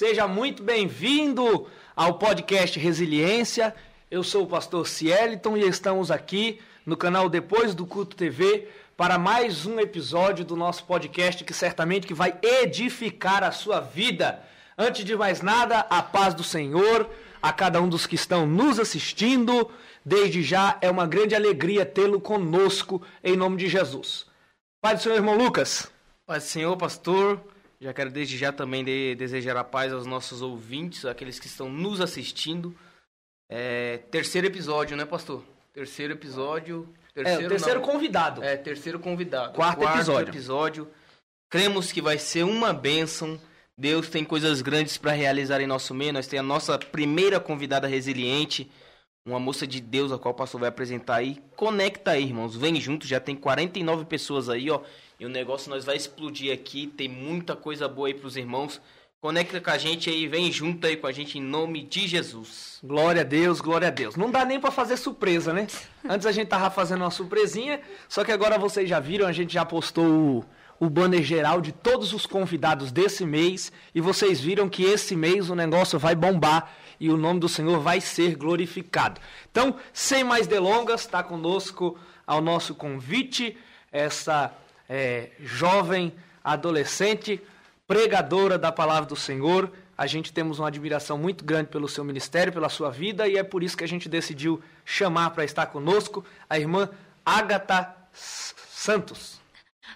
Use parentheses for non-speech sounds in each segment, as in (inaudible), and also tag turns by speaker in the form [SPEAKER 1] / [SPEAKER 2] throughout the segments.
[SPEAKER 1] Seja muito bem-vindo ao podcast Resiliência. Eu sou o pastor Cieliton e estamos aqui no canal Depois do Culto TV para mais um episódio do nosso podcast que certamente que vai edificar a sua vida. Antes de mais nada, a paz do Senhor a cada um dos que estão nos assistindo. Desde já é uma grande alegria tê-lo conosco em nome de Jesus. Pai do Senhor, irmão Lucas.
[SPEAKER 2] Pai do Senhor, pastor. Já quero desde já também de, desejar a paz aos nossos ouvintes, aqueles que estão nos assistindo. É, terceiro episódio, né, pastor? Terceiro episódio.
[SPEAKER 1] Terceiro, é, o terceiro não, convidado.
[SPEAKER 2] É, terceiro convidado.
[SPEAKER 1] Quarto, quarto episódio.
[SPEAKER 2] episódio. Cremos que vai ser uma bênção. Deus tem coisas grandes para realizar em nosso meio. Nós temos a nossa primeira convidada resiliente, uma moça de Deus, a qual o pastor vai apresentar aí. Conecta aí, irmãos. Vem junto, já tem 49 pessoas aí, ó. E o negócio nós vai explodir aqui. Tem muita coisa boa aí pros irmãos. Conecta com a gente aí, vem junto aí com a gente em nome de Jesus.
[SPEAKER 1] Glória a Deus, glória a Deus. Não dá nem para fazer surpresa, né? Antes a gente tava fazendo uma surpresinha, só que agora vocês já viram, a gente já postou o, o banner geral de todos os convidados desse mês e vocês viram que esse mês o negócio vai bombar e o nome do Senhor vai ser glorificado. Então, sem mais delongas, está conosco ao nosso convite essa é, jovem, adolescente, pregadora da palavra do Senhor. A gente temos uma admiração muito grande pelo seu ministério, pela sua vida, e é por isso que a gente decidiu chamar para estar conosco a irmã Agatha Santos.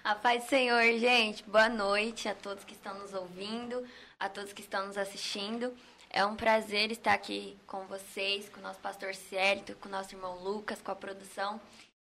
[SPEAKER 3] A paz do Senhor, gente. Boa noite a todos que estão nos ouvindo, a todos que estão nos assistindo. É um prazer estar aqui com vocês, com o nosso pastor Célito, com o nosso irmão Lucas, com a produção.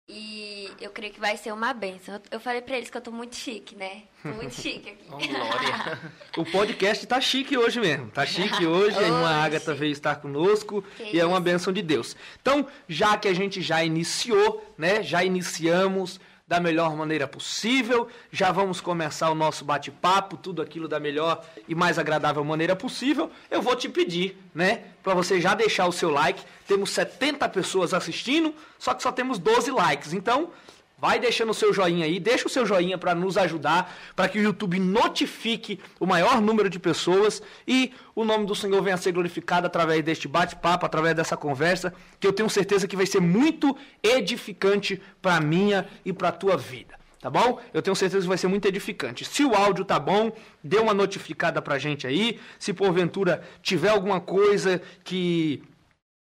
[SPEAKER 3] E eu creio que vai ser uma benção. Eu falei pra eles que eu tô muito chique, né? Tô muito (laughs) chique aqui. oh, glória.
[SPEAKER 1] o podcast tá chique hoje mesmo. Tá chique (laughs) hoje. a irmã Agatha veio estar conosco que e isso? é uma benção de Deus. Então, já que a gente já iniciou, né? Já iniciamos da melhor maneira possível. Já vamos começar o nosso bate-papo, tudo aquilo da melhor e mais agradável maneira possível. Eu vou te pedir, né, para você já deixar o seu like. Temos 70 pessoas assistindo, só que só temos 12 likes. Então, Vai deixando o seu joinha aí, deixa o seu joinha para nos ajudar, para que o YouTube notifique o maior número de pessoas e o nome do Senhor venha a ser glorificado através deste bate-papo, através dessa conversa, que eu tenho certeza que vai ser muito edificante para minha e para tua vida. Tá bom? Eu tenho certeza que vai ser muito edificante. Se o áudio tá bom, dê uma notificada pra gente aí. Se porventura tiver alguma coisa que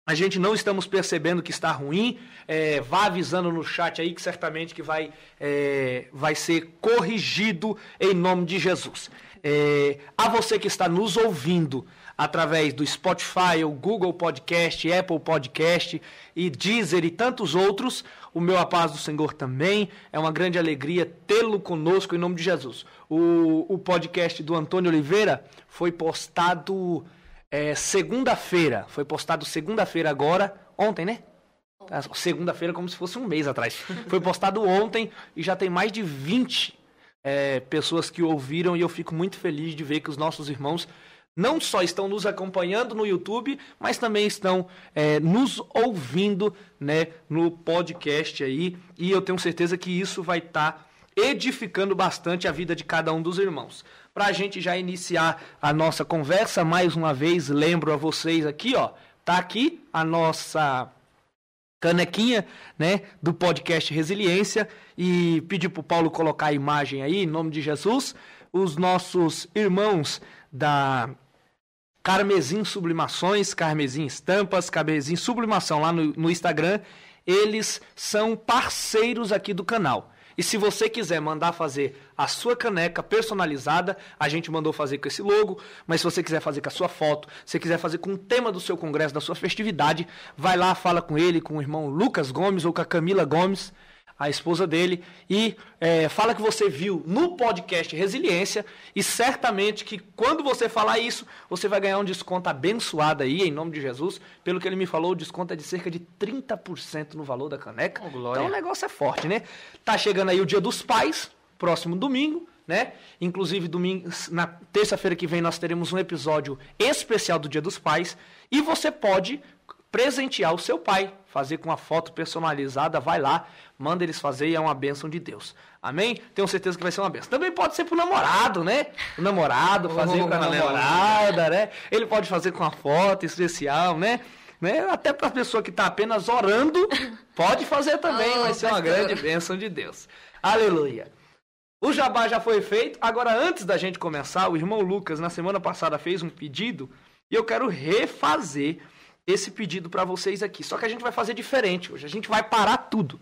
[SPEAKER 1] a gente não estamos percebendo que está ruim, é, vá avisando no chat aí que certamente que vai, é, vai ser corrigido em nome de Jesus. É, a você que está nos ouvindo através do Spotify, o Google Podcast, Apple Podcast e Deezer e tantos outros, o meu a paz do Senhor também. É uma grande alegria tê-lo conosco em nome de Jesus. O, o podcast do Antônio Oliveira foi postado é, segunda-feira, foi postado segunda-feira agora, ontem, né? Ah, segunda-feira, como se fosse um mês atrás. Foi postado ontem e já tem mais de 20 é, pessoas que ouviram e eu fico muito feliz de ver que os nossos irmãos não só estão nos acompanhando no YouTube, mas também estão é, nos ouvindo né, no podcast aí. E eu tenho certeza que isso vai estar tá edificando bastante a vida de cada um dos irmãos. Para a gente já iniciar a nossa conversa, mais uma vez, lembro a vocês aqui, ó, tá aqui a nossa canequinha, né, do podcast Resiliência e pedir para o Paulo colocar a imagem aí, em nome de Jesus, os nossos irmãos da Carmesim Sublimações, Carmesim Estampas, Carmesim Sublimação lá no, no Instagram, eles são parceiros aqui do canal. E se você quiser mandar fazer a sua caneca personalizada, a gente mandou fazer com esse logo, mas se você quiser fazer com a sua foto, se quiser fazer com o tema do seu congresso, da sua festividade, vai lá, fala com ele, com o irmão Lucas Gomes ou com a Camila Gomes a esposa dele, e é, fala que você viu no podcast Resiliência, e certamente que quando você falar isso, você vai ganhar um desconto abençoado aí, em nome de Jesus. Pelo que ele me falou, o desconto é de cerca de 30% no valor da caneca. Oh, então o negócio é forte, né? Tá chegando aí o dia dos pais, próximo domingo. Né? Inclusive, domingo, na terça-feira que vem, nós teremos um episódio especial do Dia dos Pais. E você pode presentear o seu pai fazer com a foto personalizada, vai lá, manda eles fazer e é uma bênção de Deus. Amém? Tenho certeza que vai ser uma bênção. Também pode ser pro namorado, né? O namorado (laughs) fazer oh, com a namorada, né? Ele pode fazer com a foto especial, né? né? Até para a pessoa que está apenas orando, (laughs) pode fazer também, oh, vai ser uma grande bênção de Deus. Aleluia. O jabá já foi feito. Agora, antes da gente começar, o irmão Lucas, na semana passada, fez um pedido e eu quero refazer esse pedido para vocês aqui. Só que a gente vai fazer diferente hoje. A gente vai parar tudo.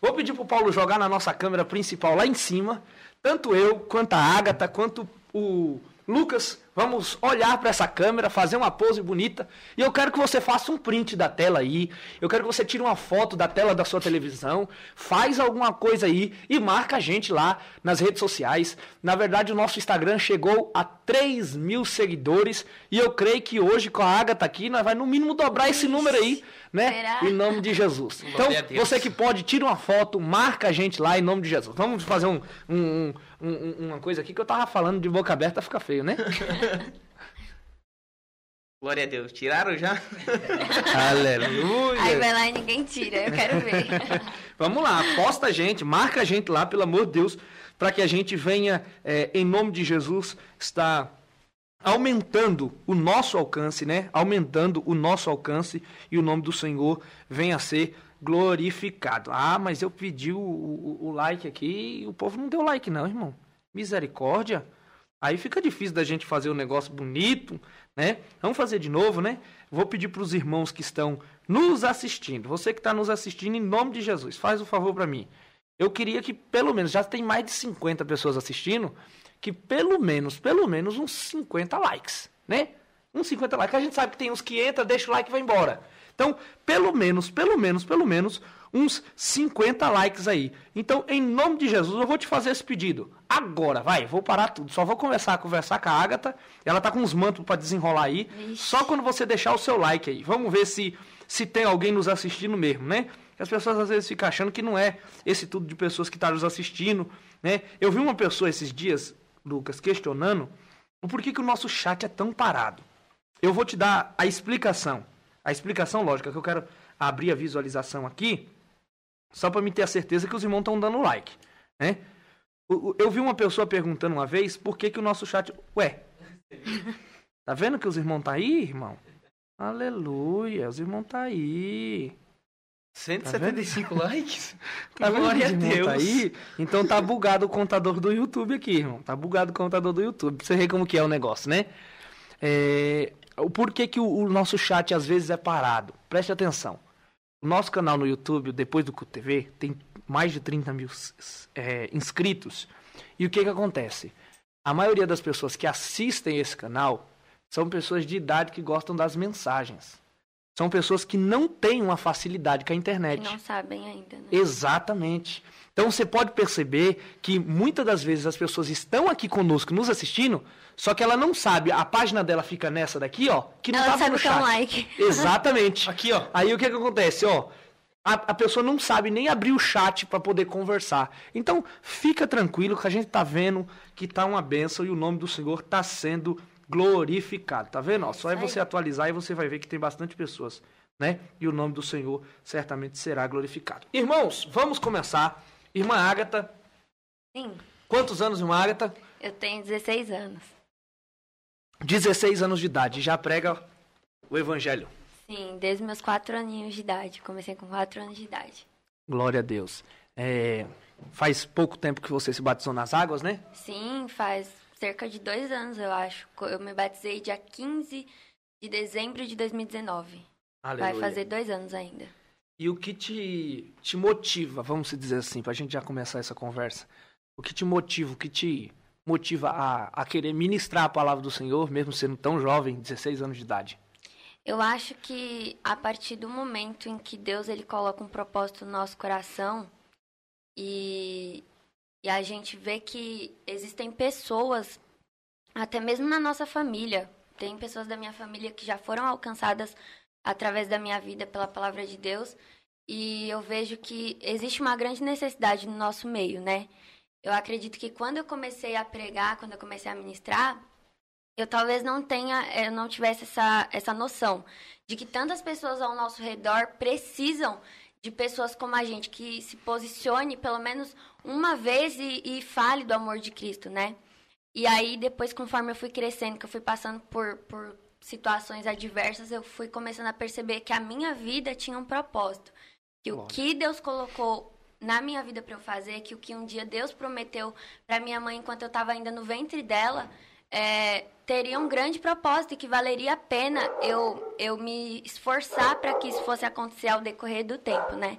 [SPEAKER 1] Vou pedir para o Paulo jogar na nossa câmera principal lá em cima. Tanto eu, quanto a Ágata, quanto o Lucas Vamos olhar para essa câmera, fazer uma pose bonita. E eu quero que você faça um print da tela aí. Eu quero que você tire uma foto da tela da sua televisão. Faz alguma coisa aí e marca a gente lá nas redes sociais. Na verdade, o nosso Instagram chegou a 3 mil seguidores. E eu creio que hoje, com a Agatha aqui, nós vai no mínimo dobrar esse número aí, né? Será? Em nome de Jesus. Então, você que pode, tira uma foto, marca a gente lá em nome de Jesus. Vamos fazer um, um, um, uma coisa aqui que eu tava falando de boca aberta, fica feio, né? (laughs) (laughs)
[SPEAKER 2] Glória a Deus. Tiraram já? (laughs)
[SPEAKER 1] Aleluia.
[SPEAKER 3] Aí vai lá e ninguém tira, eu quero ver. (laughs)
[SPEAKER 1] Vamos lá, posta a gente, marca a gente lá, pelo amor de Deus, para que a gente venha, é, em nome de Jesus, estar aumentando o nosso alcance, né? Aumentando o nosso alcance e o nome do Senhor venha a ser glorificado. Ah, mas eu pedi o, o, o like aqui e o povo não deu like não, irmão. Misericórdia. Aí fica difícil da gente fazer um negócio bonito, né? Vamos fazer de novo, né? Vou pedir para os irmãos que estão nos assistindo, você que está nos assistindo, em nome de Jesus, faz um favor para mim. Eu queria que pelo menos, já tem mais de 50 pessoas assistindo, que pelo menos, pelo menos uns 50 likes, né? Uns 50 likes. A gente sabe que tem uns que entra, deixa o like e vai embora. Então, pelo menos, pelo menos, pelo menos, uns 50 likes aí. Então, em nome de Jesus, eu vou te fazer esse pedido. Agora, vai, vou parar tudo. Só vou começar a conversar com a Agatha. Ela tá com uns mantos para desenrolar aí. Ixi. Só quando você deixar o seu like aí. Vamos ver se, se tem alguém nos assistindo mesmo, né? As pessoas às vezes ficam achando que não é esse tudo de pessoas que estão tá nos assistindo, né? Eu vi uma pessoa esses dias, Lucas, questionando o porquê que o nosso chat é tão parado. Eu vou te dar a explicação. A explicação lógica que eu quero abrir a visualização aqui só para me ter a certeza que os irmãos estão dando like, né? Eu vi uma pessoa perguntando uma vez por que, que o nosso chat. Ué, (laughs) tá vendo que os irmãos tá aí, irmão? Aleluia, os irmãos tá aí.
[SPEAKER 2] 175 tá likes?
[SPEAKER 1] Tá vendo (laughs) Glória a Deus. Tá aí? Então tá bugado o contador do YouTube aqui, irmão. Tá bugado o contador do YouTube. Pra você ver como que é o negócio, né? É... O porquê que o, o nosso chat às vezes é parado? Preste atenção. O nosso canal no YouTube, depois do CUTV, tem mais de 30 mil é, inscritos. E o que, que acontece? A maioria das pessoas que assistem esse canal são pessoas de idade que gostam das mensagens. São pessoas que não têm uma facilidade com a internet.
[SPEAKER 3] Não sabem ainda, né?
[SPEAKER 1] Exatamente. Então você pode perceber que muitas das vezes as pessoas estão aqui conosco nos assistindo, só que ela não sabe, a página dela fica nessa daqui, ó, que não ela tá no chat. Um
[SPEAKER 3] like.
[SPEAKER 1] Exatamente. (laughs) aqui, ó. Aí o que que acontece, ó? A, a pessoa não sabe nem abrir o chat para poder conversar. Então, fica tranquilo que a gente tá vendo que tá uma benção e o nome do Senhor tá sendo glorificado. Tá vendo? Ó, só é você atualizar e você vai ver que tem bastante pessoas, né? E o nome do Senhor certamente será glorificado. Irmãos, vamos começar. Irmã Ágata.
[SPEAKER 3] Sim.
[SPEAKER 1] Quantos anos, irmã Ágata?
[SPEAKER 3] Eu tenho 16 anos.
[SPEAKER 1] 16 anos de idade, já prega o evangelho.
[SPEAKER 3] Sim, desde meus 4 aninhos de idade. Comecei com 4 anos de idade.
[SPEAKER 1] Glória a Deus. É, faz pouco tempo que você se batizou nas águas, né?
[SPEAKER 3] Sim, faz cerca de dois anos, eu acho. Eu me batizei dia 15 de dezembro de 2019. Aleluia. Vai fazer dois anos ainda.
[SPEAKER 1] E o que te, te motiva, vamos dizer assim, para a gente já começar essa conversa, o que te motiva, o que te motiva a, a querer ministrar a palavra do Senhor, mesmo sendo tão jovem, 16 anos de idade?
[SPEAKER 3] Eu acho que a partir do momento em que Deus ele coloca um propósito no nosso coração e, e a gente vê que existem pessoas, até mesmo na nossa família, tem pessoas da minha família que já foram alcançadas através da minha vida pela palavra de Deus e eu vejo que existe uma grande necessidade no nosso meio, né? Eu acredito que quando eu comecei a pregar, quando eu comecei a ministrar, eu talvez não tenha, eu não tivesse essa, essa noção de que tantas pessoas ao nosso redor precisam de pessoas como a gente, que se posicione pelo menos uma vez e, e fale do amor de Cristo, né? E aí, depois, conforme eu fui crescendo, que eu fui passando por, por situações adversas, eu fui começando a perceber que a minha vida tinha um propósito. Que o que Deus colocou na minha vida para eu fazer, que o que um dia Deus prometeu para minha mãe enquanto eu estava ainda no ventre dela, é, teria um grande propósito e que valeria a pena eu, eu me esforçar para que isso fosse acontecer ao decorrer do tempo, né?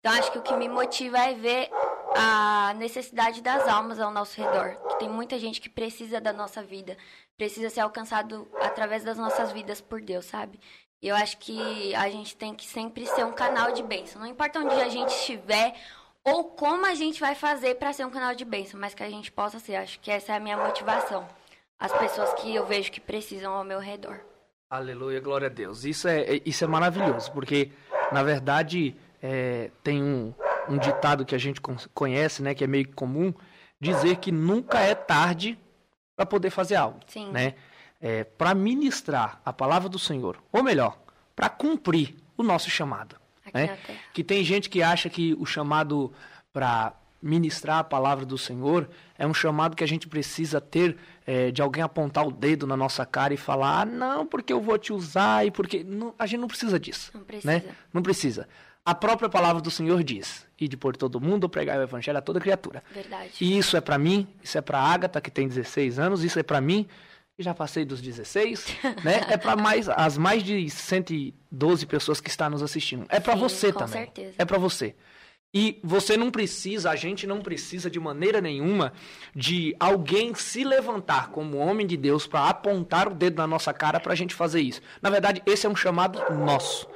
[SPEAKER 3] Então, acho que o que me motiva é ver a necessidade das almas ao nosso redor. Que tem muita gente que precisa da nossa vida, precisa ser alcançado através das nossas vidas por Deus, sabe? E eu acho que a gente tem que sempre ser um canal de bênção. Não importa onde a gente estiver ou como a gente vai fazer para ser um canal de bênção, mas que a gente possa ser. Acho que essa é a minha motivação. As pessoas que eu vejo que precisam ao meu redor.
[SPEAKER 1] Aleluia, glória a Deus. Isso é, é isso é maravilhoso, porque, na verdade, é, tem um, um ditado que a gente conhece, né, que é meio comum, dizer que nunca é tarde para poder fazer algo.
[SPEAKER 3] Sim.
[SPEAKER 1] Né? É, para ministrar a palavra do Senhor, ou melhor, para cumprir o nosso chamado. Né? Que tem gente que acha que o chamado para ministrar a palavra do Senhor é um chamado que a gente precisa ter é, de alguém apontar o dedo na nossa cara e falar, ah, não, porque eu vou te usar e porque. Não, a gente não precisa disso.
[SPEAKER 3] Não precisa. Né?
[SPEAKER 1] Não precisa. A própria palavra do Senhor diz: e de por todo mundo pregar o evangelho a toda criatura.
[SPEAKER 3] Verdade.
[SPEAKER 1] E isso é para mim, isso é para Agatha que tem 16 anos, isso é para mim que já passei dos 16, (laughs) né? É para mais as mais de 112 pessoas que estão nos assistindo. É para você
[SPEAKER 3] com
[SPEAKER 1] também.
[SPEAKER 3] Certeza.
[SPEAKER 1] É para você. E você não precisa, a gente não precisa de maneira nenhuma de alguém se levantar como homem de Deus para apontar o dedo na nossa cara para a gente fazer isso. Na verdade, esse é um chamado nosso.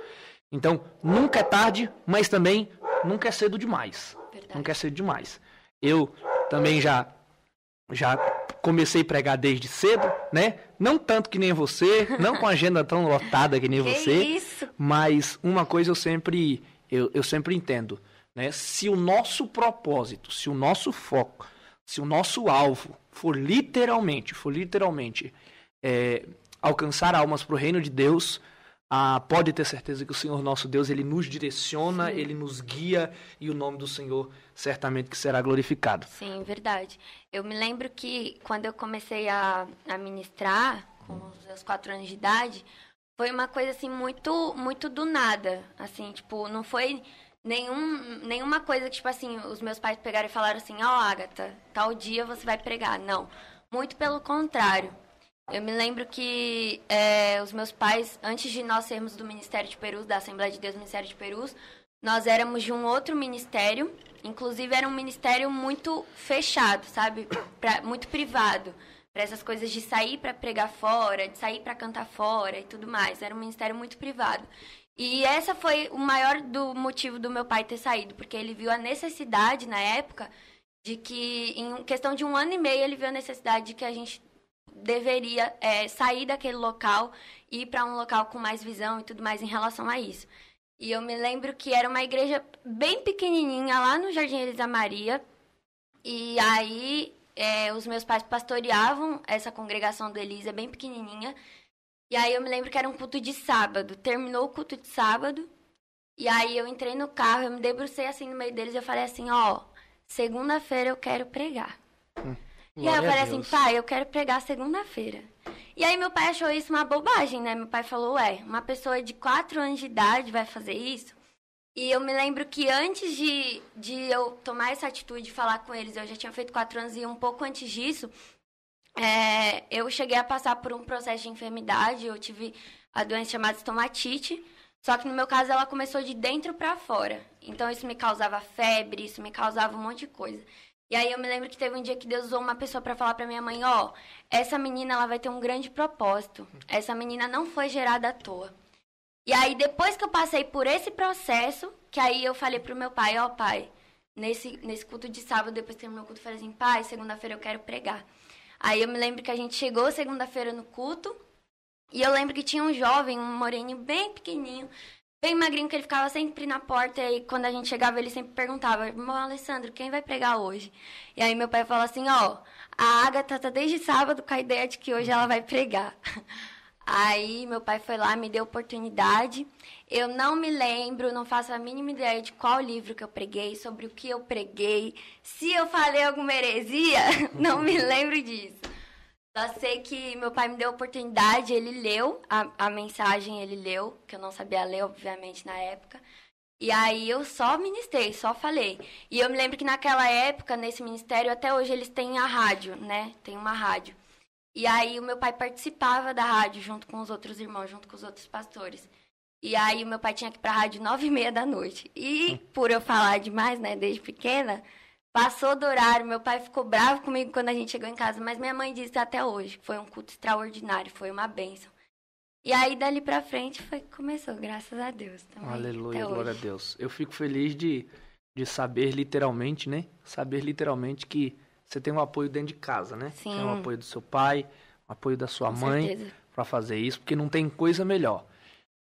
[SPEAKER 1] Então, nunca é tarde, mas também nunca é cedo demais.
[SPEAKER 3] Verdade.
[SPEAKER 1] Nunca é cedo demais. Eu também já já comecei a pregar desde cedo, né? Não tanto que nem você, não com a agenda tão lotada que nem (laughs)
[SPEAKER 3] que
[SPEAKER 1] você,
[SPEAKER 3] isso?
[SPEAKER 1] mas uma coisa eu sempre eu, eu sempre entendo né? Se o nosso propósito, se o nosso foco, se o nosso alvo for literalmente, for literalmente é, alcançar almas para o reino de Deus, ah, pode ter certeza que o Senhor nosso Deus ele nos direciona, Sim. ele nos guia e o nome do Senhor certamente que será glorificado.
[SPEAKER 3] Sim, verdade. Eu me lembro que quando eu comecei a, a ministrar com os meus quatro anos de idade, foi uma coisa assim muito muito do nada, assim tipo não foi nenhum, nenhuma coisa que, tipo assim, os meus pais pegaram e falaram assim, ó, oh, Agatha, tal dia você vai pregar. Não. Muito pelo contrário. Eu me lembro que é, os meus pais, antes de nós sermos do Ministério de Perus, da Assembleia de Deus Ministério de Perus, nós éramos de um outro ministério, inclusive era um ministério muito fechado, sabe? (coughs) Pra, muito privado. Para essas coisas de sair para pregar fora, de sair para cantar fora e tudo mais. Era um ministério muito privado. E essa foi o maior do motivo do meu pai ter saído, porque ele viu a necessidade na época de que, em questão de um ano e meio, ele viu a necessidade de que a gente deveria é, sair daquele local e ir para um local com mais visão e tudo mais em relação a isso. E eu me lembro que era uma igreja bem pequenininha lá no Jardim Elisa Maria. E aí é, os meus pais pastoreavam essa congregação do Elisa bem pequenininha. E aí eu me lembro que era um culto de sábado. Terminou o culto de sábado. E aí eu entrei no carro, eu me debrucei assim no meio deles e eu falei assim, ó, segunda-feira eu quero pregar. Hum, e aí eu falei assim, pai, eu quero pregar segunda-feira. E aí meu pai achou isso uma bobagem, né? Meu pai falou, ué, uma pessoa de 4 anos de idade vai fazer isso? E eu me lembro que antes de, de eu tomar essa atitude de falar com eles, eu já tinha feito 4 anos e um pouco antes disso, é, eu cheguei a passar por um processo de enfermidade, eu tive a doença chamada estomatite, só que no meu caso ela começou de dentro para fora. Então isso me causava febre, isso me causava um monte de coisa. E aí eu me lembro que teve um dia que Deus usou uma pessoa para falar para minha mãe, ó, oh, essa menina ela vai ter um grande propósito. Essa menina não foi gerada à toa. E aí depois que eu passei por esse processo, que aí eu falei pro meu pai, ó, oh, pai, nesse nesse culto de sábado, depois que terminou o culto, eu falei assim, pai, segunda-feira eu quero pregar. Aí eu me lembro que a gente chegou segunda-feira no culto. E eu lembro que tinha um jovem, um moreninho bem pequenininho. bem magrinho, que ele ficava sempre na porta. E quando a gente chegava, ele sempre perguntava: Irmão Alessandro, quem vai pregar hoje? E aí meu pai falou assim: Ó, a Agatha tá desde sábado com a ideia de que hoje ela vai pregar. (laughs) Aí meu pai foi lá, me deu oportunidade. Eu não me lembro, não faço a mínima ideia de qual livro que eu preguei, sobre o que eu preguei. Se eu falei alguma heresia, (laughs) não me (laughs) lembro disso. Só sei que meu pai me deu oportunidade, ele leu a, a mensagem, ele leu, que eu não sabia ler, obviamente, na época. E aí eu só ministrei, só falei. E eu me lembro que naquela época, nesse ministério, até hoje eles têm a rádio, né? Tem uma rádio. E aí o meu pai participava da rádio junto com os outros irmãos, junto com os outros pastores. E aí o meu pai tinha que ir pra rádio nove e meia da noite. E (laughs) por eu falar demais, né, desde pequena, passou do horário. Meu pai ficou bravo comigo quando a gente chegou em casa, mas minha mãe disse até hoje que foi um culto extraordinário, foi uma bênção. E aí dali pra frente foi que começou, graças a Deus. Também,
[SPEAKER 1] Aleluia, glória a Deus. Eu fico feliz de, de saber literalmente, né? Saber literalmente que você tem um apoio dentro de casa, né?
[SPEAKER 3] Sim.
[SPEAKER 1] Tem um apoio do seu pai, um apoio da sua
[SPEAKER 3] Com
[SPEAKER 1] mãe para fazer isso, porque não tem coisa melhor.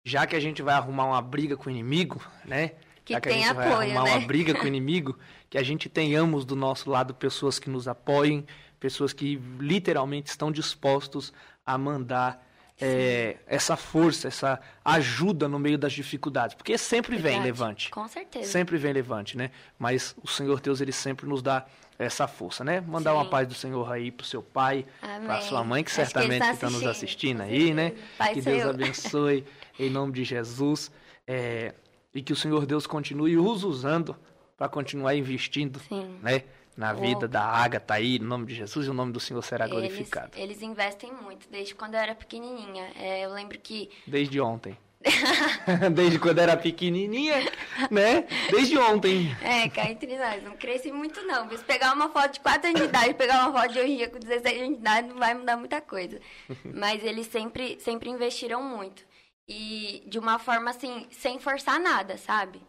[SPEAKER 1] Já que a gente vai arrumar uma briga com o inimigo, né?
[SPEAKER 3] Que
[SPEAKER 1] Já que a gente vai
[SPEAKER 3] apoio,
[SPEAKER 1] arrumar
[SPEAKER 3] né?
[SPEAKER 1] uma briga com o inimigo, que a gente tenhamos do nosso lado pessoas que nos apoiem, pessoas que literalmente estão dispostos a mandar é, essa força, essa ajuda no meio das dificuldades. Porque sempre vem
[SPEAKER 3] Verdade.
[SPEAKER 1] levante.
[SPEAKER 3] Com certeza.
[SPEAKER 1] Sempre vem levante, né? Mas o Senhor Deus, ele sempre nos dá essa força, né? Mandar uma
[SPEAKER 3] Sim.
[SPEAKER 1] paz do Senhor aí pro seu pai, pra
[SPEAKER 3] Amém.
[SPEAKER 1] sua mãe, que
[SPEAKER 3] Acho
[SPEAKER 1] certamente
[SPEAKER 3] tá
[SPEAKER 1] está nos
[SPEAKER 3] assistindo,
[SPEAKER 1] aí, né?
[SPEAKER 3] Pai
[SPEAKER 1] que Deus
[SPEAKER 3] eu.
[SPEAKER 1] abençoe, em nome de Jesus. É, e que o Senhor Deus continue os usando para continuar investindo,
[SPEAKER 3] Sim.
[SPEAKER 1] né? Na
[SPEAKER 3] Oh.
[SPEAKER 1] vida da Ágata aí, em nome de Jesus, e o nome do Senhor será
[SPEAKER 3] Eles,
[SPEAKER 1] glorificado.
[SPEAKER 3] eles investem muito, desde quando eu era pequenininha. É, eu lembro que
[SPEAKER 1] Desde ontem. (laughs) Desde quando era pequenininha, né? Desde ontem.
[SPEAKER 3] É, cá entre nós, não cresci muito não. Se pegar uma foto de 4 anos de idade pegar uma foto de hoje em dia com 16 anos de idade, não vai mudar muita coisa. (laughs) Mas eles sempre, sempre investiram muito. E de uma forma assim, sem forçar nada, sabe?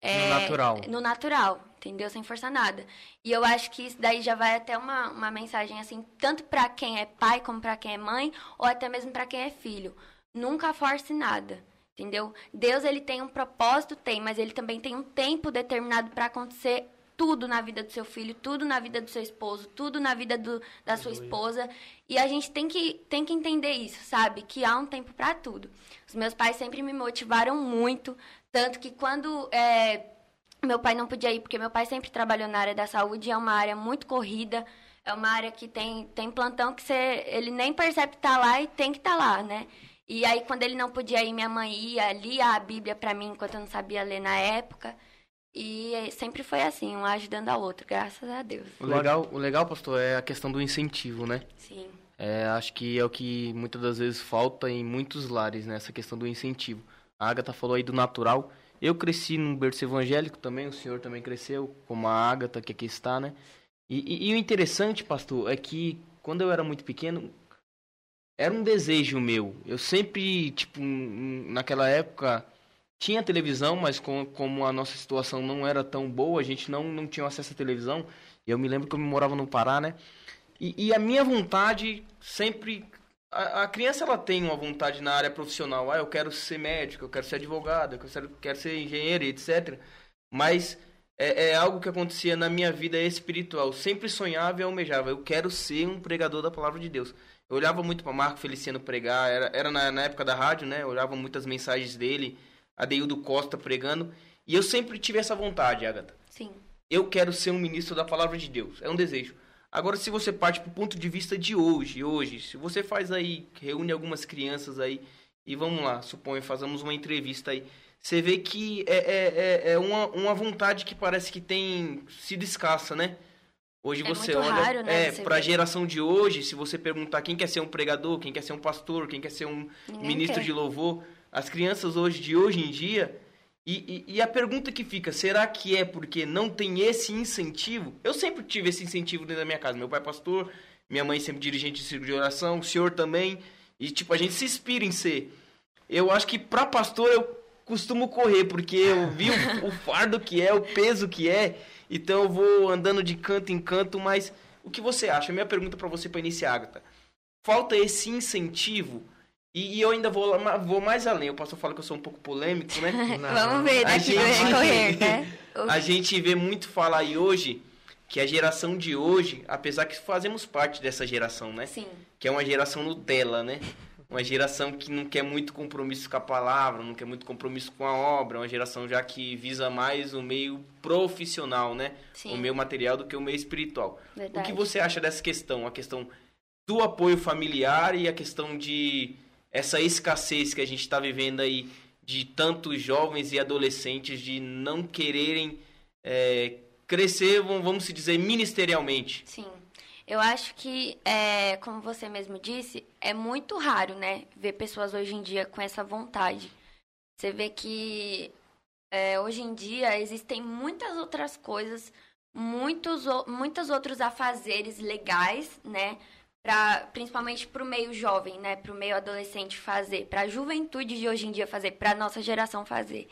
[SPEAKER 3] É,
[SPEAKER 2] No natural.
[SPEAKER 3] No natural, entendeu? Sem forçar nada. E eu acho que isso daí já vai até uma, uma mensagem assim, tanto pra quem é pai como pra quem é mãe, ou até mesmo pra quem é filho. Nunca force nada. Entendeu? Deus ele tem um propósito, tem, mas ele também tem um tempo determinado para acontecer tudo na vida do seu filho, tudo na vida do seu esposo, tudo na vida do, da sua esposa. E a gente tem que, tem que entender isso, sabe? Que há um tempo para tudo. Os meus pais sempre me motivaram muito, tanto que quando é, meu pai não podia ir, porque meu pai sempre trabalhou na área da saúde, é uma área muito corrida, é uma área que tem, tem plantão que você, ele nem percebe que tá lá e tem que estar tá lá, né? E aí, quando ele não podia ir, minha mãe ia, lia a Bíblia para mim, enquanto eu não sabia ler na época. E eh, sempre foi assim, um ajudando ao outro, graças a Deus.
[SPEAKER 2] O legal, o legal, pastor, é a questão do incentivo, né?
[SPEAKER 3] Sim,
[SPEAKER 2] É, acho que é o que muitas das vezes falta em muitos lares, né? Essa questão do incentivo. A Agatha falou aí do natural. Eu cresci num berço evangélico também, o senhor também cresceu, como a Agatha, que aqui está, né? E, e- e o interessante, pastor, é que quando eu era muito pequeno, era um desejo meu. Eu sempre, tipo, naquela época, tinha televisão, mas com- como a nossa situação não era tão boa, a gente não, não tinha acesso à televisão. Eu me lembro que eu morava no Pará, né? E, e a minha vontade sempre. A, a criança ela tem uma vontade na área profissional. Ah, eu quero ser médico, eu quero ser advogado, eu quero, quero ser engenheiro, etc. Mas é, é algo que acontecia na minha vida espiritual. Sempre sonhava e almejava. Eu quero ser um pregador da palavra de Deus. Eu olhava muito para Marco Feliciano pregar. Era, era na, na época da rádio, né? Eu olhava muitas mensagens dele. Adeildo Costa pregando. E eu sempre tive essa vontade, Agatha.
[SPEAKER 3] sim,
[SPEAKER 2] Eu quero ser um ministro da palavra de Deus. É um desejo. Agora, se você parte pro ponto de vista de hoje, hoje, se você faz aí, reúne algumas crianças aí, e vamos lá, suponho, fazemos uma entrevista aí, você vê que é, é, é, é uma, uma vontade que parece que tem sido escassa, né? Hoje
[SPEAKER 3] É
[SPEAKER 2] você olha
[SPEAKER 3] raro, né,
[SPEAKER 2] é, para a geração de hoje, se você perguntar quem quer ser um pregador, quem quer ser um pastor, quem quer ser um
[SPEAKER 3] Ninguém
[SPEAKER 2] ministro
[SPEAKER 3] quer.
[SPEAKER 2] de louvor, as crianças hoje de hoje em dia, e, e, e a pergunta que fica, será que é porque não tem esse incentivo? Eu sempre tive esse incentivo dentro da minha casa. Meu pai é pastor, minha mãe sempre dirigente de círculo de oração, o senhor também. E, tipo, a gente se inspira em ser. Eu acho que pra pastor eu costumo correr, porque eu vi o, o fardo que é, o peso que é. Então eu vou andando de canto em canto, mas o que você acha? Minha pergunta pra você pra iniciar, Agatha. Falta esse incentivo E, e eu ainda vou, vou mais além. O pastor fala que eu sou um pouco polêmico, né? (laughs)
[SPEAKER 3] Vamos ver daqui do recorrer, né? (laughs)
[SPEAKER 2] A gente vê muito falar aí hoje que a geração de hoje, apesar que fazemos parte dessa geração, né?
[SPEAKER 3] Sim.
[SPEAKER 2] Que é uma geração Nutella, né? Uma geração que não quer muito compromisso com a palavra, não quer muito compromisso com a obra, uma geração já que visa mais o meio profissional, né?
[SPEAKER 3] Sim.
[SPEAKER 2] O meio material do que o meio espiritual.
[SPEAKER 3] Verdade.
[SPEAKER 2] O que você acha dessa questão? A questão do apoio familiar e a questão de essa escassez que a gente está vivendo aí de tantos jovens e adolescentes de não quererem é, crescer, vamos dizer, ministerialmente.
[SPEAKER 3] Sim. Eu acho que, é, como você mesmo disse, é muito raro, né, ver pessoas hoje em dia com essa vontade. Você vê que é, hoje em dia existem muitas outras coisas, muitos, muitos outros afazeres legais, né, pra, principalmente para o meio jovem, né, para o meio adolescente fazer, para a juventude de hoje em dia fazer, para a nossa geração fazer.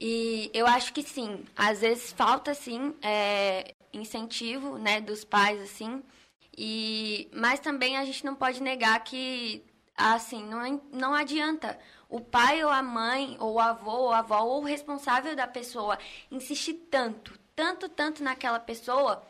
[SPEAKER 3] E eu acho que sim, às vezes falta sim é, incentivo, né, dos pais assim. E mas também a gente não pode negar que assim, não não adianta o pai ou a mãe ou o avô ou a avó ou o responsável da pessoa insistir tanto, tanto, tanto naquela pessoa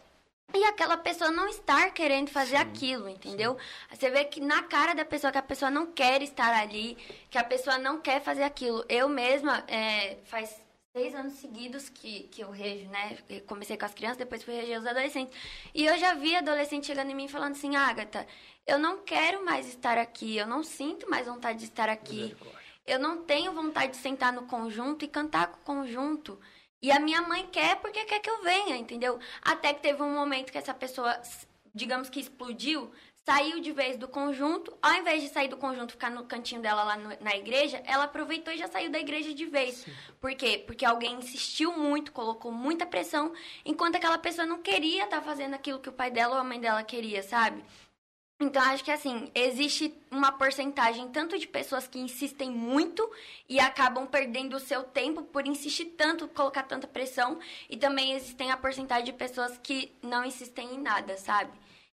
[SPEAKER 3] e aquela pessoa não estar querendo fazer sim, aquilo, entendeu? Sim. Você vê que na cara da pessoa que a pessoa não quer estar ali, que a pessoa não quer fazer aquilo. Eu mesma, é, faz seis anos seguidos que, que eu rejo, né? Eu comecei com as crianças, depois fui reger os adolescentes. E eu já vi adolescente chegando em mim falando assim, Agatha, eu não quero mais estar aqui, eu não sinto mais vontade de estar aqui. Eu não tenho vontade de sentar no conjunto e cantar com o conjunto. E a minha mãe quer porque quer que eu venha, entendeu? Até que teve um momento que essa pessoa, digamos que explodiu, saiu de vez do conjunto, ao invés de sair do conjunto ficar no cantinho dela lá no, na igreja, ela aproveitou e já saiu da igreja de vez. Sim. Por quê? Porque alguém insistiu muito, colocou muita pressão, enquanto aquela pessoa não queria estar tá fazendo aquilo que o pai dela ou a mãe dela queria, sabe? Então, acho que assim, existe uma porcentagem tanto de pessoas que insistem muito e acabam perdendo o seu tempo por insistir tanto, colocar tanta pressão, e também existem a porcentagem de pessoas que não insistem em nada, sabe?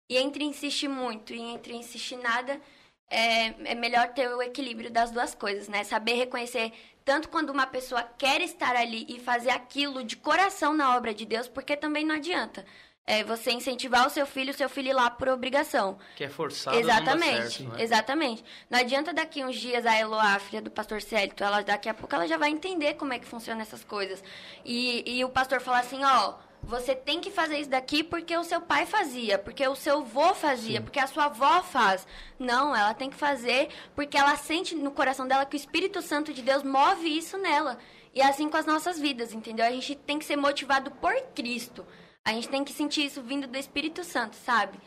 [SPEAKER 3] E entre insistir muito e entre insistir nada, é, é melhor ter o equilíbrio das duas coisas, né? Saber reconhecer tanto quando uma pessoa quer estar ali e fazer aquilo de coração na obra de Deus, porque também não adianta é você incentivar o seu filho, o seu filho ir lá por obrigação.
[SPEAKER 2] Que é forçado
[SPEAKER 3] Exatamente,
[SPEAKER 2] certo, né?
[SPEAKER 3] exatamente. Não adianta daqui uns dias a Eloá, filha do pastor Célito, ela daqui a pouco ela já vai entender como é que funciona essas coisas. E, e o pastor falar assim, ó, você tem que fazer isso daqui porque o seu pai fazia, porque o seu avô fazia, Sim. porque a sua avó faz. Não, ela tem que fazer porque ela sente no coração dela que o Espírito Santo de Deus move isso nela. E é assim com as nossas vidas, entendeu? A gente tem que ser motivado por Cristo. A gente tem que sentir isso vindo do Espírito Santo, sabe?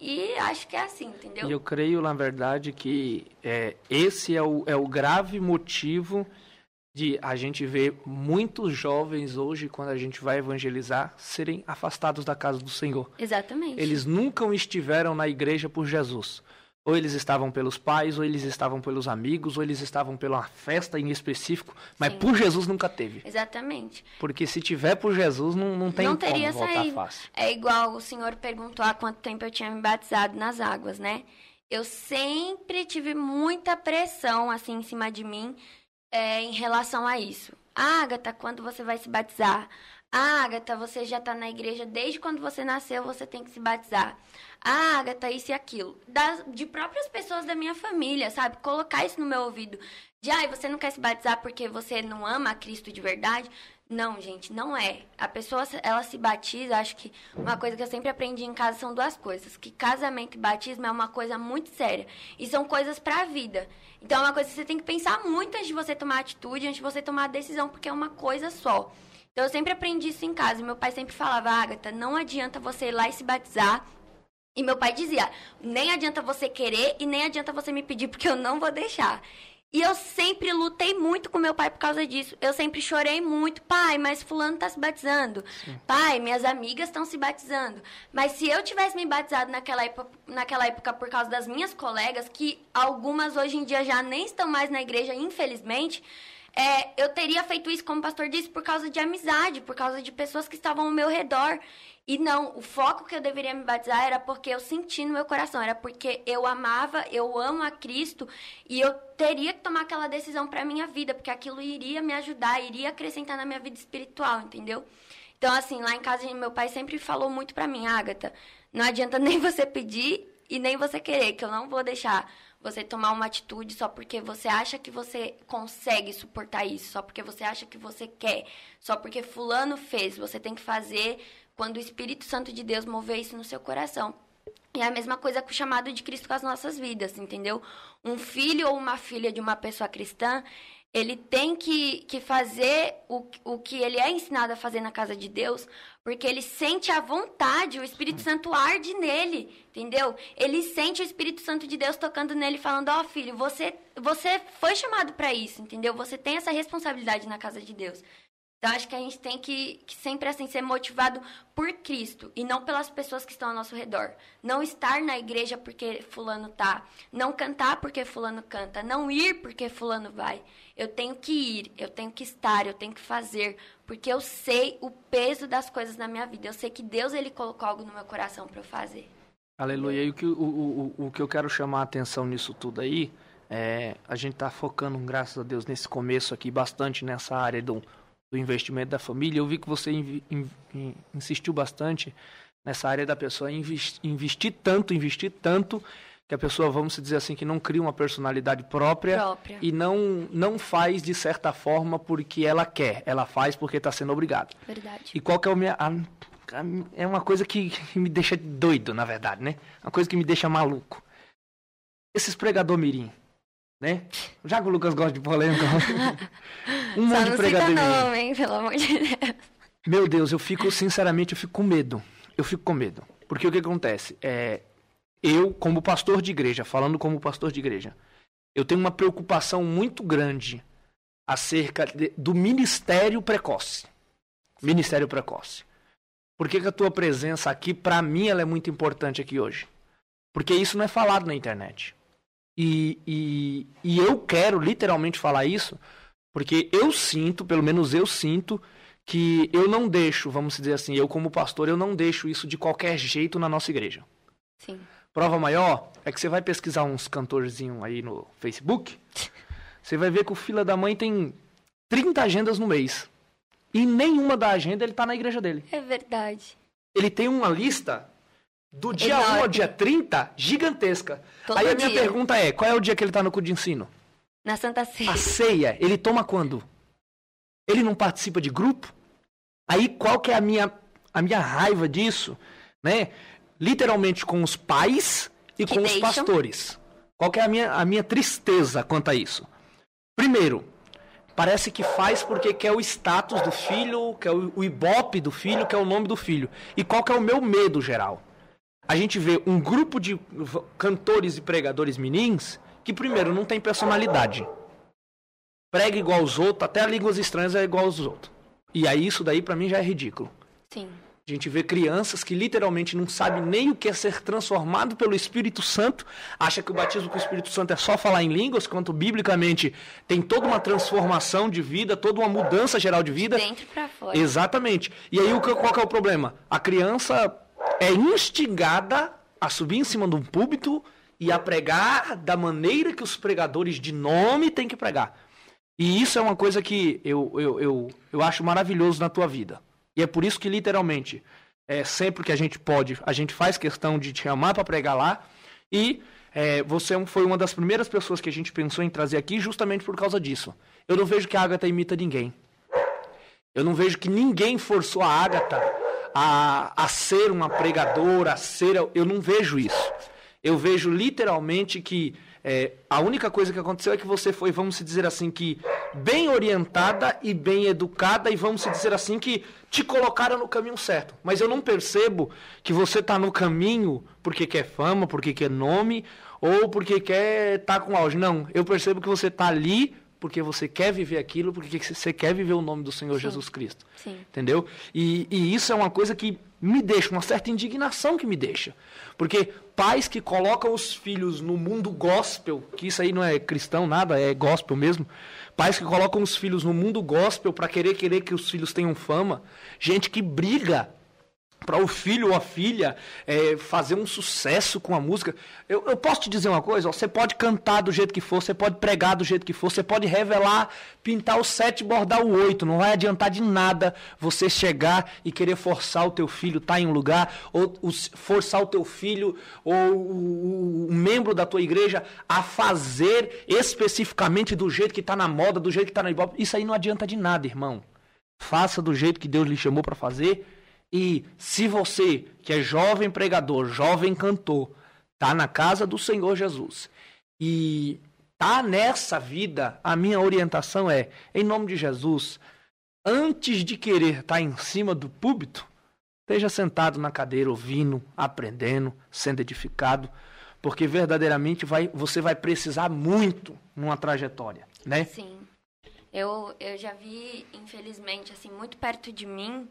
[SPEAKER 3] E acho que é assim, entendeu?
[SPEAKER 1] E eu creio, na verdade, que é, esse é o, é o grave motivo de a gente ver muitos jovens hoje, quando a gente vai evangelizar, serem afastados da casa do Senhor.
[SPEAKER 3] Exatamente.
[SPEAKER 1] Eles nunca estiveram na igreja por Jesus. Ou eles estavam pelos pais, ou eles estavam pelos amigos, ou eles estavam pela festa em específico, mas Sim. por Jesus nunca teve.
[SPEAKER 3] Exatamente.
[SPEAKER 1] Porque se tiver por Jesus, não, não tem
[SPEAKER 3] não teria
[SPEAKER 1] como voltar
[SPEAKER 3] saído.
[SPEAKER 1] fácil.
[SPEAKER 3] É igual o senhor perguntou há quanto tempo eu tinha me batizado nas águas, né? Eu sempre tive muita pressão, assim, em cima de mim, é, em relação a isso. Agatha, quando você vai se batizar? Agatha, você já está na igreja desde quando você nasceu, você tem que se batizar. Agatha, isso e aquilo. Das, de próprias pessoas da minha família, sabe? Colocar isso no meu ouvido. De, ai, você não quer se batizar porque você não ama a Cristo de verdade? Não, gente, não é. A pessoa, ela se batiza, acho que uma coisa que eu sempre aprendi em casa são duas coisas. Que casamento e batismo é uma coisa muito séria. E são coisas para a vida. Então, é uma coisa que você tem que pensar muito antes de você tomar atitude, antes de você tomar a decisão, porque é uma coisa só. Então eu sempre aprendi isso em casa. Meu pai sempre falava, Agatha, não adianta você ir lá e se batizar. E meu pai dizia, nem adianta você querer e nem adianta você me pedir, porque eu não vou deixar. E eu sempre lutei muito com meu pai por causa disso. Eu sempre chorei muito. Pai, mas fulano tá se batizando. Sim. Pai, minhas amigas estão se batizando. Mas se eu tivesse me batizado naquela época, naquela época por causa das minhas colegas, que algumas hoje em dia já nem estão mais na igreja, infelizmente, é, eu teria feito isso, como o pastor disse, por causa de amizade, por causa de pessoas que estavam ao meu redor. E não, o foco que eu deveria me batizar era porque eu senti no meu coração, era porque eu amava, eu amo a Cristo e eu teria que tomar aquela decisão para minha vida, porque aquilo iria me ajudar, iria acrescentar na minha vida espiritual, entendeu? Então, assim, lá em casa, meu pai sempre falou muito para mim, Agatha, não adianta (laughs) nem você pedir e nem você querer, que eu não vou deixar você tomar uma atitude só porque você acha que você consegue suportar isso, só porque você acha que você quer, só porque fulano fez, você tem que fazer quando o Espírito Santo de Deus mover isso no seu coração. E é a mesma coisa com o chamado de Cristo com as nossas vidas, entendeu? Um filho ou uma filha de uma pessoa cristã, ele tem que, que fazer o, o que ele é ensinado a fazer na casa de Deus, porque ele sente a vontade, o Espírito Santo arde nele, entendeu? Ele sente o Espírito Santo de Deus tocando nele, falando: Ó oh, filho, você, você foi chamado para isso, entendeu? Você tem essa responsabilidade na casa de Deus. Então, acho que a gente tem que, que, sempre assim ser motivado por Cristo e não pelas pessoas que estão ao nosso redor. Não estar na igreja porque fulano tá, não cantar porque fulano canta, não ir porque fulano vai. Eu tenho que ir, eu tenho que estar, eu tenho que fazer, porque eu sei o peso das coisas na minha vida. Eu sei que Deus ele colocou algo no meu coração para eu fazer.
[SPEAKER 1] Aleluia. E o que, o, o, o que eu quero chamar a atenção nisso tudo aí é a gente tá focando, graças a Deus, nesse começo aqui bastante nessa área do do investimento da família. Eu vi que você in, in, in, insistiu bastante nessa área da pessoa investir, investir tanto, investir tanto que a pessoa, vamos dizer assim, que não cria uma personalidade própria, própria. e não não faz de certa forma porque ela quer, ela faz porque está sendo obrigada.
[SPEAKER 3] Verdade.
[SPEAKER 1] E qual que é o minha a, a, é uma coisa que me deixa doido, na verdade, né? Uma coisa que me deixa maluco. Esses pregador mirim, né? Já que o Lucas gosta de polêmica. (laughs)
[SPEAKER 3] um monte de pregador. Não, hein, pelo amor de Deus.
[SPEAKER 1] Meu Deus, eu fico, sinceramente, eu fico com medo. Eu fico com medo. Porque o que acontece? É, eu, como pastor de igreja, falando como pastor de igreja, eu tenho uma preocupação muito grande acerca de, do ministério precoce. Ministério precoce. Por que, que a tua presença aqui, para mim, ela é muito importante aqui hoje? Porque isso não é falado na internet. E, e, e eu quero literalmente falar isso, porque eu sinto, pelo menos eu sinto, que eu não deixo, vamos dizer assim, eu como pastor, eu não deixo isso de qualquer jeito na nossa igreja.
[SPEAKER 3] Sim.
[SPEAKER 1] Prova maior é que você vai pesquisar uns cantorzinhos aí no Facebook, você vai ver que o Fila da Mãe tem 30 agendas no mês. E nenhuma da agenda ele tá na igreja dele.
[SPEAKER 3] É verdade.
[SPEAKER 1] Ele tem uma lista do dia Enorme. 1 ao dia 30, gigantesca. Todo Aí a minha dia. pergunta é, qual é o dia que ele está no cu de ensino?
[SPEAKER 3] Na Santa Ceia.
[SPEAKER 1] A ceia, ele toma quando? Ele não participa de grupo? Aí qual que é a minha, a minha raiva disso? Né? Literalmente com os pais e que com deixam. os pastores. Qual que é a minha, a minha tristeza quanto a isso? Primeiro, parece que faz porque quer o status do filho, quer o, o ibope do filho, quer o nome do filho. E qual que é o meu medo geral? a gente vê um grupo de cantores e pregadores menins que, primeiro, não tem personalidade. Prega igual aos outros, até línguas estranhas é igual aos outros. E aí isso daí para mim já é ridículo.
[SPEAKER 3] Sim.
[SPEAKER 1] A gente vê crianças que literalmente não sabem nem o que é ser transformado pelo Espírito Santo, acha que o batismo com o Espírito Santo é só falar em línguas, quanto biblicamente tem toda uma transformação de vida, toda uma mudança geral de vida.
[SPEAKER 3] De dentro para fora.
[SPEAKER 1] Exatamente. E aí qual que é o problema? A criança é instigada a subir em cima de um púlpito e a pregar da maneira que os pregadores de nome têm que pregar. E isso é uma coisa que eu, eu, eu, eu acho maravilhoso na tua vida. E é por isso que, literalmente, é, sempre que a gente pode, a gente faz questão de te chamar para pregar lá. E é, você foi uma das primeiras pessoas que a gente pensou em trazer aqui justamente por causa disso. Eu não vejo que a Agatha imita ninguém. Eu não vejo que ninguém forçou a Agatha a, a ser uma pregadora, a ser. Eu não vejo isso. Eu vejo literalmente que é, a única coisa que aconteceu é que você foi, vamos dizer assim, que bem orientada e bem educada, e vamos dizer assim, que te colocaram no caminho certo. Mas eu não percebo que você está no caminho porque quer fama, porque quer nome, ou porque quer estar tá com auge. Não, eu percebo que você está ali porque você quer viver aquilo, porque você quer viver o nome do Senhor Sim. Jesus Cristo.
[SPEAKER 3] Sim.
[SPEAKER 1] Entendeu? E, e isso é uma coisa que me deixa, uma certa indignação que me deixa. Porque pais que colocam os filhos no mundo gospel, que isso aí não é cristão nada, é gospel mesmo. Pais que colocam os filhos no mundo gospel para querer querer que os filhos tenham fama. Gente que briga para o filho ou a filha é, fazer um sucesso com a música. Eu, eu posso te dizer uma coisa: ó, você pode cantar do jeito que for, você pode pregar do jeito que for, você pode revelar, pintar o sete e bordar o oito. Não vai adiantar de nada você chegar e querer forçar o teu filho estar tá em um lugar, ou, ou forçar o teu filho ou o, o, membro da tua igreja a fazer especificamente do jeito que está na moda, do jeito que está na ibope. Isso aí não adianta de nada, irmão. Faça do jeito que Deus lhe chamou para fazer e se você, que é jovem pregador, jovem cantor, tá na casa do Senhor Jesus e tá nessa vida, a minha orientação é, em nome de Jesus, antes de querer estar tá em cima do púlpito, esteja sentado na cadeira ouvindo, aprendendo, sendo edificado, porque verdadeiramente vai, você vai precisar muito numa trajetória, né?
[SPEAKER 3] Sim. Eu, eu já vi, infelizmente, assim, muito perto de mim,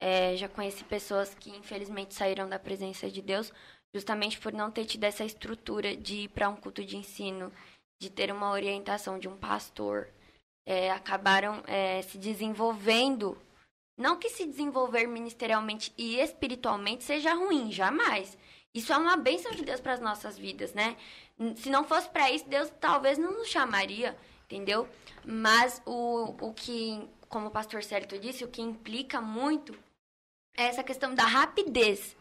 [SPEAKER 3] é, já conheci pessoas que infelizmente saíram da presença de Deus justamente por não ter tido essa estrutura de ir para um culto de ensino, de ter uma orientação de um pastor. É, acabaram é, se desenvolvendo. Não que se desenvolver ministerialmente e espiritualmente seja ruim, jamais. Isso é uma bênção de Deus para as nossas vidas, né? Se não fosse para isso, Deus talvez não nos chamaria, entendeu? Mas o, o que, como o pastor Célio disse, o que implica muito é essa questão da rapidez,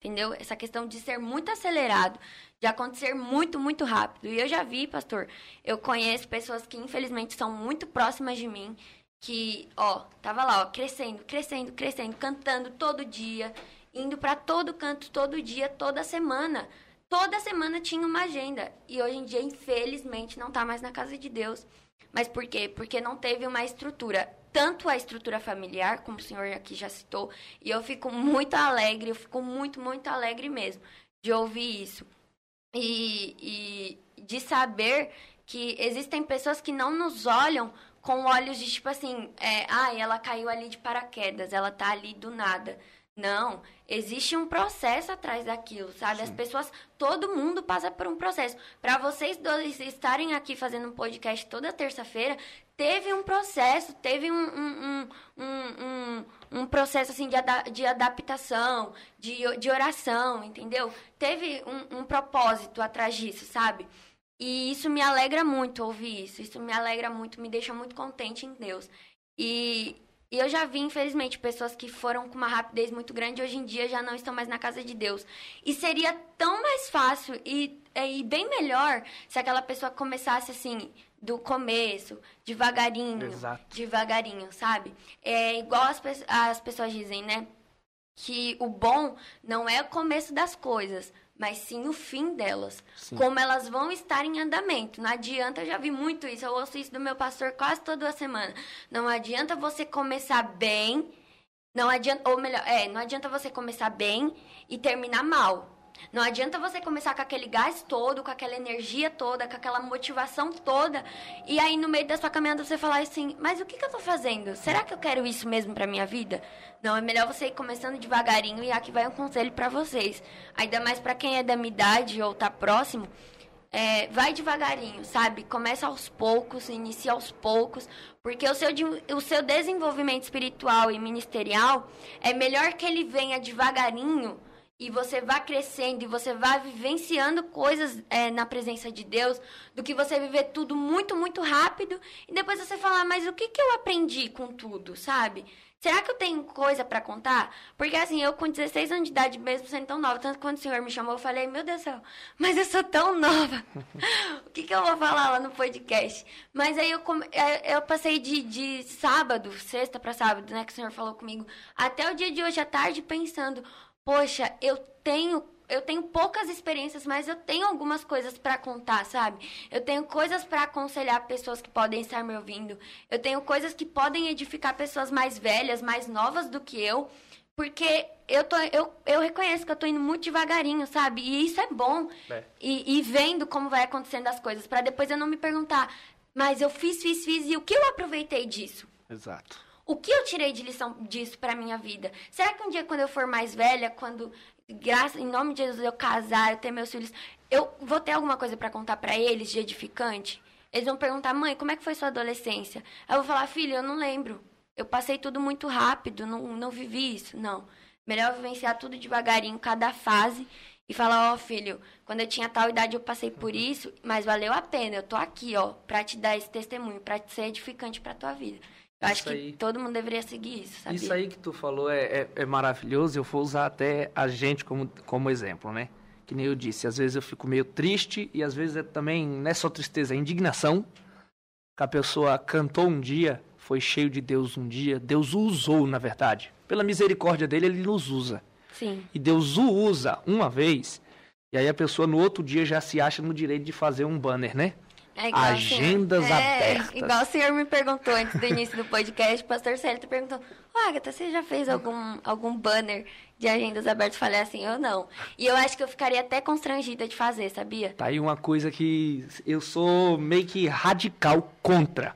[SPEAKER 3] entendeu? Essa questão de ser muito acelerado, de acontecer muito, muito rápido. E eu já vi, pastor, eu conheço pessoas que infelizmente são muito próximas de mim, que, ó, tava lá, ó, crescendo, crescendo, crescendo, cantando todo dia, indo para todo canto, todo dia, toda semana. Toda semana tinha uma agenda. E hoje em dia, infelizmente, não tá mais na casa de Deus. Mas por quê? Porque não teve uma estrutura tanto a estrutura familiar, como o senhor aqui já citou, e eu fico muito alegre, eu fico muito, muito alegre mesmo de ouvir isso. E, e de saber que existem pessoas que não nos olham com olhos de tipo assim, é, ah, ela caiu ali de paraquedas, ela tá ali do nada. Não, existe um processo atrás daquilo, sabe? Sim. As pessoas, todo mundo passa por um processo. Para vocês dois estarem aqui fazendo um podcast toda terça-feira, teve um processo, teve um, um, um, um, um processo assim de, ada de adaptação, de, de oração, entendeu? Teve um, um propósito atrás disso, sabe? E isso me alegra muito ouvir isso. Isso me alegra muito, me deixa muito contente em Deus. E, e eu já vi, infelizmente, pessoas que foram com uma rapidez muito grande hoje em dia já não estão mais na casa de Deus. E seria tão mais fácil e, e bem melhor se aquela pessoa começasse assim, do começo, devagarinho, Exato. devagarinho, sabe? É igual as, as pessoas dizem, né? Que o bom não é o começo das coisas, mas sim o fim delas. Sim. Como elas vão estar em andamento. Não adianta, eu já vi muito isso, eu ouço isso do meu pastor quase toda semana. Não adianta você começar bem, não adianta, ou melhor, é, não adianta você começar bem e terminar mal. Não adianta você começar com aquele gás todo, com aquela energia toda, com aquela motivação toda, e aí no meio da sua caminhada você falar assim: mas o que, que eu tô fazendo? Será que eu quero isso mesmo pra minha vida? Não, é melhor você ir começando devagarinho e aqui vai um conselho para vocês. Ainda mais para quem é da minha idade ou tá próximo. É, vai devagarinho, sabe? Começa aos poucos, inicia aos poucos, porque o seu, o seu desenvolvimento espiritual e ministerial é melhor que ele venha devagarinho e você vá crescendo e você vá vivenciando coisas é, na presença de Deus, do que você viver tudo muito, muito rápido e depois você falar, mas o que, que eu aprendi com tudo, sabe? Será que eu tenho coisa para contar? Porque assim, eu com 16 anos de idade, mesmo sendo tão nova, tanto quando o senhor me chamou, eu falei, meu Deus do céu, mas eu sou tão nova. (laughs) o que, que eu vou falar lá no podcast? Mas aí eu, eu passei de, de sábado, sexta para sábado, né, que o senhor falou comigo, até o dia de hoje à tarde pensando, poxa, eu tenho eu tenho poucas experiências, mas eu tenho algumas coisas para contar, sabe? Eu tenho coisas para aconselhar pessoas que podem estar me ouvindo. Eu tenho coisas que podem edificar pessoas mais velhas, mais novas do que eu, porque eu tô eu, eu reconheço que eu tô indo muito devagarinho, sabe? E isso é bom. É. E, e vendo como vai acontecendo as coisas, para depois eu não me perguntar, mas eu fiz, fiz, fiz e o que eu aproveitei disso?
[SPEAKER 1] Exato.
[SPEAKER 3] O que eu tirei de lição disso para minha vida? Será que um dia quando eu for mais velha, quando graças em nome de Jesus eu casar, eu ter meus filhos, eu vou ter alguma coisa para contar para eles de edificante? Eles vão perguntar: "Mãe, como é que foi sua adolescência?" Eu vou falar: "Filho, eu não lembro. Eu passei tudo muito rápido, não, não vivi isso." Não. Melhor vivenciar tudo devagarinho, cada fase. E falar, ó, filho, quando eu tinha tal idade eu passei por
[SPEAKER 1] Uhum.
[SPEAKER 3] isso, mas valeu a pena. Eu tô aqui, ó, pra te dar esse testemunho, pra ser edificante pra tua vida. Eu acho
[SPEAKER 1] Isso
[SPEAKER 3] que
[SPEAKER 1] aí.
[SPEAKER 3] todo mundo deveria seguir isso, sabia?
[SPEAKER 1] Isso aí que tu falou é, é, é maravilhoso. Eu vou usar até a gente como, como exemplo, né? Que nem eu disse, às vezes eu fico meio triste e às vezes é também não é só tristeza, é indignação. Que a pessoa cantou um dia, foi cheio de Deus um dia, Deus o usou, na verdade. Pela misericórdia dele, ele nos usa.
[SPEAKER 3] Sim.
[SPEAKER 1] E Deus o usa uma vez, e aí a pessoa no outro dia já se acha no direito de fazer um banner, né?
[SPEAKER 3] É
[SPEAKER 1] Agendas
[SPEAKER 3] senhor- é,
[SPEAKER 1] abertas.
[SPEAKER 3] Igual o senhor me perguntou antes do início do podcast, o pastor Célio perguntou, ô Agatha, você já fez algum, algum banner de agendas abertas? Falei assim, eu não. E eu acho que eu ficaria até constrangida de fazer, sabia?
[SPEAKER 1] Tá aí uma coisa que eu sou meio que radical contra.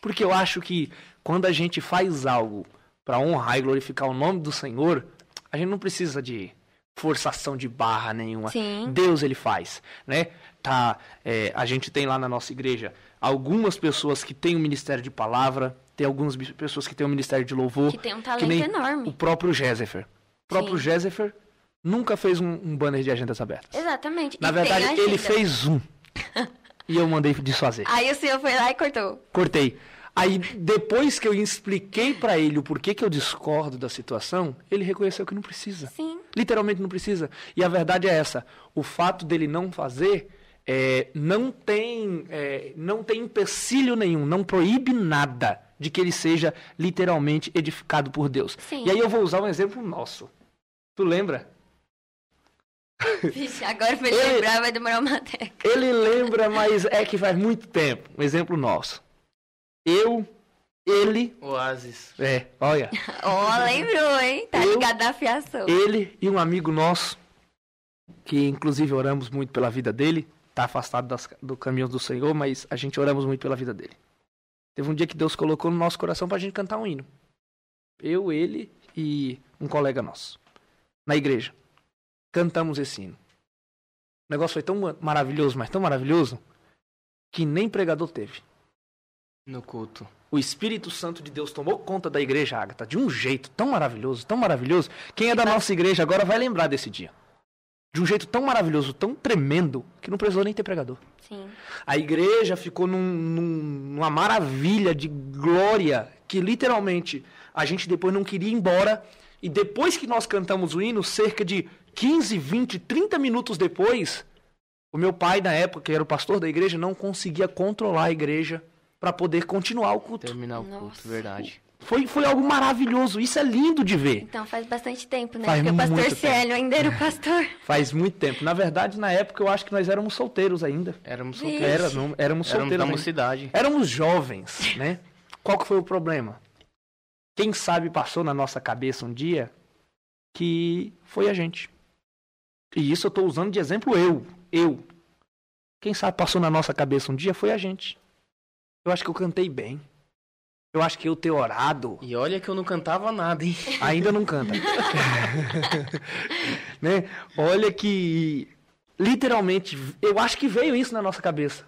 [SPEAKER 1] Porque eu acho que quando a gente faz algo para honrar e glorificar o nome do Senhor, a gente não precisa de forçação de barra nenhuma.
[SPEAKER 3] Sim.
[SPEAKER 1] Deus ele faz, né? Tá, é, a gente tem lá na nossa igreja algumas pessoas que têm o ministério de palavra, tem algumas pessoas que têm o ministério de louvor,
[SPEAKER 3] Que tem um talento enorme.
[SPEAKER 1] O próprio Jéssifer. O próprio. Jéssifer nunca fez um, um banner de agendas abertas.
[SPEAKER 3] Exatamente.
[SPEAKER 1] Na
[SPEAKER 3] E
[SPEAKER 1] verdade, ele fez um. (laughs) e eu mandei desfazer.
[SPEAKER 3] Aí o senhor foi lá e cortou.
[SPEAKER 1] Cortei. Aí, depois que eu expliquei pra ele o porquê que eu discordo da situação, ele reconheceu que não precisa.
[SPEAKER 3] Sim.
[SPEAKER 1] Literalmente não precisa. E a verdade é essa. O fato dele não fazer é, não, tem, é, não tem empecilho nenhum, não proíbe nada de que ele seja literalmente edificado por Deus.
[SPEAKER 3] Sim.
[SPEAKER 1] E aí eu vou usar um exemplo nosso. Tu lembra?
[SPEAKER 3] Vixe, agora pra ele (laughs)
[SPEAKER 1] Ele-
[SPEAKER 3] lembrar vai demorar uma década.
[SPEAKER 1] Ele lembra, mas é que faz muito tempo. Um exemplo nosso. Eu, ele,
[SPEAKER 2] Oasis.
[SPEAKER 1] é, olha, (laughs)
[SPEAKER 3] Ó, lembrou, hein? Tá
[SPEAKER 1] Eu-
[SPEAKER 3] ligado na fiação.
[SPEAKER 1] ele e um amigo nosso, que inclusive oramos muito pela vida dele, tá afastado das, do caminho do Senhor, mas a gente oramos muito pela vida dele. Teve um dia que Deus colocou no nosso coração pra gente cantar um hino. Eu, ele e um colega nosso. Na igreja. Cantamos esse hino. O negócio foi tão ma- maravilhoso, mas tão maravilhoso, que nem pregador teve.
[SPEAKER 2] No culto.
[SPEAKER 1] O Espírito Santo de Deus tomou conta da igreja, Agatha, de um jeito tão maravilhoso, tão maravilhoso. Quem é da nossa igreja agora vai lembrar desse dia. De um jeito tão maravilhoso, tão tremendo, que não precisou nem ter pregador.
[SPEAKER 3] Sim.
[SPEAKER 1] A igreja ficou num- num- numa maravilha de glória que literalmente a gente depois não queria ir embora. E depois que nós cantamos o hino, cerca de 15, 20, 30 minutos depois, o meu pai, na época, que era o pastor da igreja, não conseguia controlar a igreja para poder continuar o culto.
[SPEAKER 2] Terminar o
[SPEAKER 3] Nossa.
[SPEAKER 2] culto, verdade.
[SPEAKER 1] Foi, foi algo maravilhoso. Isso é lindo de ver.
[SPEAKER 3] Então faz bastante tempo, né?
[SPEAKER 1] Faz
[SPEAKER 3] Porque o pastor
[SPEAKER 1] muito tempo.
[SPEAKER 3] Célio ainda era o pastor. (laughs)
[SPEAKER 1] Faz muito tempo. Na verdade, na época, eu acho que nós éramos solteiros ainda.
[SPEAKER 2] Éramos solteiros.
[SPEAKER 1] Era, não, éramos
[SPEAKER 2] Éramos
[SPEAKER 1] solteiros.
[SPEAKER 2] da
[SPEAKER 1] ainda.
[SPEAKER 2] mocidade.
[SPEAKER 1] Éramos jovens, né? Qual que foi o problema? Quem sabe passou na nossa cabeça um dia que foi a gente. E isso eu tô usando de exemplo eu, eu. Quem sabe passou na nossa cabeça um dia foi a gente. Eu acho que eu cantei bem. Eu acho que eu ter orado
[SPEAKER 2] E olha que eu não cantava nada, hein? (laughs)
[SPEAKER 1] ainda não canta. (laughs) né? Olha que literalmente eu acho que veio isso na nossa cabeça.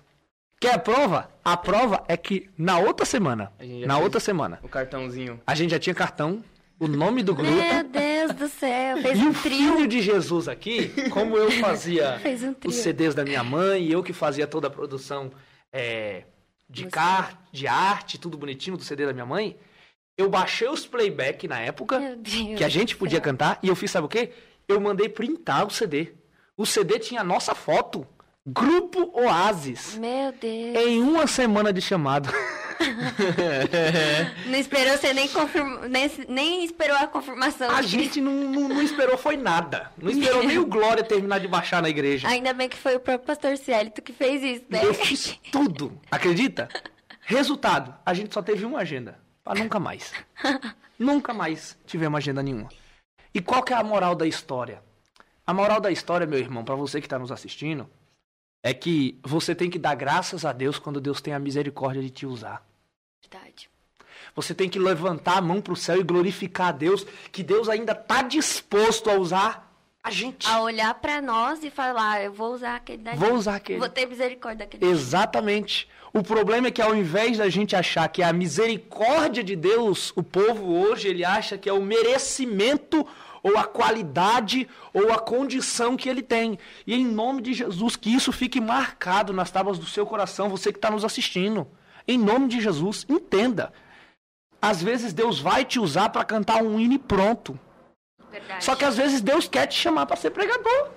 [SPEAKER 1] Quer a prova? A prova é que na outra semana, na outra semana,
[SPEAKER 2] O cartãozinho.
[SPEAKER 1] a gente já tinha cartão, o nome do grupo
[SPEAKER 3] Meu Deus do céu. (laughs) Fez
[SPEAKER 1] e
[SPEAKER 3] um
[SPEAKER 1] o
[SPEAKER 3] trio.
[SPEAKER 1] filho de Jesus aqui, como eu fazia
[SPEAKER 3] um
[SPEAKER 1] os CDs da minha mãe e eu que fazia toda a produção é, de, car de arte, tudo bonitinho do CD da minha mãe, eu baixei os playback na época que a gente podia cantar e eu fiz, sabe o quê? Eu mandei printar o CD. O CD tinha a nossa foto. Grupo Oasis.
[SPEAKER 3] Meu Deus.
[SPEAKER 1] Em uma semana de chamado. (laughs) (laughs)
[SPEAKER 3] Não esperou você nem confirmar. Nem, nem esperou a confirmação.
[SPEAKER 1] A gente não, não, não esperou, foi nada. Não esperou nem o Glória terminar de baixar na igreja.
[SPEAKER 3] Ainda bem que foi o próprio pastor Célito que fez isso, né?
[SPEAKER 1] Eu fiz tudo, acredita? Resultado, a gente só teve uma agenda. Pra nunca mais. nunca mais tivemos agenda nenhuma. E qual que é a moral da história? A moral da história, meu irmão, pra você que tá nos assistindo, é que você tem que dar graças a Deus quando Deus tem a misericórdia de te usar.
[SPEAKER 3] Verdade.
[SPEAKER 1] Você tem que levantar a mão pro céu e glorificar a Deus, que Deus ainda tá disposto a usar a gente.
[SPEAKER 3] A olhar pra nós e falar, eu vou usar aquele dali.
[SPEAKER 1] Vou usar aquele.
[SPEAKER 3] Vou ter misericórdia daquele.
[SPEAKER 1] Exatamente. O problema é que ao invés da gente achar que é a misericórdia de Deus, o povo hoje ele acha que é o merecimento ou a qualidade, ou a condição que ele tem. E em nome de Jesus, que isso fique marcado nas tábuas do seu coração, você que está nos assistindo. Em nome de Jesus, entenda. Às vezes Deus vai te usar para cantar um hino pronto.
[SPEAKER 3] Verdade.
[SPEAKER 1] Só que às vezes Deus quer te chamar para ser pregador.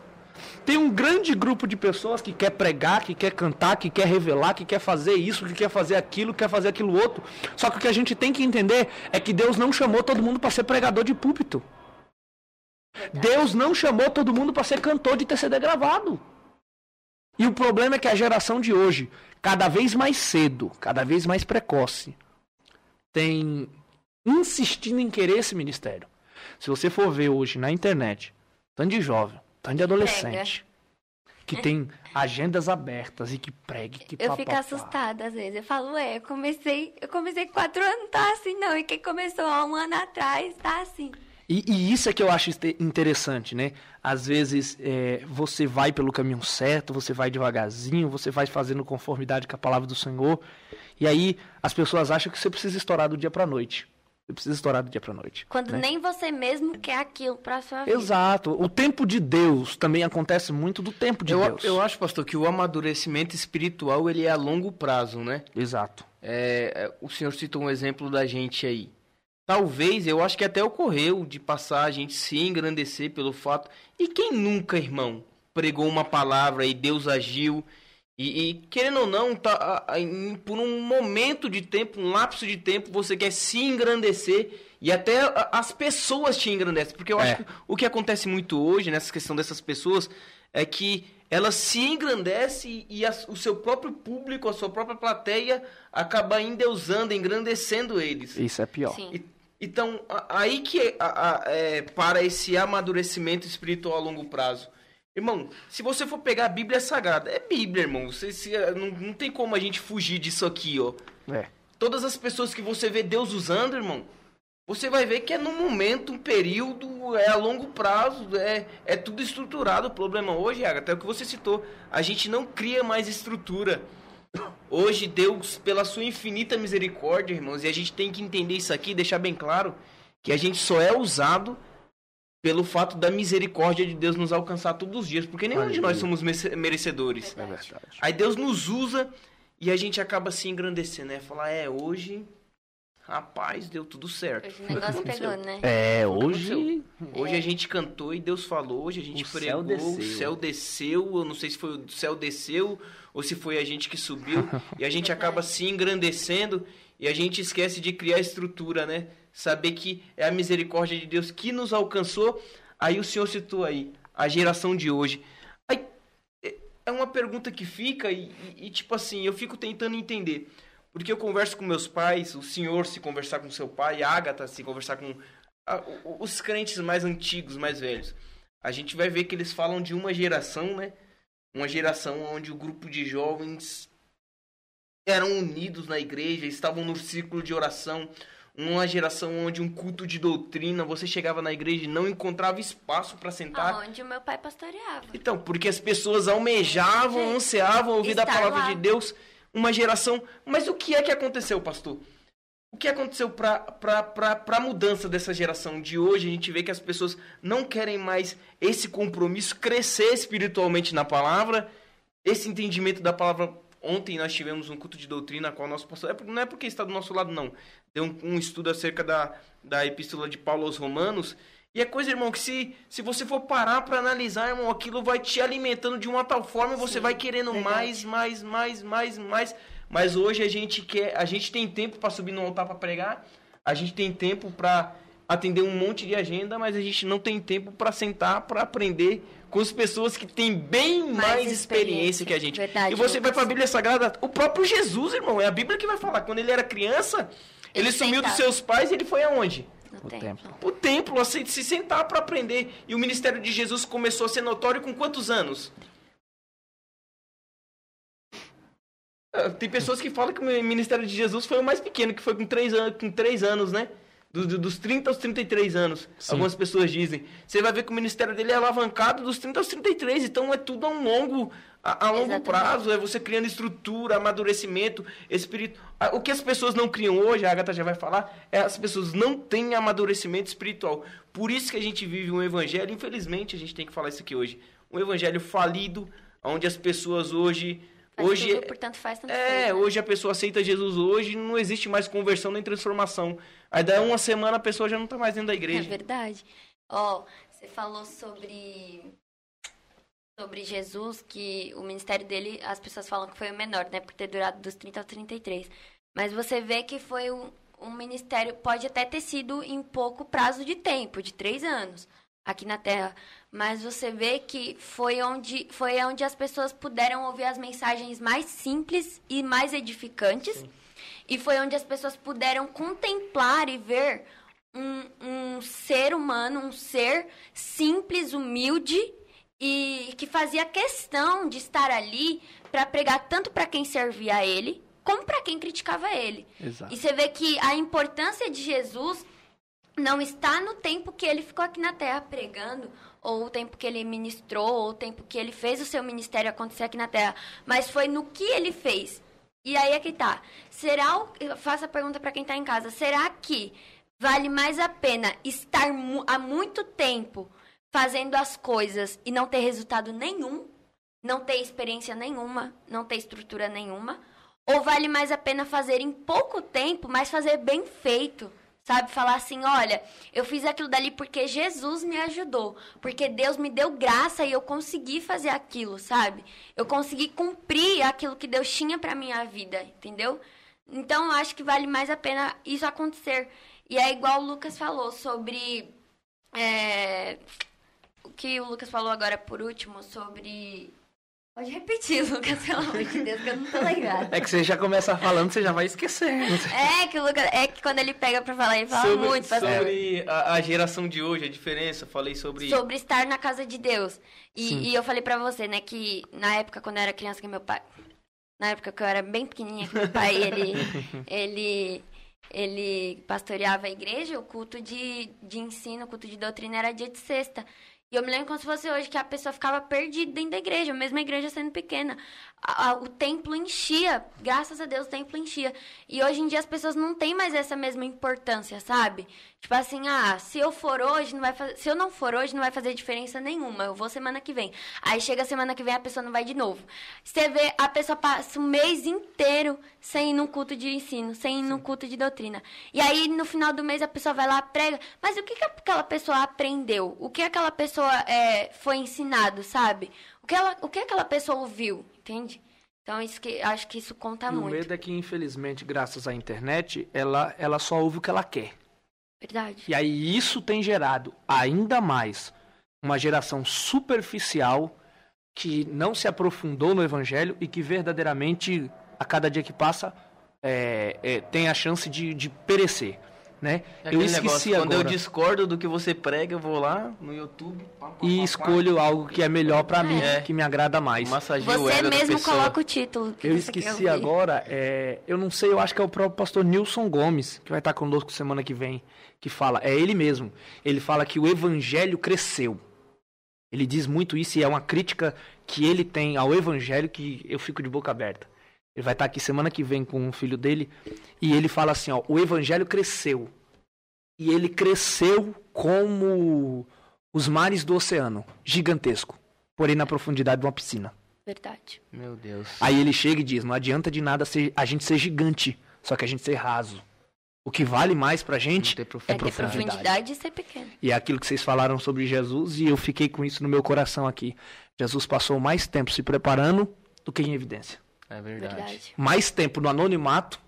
[SPEAKER 1] Tem um grande grupo de pessoas que quer pregar, que quer cantar, que quer revelar, que quer fazer isso, que quer fazer aquilo, que quer fazer aquilo outro. Só que o que a gente tem que entender é que Deus não chamou todo mundo para ser pregador de púlpito. Deus não chamou todo mundo para ser cantor de TCD gravado. E o problema é que a geração de hoje, cada vez mais cedo, cada vez mais precoce, tem insistindo em querer esse ministério. Se você for ver hoje na internet, tanto de jovem, tanto de adolescente, que tem agendas abertas e que pregue, que
[SPEAKER 3] Eu fico
[SPEAKER 1] papapá.
[SPEAKER 3] assustada às vezes. Eu falo, ué, eu comecei, eu comecei com quatro anos, tá assim não. E quem começou há um ano atrás, tá assim.
[SPEAKER 1] E, e isso é que eu acho interessante, né? Às vezes é, você vai pelo caminho certo, você vai devagarzinho, você vai fazendo conformidade com a palavra do Senhor, e aí as pessoas acham que você precisa estourar do dia pra noite. Você precisa estourar do dia pra noite.
[SPEAKER 3] Quando
[SPEAKER 1] né?
[SPEAKER 3] nem você mesmo quer aquilo pra sua vida.
[SPEAKER 1] Exato. O tempo de Deus também acontece muito do tempo de
[SPEAKER 2] Eu,
[SPEAKER 1] Deus.
[SPEAKER 2] eu acho, pastor, que o amadurecimento espiritual ele é a longo prazo, né?
[SPEAKER 1] Exato.
[SPEAKER 2] É, é, o senhor citou um exemplo da gente aí. Talvez, eu acho que até ocorreu de passar a gente se engrandecer pelo fato. E quem nunca, irmão, pregou uma palavra e Deus agiu? E, e, querendo ou não, tá, a- a- em- por um momento de tempo, um lapso de tempo, você quer se engrandecer e até a- as pessoas te engrandecem. Porque eu
[SPEAKER 1] É.
[SPEAKER 2] acho que o que acontece muito hoje nessa questão dessas pessoas é que elas se engrandecem e as- o seu próprio público, a sua própria plateia acaba endeusando, engrandecendo eles.
[SPEAKER 1] Isso é pior.
[SPEAKER 3] Sim.
[SPEAKER 2] E- Então, aí que a- a- é, para esse amadurecimento espiritual a longo prazo. Irmão, se você for pegar a Bíblia Sagrada, é Bíblia, irmão. Você, se- não, não tem como a gente fugir disso aqui, ó.
[SPEAKER 1] É.
[SPEAKER 2] Todas as pessoas que você vê Deus usando, irmão, você vai ver que é num momento, um período, é a longo prazo, é, é tudo estruturado. O problema hoje, até o que você citou, a gente não cria mais estrutura. Hoje, Deus, pela sua infinita misericórdia, irmãos, e a gente tem que entender isso aqui, deixar bem claro, que a gente só é usado pelo fato da misericórdia de Deus nos alcançar todos os dias, porque nenhum de nós somos merece- merecedores.
[SPEAKER 1] É verdade.
[SPEAKER 2] Aí Deus nos usa e a gente acaba se engrandecendo, né? Falar, é, hoje, rapaz, deu tudo certo.
[SPEAKER 3] Hoje o negócio pegou, né?
[SPEAKER 1] É, hoje.
[SPEAKER 2] Hoje a gente cantou e Deus falou, hoje a gente
[SPEAKER 1] O
[SPEAKER 2] pregou,
[SPEAKER 1] céu desceu.
[SPEAKER 2] o céu desceu, eu não sei se foi o céu desceu ou se foi a gente que subiu, e a gente (laughs) acaba se engrandecendo e a gente esquece de criar estrutura, né? Saber que é a misericórdia de Deus que nos alcançou. Aí o Senhor citou aí, a geração de hoje. Aí, é- é uma pergunta que fica e, e- e, tipo assim, eu fico tentando entender. Porque eu converso com meus pais, o senhor se conversar com seu pai, a Agatha se conversar com a- os crentes mais antigos, mais velhos. A gente vai ver que eles falam de uma geração, né? Uma geração onde o grupo de jovens eram unidos na igreja, estavam no círculo de oração. Uma geração onde um culto de doutrina, você chegava na igreja e não encontrava espaço para sentar.
[SPEAKER 3] Aonde o meu pai pastoreava.
[SPEAKER 2] Então, porque as pessoas almejavam, ansiavam ouvir
[SPEAKER 3] estar
[SPEAKER 2] palavra
[SPEAKER 3] lá.
[SPEAKER 2] de Deus, uma geração. Mas o que é que aconteceu, pastor? O que aconteceu para a mudança dessa geração de hoje? A gente vê que as pessoas não querem mais esse compromisso, crescer espiritualmente na palavra, esse entendimento da palavra. Ontem nós tivemos um culto de doutrina, a qual nosso pastor. é Não é porque está do nosso lado, não. Deu um, um estudo acerca da, da epístola de Paulo aos Romanos. E é coisa, irmão, que se, se você for parar para analisar, irmão, aquilo vai te alimentando de uma tal forma e você
[SPEAKER 3] Sim,
[SPEAKER 2] vai querendo
[SPEAKER 3] verdade.
[SPEAKER 2] mais, mais, mais, mais, mais. Mas hoje a gente quer, a gente tem tempo para subir no altar para pregar, a gente tem tempo para atender um monte de agenda, mas a gente não tem tempo para sentar para aprender com as pessoas que têm bem mais,
[SPEAKER 3] Mais
[SPEAKER 2] experiência
[SPEAKER 3] experiência.
[SPEAKER 2] que a gente.
[SPEAKER 3] Verdade,
[SPEAKER 2] e você vai para a Bíblia Sagrada, o próprio Jesus, irmão, é a Bíblia que vai falar. Quando ele era criança, ele,
[SPEAKER 3] Ele
[SPEAKER 2] sumiu dos seus pais e ele foi aonde?
[SPEAKER 3] No
[SPEAKER 1] O
[SPEAKER 3] tempo.
[SPEAKER 1] templo.
[SPEAKER 2] o templo, assim, se sentar para aprender. E o ministério de Jesus começou a ser notório com quantos anos? Ah, Tem pessoas que falam que o ministério de Jesus foi o mais pequeno, que foi com três anos, com três anos né? Do- do- dos 30 aos 33 anos.
[SPEAKER 1] Sim.
[SPEAKER 2] Algumas pessoas dizem. Você vai ver que o ministério dele é alavancado dos 30 aos 33. Então é tudo a um longo, a, a longo
[SPEAKER 3] Exatamente.
[SPEAKER 2] prazo. É você criando estrutura, amadurecimento, espírito. Ah, O que as pessoas não criam hoje, a Agatha já vai falar, é as pessoas não têm amadurecimento espiritual. Por isso que a gente vive um evangelho, infelizmente a gente tem que falar isso aqui hoje, um evangelho falido, onde as pessoas hoje
[SPEAKER 3] Faz
[SPEAKER 2] hoje
[SPEAKER 3] tudo, portanto, faz tanto
[SPEAKER 2] é,
[SPEAKER 3] fez, né?
[SPEAKER 2] hoje a pessoa aceita Jesus hoje, não existe mais conversão nem transformação. Aí daí uma semana a pessoa já não tá mais dentro da
[SPEAKER 3] É
[SPEAKER 2] igreja.
[SPEAKER 3] verdade. Ó, você falou sobre sobre Jesus, que o ministério dele, as pessoas falam que foi o menor, né? Por ter durado dos 30 aos 33. Mas você vê que foi um, um ministério, pode até ter sido em pouco prazo de tempo, de três anos, aqui na Terra. Mas você vê que foi onde, foi onde as pessoas puderam ouvir as mensagens mais simples e mais edificantes. E foi onde as pessoas puderam contemplar e ver um, um ser humano, um ser simples, humilde e que fazia questão de estar ali para pregar tanto para quem servia a ele, como para quem criticava ele.
[SPEAKER 1] Exato.
[SPEAKER 3] E você vê que a importância de Jesus não está no tempo que ele ficou aqui na terra pregando, ou o tempo que ele ministrou, ou o tempo que ele fez o seu ministério acontecer aqui na terra, mas foi no que ele fez. E aí é que tá. Será, o- eu faço a pergunta para quem tá em casa, será que vale mais a pena estar mu- há muito tempo fazendo as coisas e não ter resultado nenhum, não ter experiência nenhuma, não ter estrutura nenhuma, ou vale mais a pena fazer em pouco tempo, mas fazer bem feito? Sabe, falar assim, olha, eu fiz aquilo dali porque Jesus me ajudou, porque Deus me deu graça e eu consegui fazer aquilo, sabe? Eu consegui cumprir aquilo que Deus tinha pra minha vida, entendeu? Então, eu acho que vale mais a pena isso acontecer. E é igual o Lucas falou sobre é, o que o Lucas falou agora por último sobre Pode repetir, Lucas, pelo amor de Deus, que eu não tô ligada.
[SPEAKER 1] É que você já começa falando, você já vai esquecendo.
[SPEAKER 3] É que o Lucas, é que quando ele pega pra falar, ele fala
[SPEAKER 2] sobre
[SPEAKER 3] muito, pastor.
[SPEAKER 2] sobre a, a geração de hoje, a diferença, falei sobre...
[SPEAKER 3] sobre estar na casa de Deus. E, e eu falei pra você, né, que na época, quando eu era criança, que meu pai. Na época que eu era bem pequenininha, que meu pai, ele. (laughs) ele. Ele pastoreava a igreja, o culto de, de ensino, o culto de doutrina era dia de sexta. E eu me lembro como se fosse hoje, que a pessoa ficava perdida dentro da igreja, mesmo a igreja sendo pequena. A- a- o templo enchia, graças a Deus o templo enchia. E hoje em dia as pessoas não têm mais essa mesma importância, sabe? Tipo assim, ah, se eu for hoje, não vai fazer. Se eu não for hoje, não vai fazer diferença nenhuma. Eu vou semana que vem. Aí chega a semana que vem a pessoa não vai de novo. Você vê, a pessoa passa um mês inteiro sem ir num culto de ensino, sem ir num culto de doutrina. E aí, no final do mês, a pessoa vai lá, prega. Mas o que, que aquela pessoa aprendeu? O que aquela pessoa é, foi ensinado, sabe? O que, ela, o que aquela pessoa ouviu, entende? Então, isso que, acho que isso conta
[SPEAKER 1] E o
[SPEAKER 3] muito.
[SPEAKER 1] medo é que, infelizmente, graças à internet, ela, ela só ouve o que ela quer.
[SPEAKER 3] Verdade.
[SPEAKER 1] E aí isso tem gerado ainda mais uma geração superficial que não se aprofundou no evangelho e que verdadeiramente, a cada dia que passa, é, é, tem a chance de, de perecer. Né?
[SPEAKER 2] É
[SPEAKER 1] eu esqueci
[SPEAKER 2] negócio, quando eu
[SPEAKER 1] agora
[SPEAKER 2] discordo do que você prega, eu vou lá no YouTube pá, pá,
[SPEAKER 1] e
[SPEAKER 2] pá,
[SPEAKER 1] escolho algo que é melhor pra mim,
[SPEAKER 2] É.
[SPEAKER 1] que me agrada mais.
[SPEAKER 2] massageio
[SPEAKER 3] Você mesmo coloca o título. que
[SPEAKER 1] Eu esqueci agora, é, eu não sei, eu acho que é o próprio pastor Nilson Gomes, que vai estar conosco semana que vem, que fala, é ele mesmo. Ele fala que o evangelho cresceu. Ele diz muito isso e é uma crítica que ele tem ao evangelho que eu fico de boca aberta. Ele vai estar aqui semana que vem com o filho dele e ele fala assim, ó, o evangelho cresceu. E ele cresceu como os mares do oceano, gigantesco, porém na profundidade de uma piscina.
[SPEAKER 3] Verdade.
[SPEAKER 2] Meu Deus.
[SPEAKER 1] Aí ele chega e diz: não adianta de nada ser- a gente ser gigante, só que a gente ser raso. O que vale mais pra gente é
[SPEAKER 3] É ter
[SPEAKER 1] profundidade.
[SPEAKER 3] profundidade e ser pequeno.
[SPEAKER 1] E é aquilo que vocês falaram sobre Jesus, e eu fiquei com isso no meu coração aqui. Jesus passou mais tempo se preparando do que em evidência.
[SPEAKER 2] É verdade.
[SPEAKER 3] Verdade.
[SPEAKER 1] Mais tempo no anonimato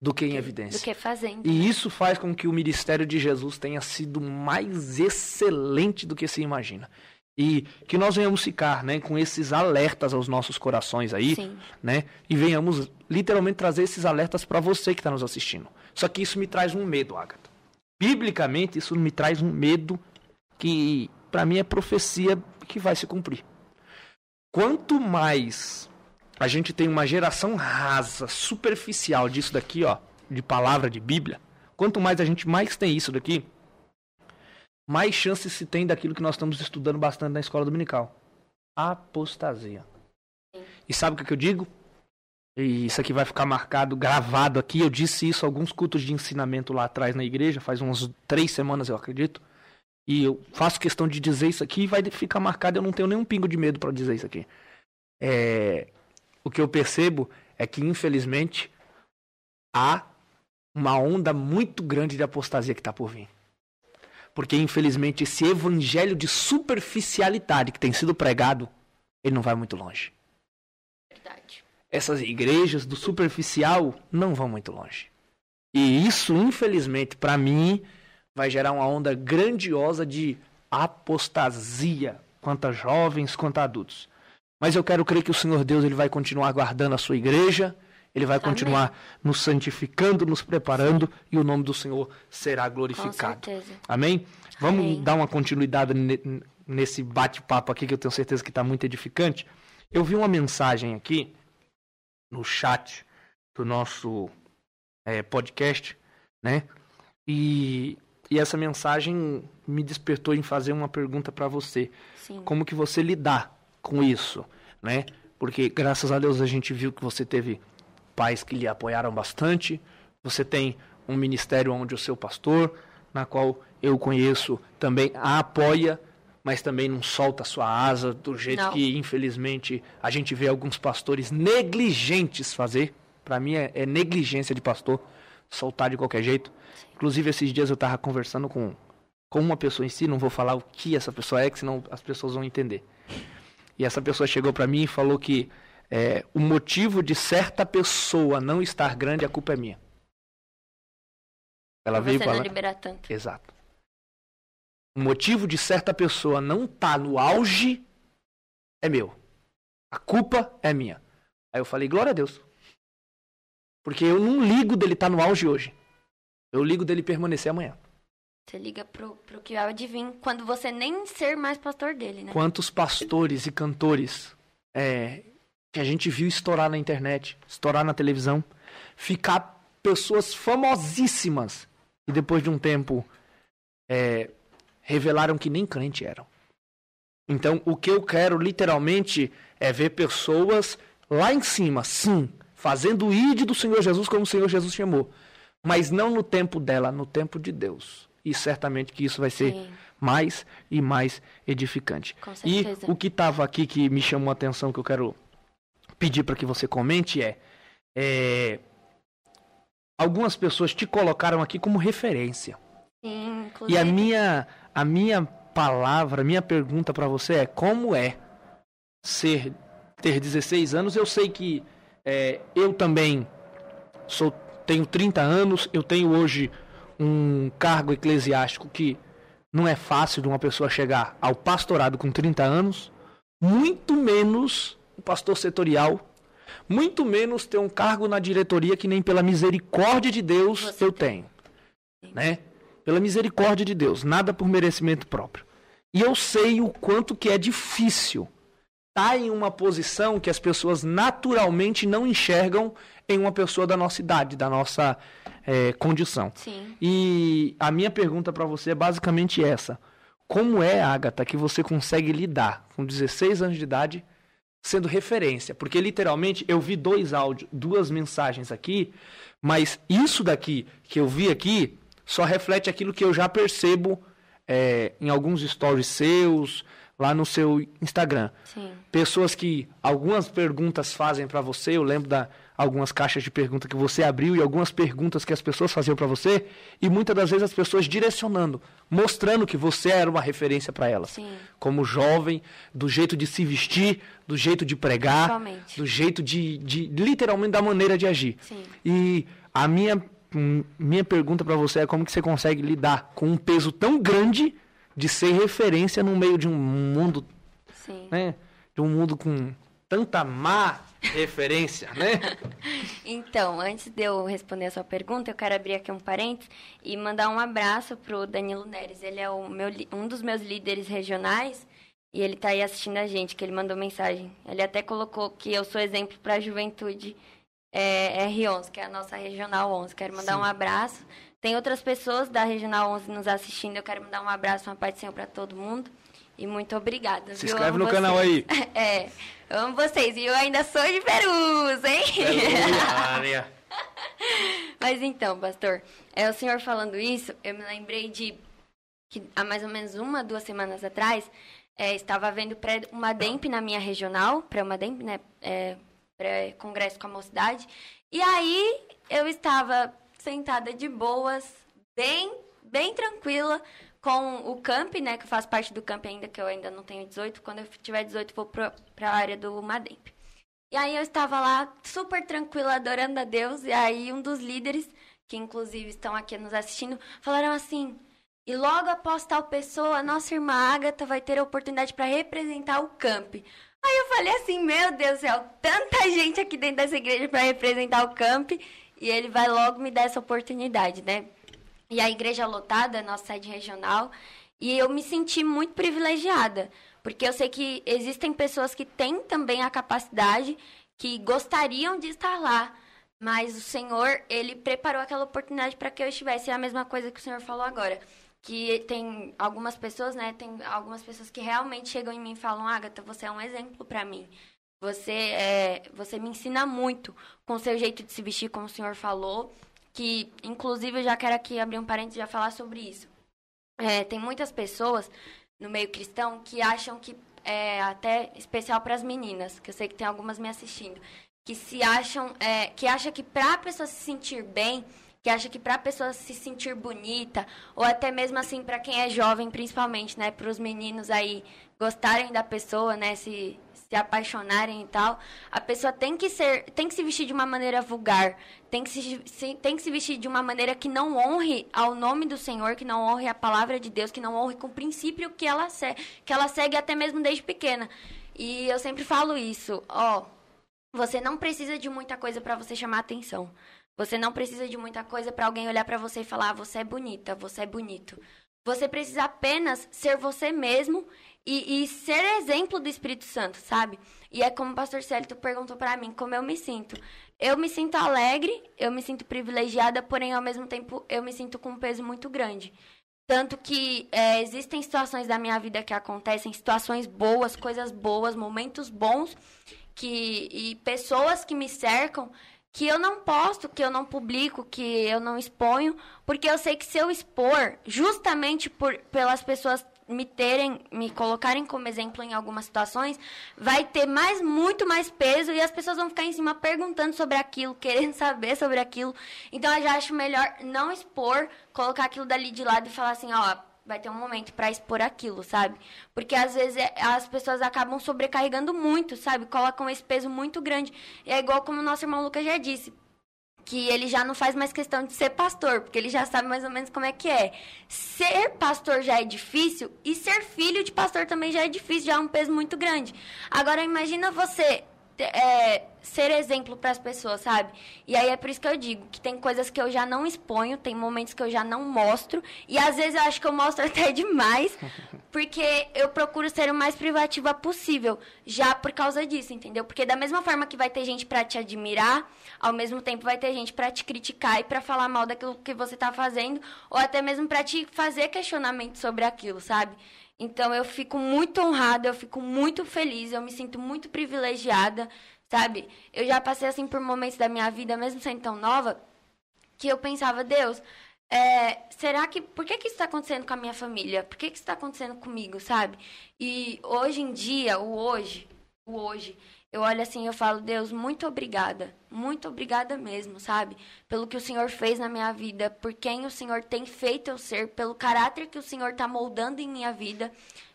[SPEAKER 1] do que em evidência.
[SPEAKER 3] Do que fazendo.
[SPEAKER 1] E isso faz com que o ministério de Jesus tenha sido mais excelente do que se imagina. E que nós venhamos ficar, né, com esses alertas aos nossos corações aí,
[SPEAKER 3] Sim.
[SPEAKER 1] né, e venhamos literalmente trazer esses alertas para você que está nos assistindo. Só que isso me traz um medo, Agatha. Biblicamente, isso me traz um medo que para mim é profecia que vai se cumprir. Quanto mais a gente tem uma geração rasa, superficial disso daqui, ó, de palavra de Bíblia, quanto mais a gente mais tem isso daqui, mais chances se tem daquilo que nós estamos estudando bastante na escola dominical. Apostasia. E sabe o que eu digo? E isso aqui vai ficar marcado, gravado aqui. Eu disse isso alguns cultos de ensinamento lá atrás na igreja, faz umas três semanas, eu acredito. E eu faço questão de dizer isso aqui e vai ficar marcado, eu não tenho nenhum pingo de medo para dizer isso aqui. É, o que eu percebo é que, infelizmente, há uma onda muito grande de apostasia que está por vir. Porque, infelizmente, esse evangelho de superficialidade que tem sido pregado, ele não vai muito longe.
[SPEAKER 3] Verdade.
[SPEAKER 1] Essas igrejas do superficial não vão muito longe. E isso, infelizmente, para mim, vai gerar uma onda grandiosa de apostasia, quanto a jovens, quanto a adultos. Mas eu quero crer que o Senhor Deus ele vai continuar guardando a sua igreja, ele vai
[SPEAKER 3] Amém.
[SPEAKER 1] continuar nos santificando, nos preparando e o nome do Senhor será glorificado. Amém? Vamos
[SPEAKER 3] Amém.
[SPEAKER 1] dar uma continuidade ne- nesse bate-papo aqui que eu tenho certeza que está muito edificante. Eu vi uma mensagem aqui no chat do nosso eh, podcast, né? E, e essa mensagem me despertou em fazer uma pergunta para você.
[SPEAKER 3] Sim.
[SPEAKER 1] Como que você lidar com isso, né? Porque graças a Deus a gente viu que você teve pais que lhe apoiaram bastante. Você tem um ministério onde o seu pastor, na qual eu conheço, também a apoia, mas também não solta sua asa do jeito
[SPEAKER 3] Não.
[SPEAKER 1] que infelizmente a gente vê alguns pastores negligentes fazer. Para mim é, é negligência de pastor soltar de qualquer jeito. Inclusive esses dias eu estava conversando com com uma pessoa em si, não vou falar o que essa pessoa é, que senão as pessoas vão entender. E essa pessoa chegou para mim e falou que é, o motivo de certa pessoa não estar grande, a culpa é minha. Ela veio
[SPEAKER 3] Você não
[SPEAKER 1] falar.
[SPEAKER 3] liberar tanto.
[SPEAKER 1] Exato. O motivo de certa pessoa não estar no auge é meu. A culpa é minha. Aí eu falei, glória a Deus. Porque eu não ligo dele estar no auge hoje. Eu ligo dele permanecer amanhã.
[SPEAKER 3] Você liga pro, pro que de vir quando você nem ser mais pastor dele, né?
[SPEAKER 1] Quantos pastores e cantores é, que a gente viu estourar na internet, estourar na televisão, ficar pessoas famosíssimas e depois de um tempo é, revelaram que nem crente eram. Então, o que eu quero literalmente é ver pessoas lá em cima, sim, fazendo o id do Senhor Jesus como o Senhor Jesus chamou, mas não no tempo dela, no tempo de Deus. E certamente que isso vai ser
[SPEAKER 3] Sim.
[SPEAKER 1] mais e mais edificante.
[SPEAKER 3] Com
[SPEAKER 1] E o que estava aqui que me chamou a atenção, que eu quero pedir para que você comente é, é, algumas pessoas te colocaram aqui como referência.
[SPEAKER 3] Sim, inclusive.
[SPEAKER 1] E a minha, a minha palavra, a minha pergunta para você é como é ser ter 16 anos? Eu sei que é, eu também sou tenho 30 anos, eu tenho hoje um cargo eclesiástico que não é fácil de uma pessoa chegar ao pastorado com 30 anos, muito menos o pastor setorial, muito menos ter um cargo na diretoria que nem pela misericórdia de Deus
[SPEAKER 3] Você
[SPEAKER 1] eu tenho, né? Pela misericórdia de Deus, nada por merecimento próprio. E eu sei o quanto que é difícil estar em uma posição que as pessoas naturalmente não enxergam em uma pessoa da nossa idade, da nossa eh, condição.
[SPEAKER 3] Sim.
[SPEAKER 1] E a minha pergunta para você é basicamente essa. Como é, Agatha, que você consegue lidar com 16 anos de idade sendo referência? Porque literalmente eu vi dois áudios, duas mensagens aqui, mas isso daqui que eu vi aqui só reflete aquilo que eu já percebo eh, em alguns stories seus, lá no seu Instagram
[SPEAKER 3] Sim.
[SPEAKER 1] pessoas que algumas perguntas fazem para você. Eu lembro da algumas caixas de pergunta que você abriu e algumas perguntas que as pessoas faziam para você e muitas das vezes as pessoas direcionando, mostrando que você era uma referência para elas.
[SPEAKER 3] Sim.
[SPEAKER 1] Como jovem, do jeito de se vestir, do jeito de pregar, do jeito de, de literalmente da maneira de agir.
[SPEAKER 3] Sim.
[SPEAKER 1] E a minha minha pergunta para você é como que você consegue lidar com um peso tão grande de ser referência no meio de um mundo
[SPEAKER 3] Sim.
[SPEAKER 1] né? De um mundo com tanta má referência, né? (laughs)
[SPEAKER 3] Então, antes de eu responder a sua pergunta, eu quero abrir aqui um parênteses e mandar um abraço pro Danilo Neres. Ele é meu, um dos meus líderes regionais e ele tá aí assistindo a gente, que ele mandou mensagem. Ele até colocou que eu sou exemplo para a juventude é, R11, que é a nossa Regional 11. Quero mandar
[SPEAKER 1] Sim.
[SPEAKER 3] um abraço. Tem outras pessoas da Regional 11 nos assistindo. Eu quero mandar um abraço, uma paz do Senhor para todo mundo. E muito obrigada.
[SPEAKER 1] Se
[SPEAKER 3] viu?
[SPEAKER 1] inscreve
[SPEAKER 3] Amo
[SPEAKER 1] no canal
[SPEAKER 3] vocês.
[SPEAKER 1] aí. (laughs)
[SPEAKER 3] É, amo vocês. E eu ainda sou de Perus, hein? (laughs) Mas então, pastor, é o senhor falando isso, eu me lembrei de que há mais ou menos uma, duas semanas atrás, é, estava vendo pré uma DEMP na minha regional, para uma DEMP, né? É, pré-congresso com a mocidade. E aí eu estava sentada de boas, bem, bem tranquila, com o camp, né? Que eu faço parte do camp ainda, que eu ainda não tenho 18. Quando eu tiver 18, vou para a área do Mademp. E aí eu estava lá, super tranquila, adorando a Deus. E aí um dos líderes, que inclusive estão aqui nos assistindo, falaram assim... E logo após tal pessoa, a nossa irmã Agatha vai ter a oportunidade para representar o camp. Aí eu falei assim, meu Deus do céu, tanta gente aqui dentro dessa igreja para representar o camp. E ele vai logo me dar essa oportunidade, né? E a igreja lotada, nossa sede regional. E eu me senti muito privilegiada. Porque eu sei que existem pessoas que têm também a capacidade, que gostariam de estar lá. Mas o Senhor, ele preparou aquela oportunidade para que eu estivesse. É a mesma coisa que o Senhor falou agora que tem algumas pessoas, né? Tem algumas pessoas que realmente chegam em mim e falam: Agatha, você é um exemplo para mim. Você é, você me ensina muito com o seu jeito de se vestir, como o senhor falou. Que, inclusive, eu já quero aqui abrir um parênteses e já falar sobre isso. É, tem muitas pessoas no meio cristão que acham que é até especial para as meninas, que eu sei que tem algumas me assistindo, que se acham, é, que acha que para a pessoa se sentir bem, que acha que para a pessoa se sentir bonita, ou até mesmo assim para quem é jovem, principalmente, né, para os meninos aí gostarem da pessoa, né, se se apaixonarem e tal, a pessoa tem que ser, tem que se vestir de uma maneira vulgar, tem que se, se, tem que se vestir de uma maneira que não honre ao nome do Senhor, que não honre a palavra de Deus, que não honre com o princípio que ela segue, que ela segue até mesmo desde pequena. E eu sempre falo isso, ó, você não precisa de muita coisa para você chamar atenção. Você não precisa de muita coisa para alguém olhar para você e falar: ah, "Você é bonita, você é bonito". Você precisa apenas ser você mesmo e, e, ser exemplo do Espírito Santo, sabe? E é como o pastor Célito perguntou para mim, como eu me sinto. Eu me sinto alegre, eu me sinto privilegiada, porém, ao mesmo tempo, eu me sinto com um peso muito grande. Tanto que é, existem situações da minha vida que acontecem, situações boas, coisas boas, momentos bons, que, e pessoas que me cercam que eu não posto, que eu não publico, que eu não exponho, porque eu sei que se eu expor, justamente por, pelas pessoas me terem, me colocarem como exemplo em algumas situações, vai ter mais, muito mais peso e as pessoas vão ficar em cima perguntando sobre aquilo, (laughs) querendo saber sobre aquilo. Então eu já acho melhor não expor, colocar aquilo dali de lado e falar assim, ó, vai ter um momento para expor aquilo, sabe? Porque às vezes é, as pessoas acabam sobrecarregando muito, sabe? Colocam esse peso muito grande. E é igual como o nosso irmão Lucas já disse que ele já não faz mais questão de ser pastor, porque ele já sabe mais ou menos como é que é. Ser pastor já é difícil e ser filho de pastor também já é difícil, já é um peso muito grande. Agora imagina você é, ser exemplo para as pessoas, sabe? E aí é por isso que eu digo que tem coisas que eu já não exponho, tem momentos que eu já não mostro, e às vezes eu acho que eu mostro (laughs) até demais, porque eu procuro ser o mais privativa possível, já por causa disso, entendeu? Porque da mesma forma que vai ter gente para te admirar, ao mesmo tempo vai ter gente para te criticar e para falar mal daquilo que você tá fazendo, ou até mesmo para te fazer questionamento sobre aquilo, sabe? Então eu fico muito honrada, eu fico muito feliz, eu me sinto muito privilegiada, sabe? Eu já passei assim por momentos da minha vida, mesmo sendo tão nova, que eu pensava, Deus, é, será que. Por que, que isso está acontecendo com a minha família? Por que, que isso está acontecendo comigo, sabe? E hoje em dia, o hoje, o hoje, eu olho assim eu falo, Deus, muito obrigada. Muito obrigada mesmo, sabe? Pelo que o Senhor fez na minha vida, por quem o Senhor tem feito eu ser, pelo caráter que o Senhor está moldando em minha vida,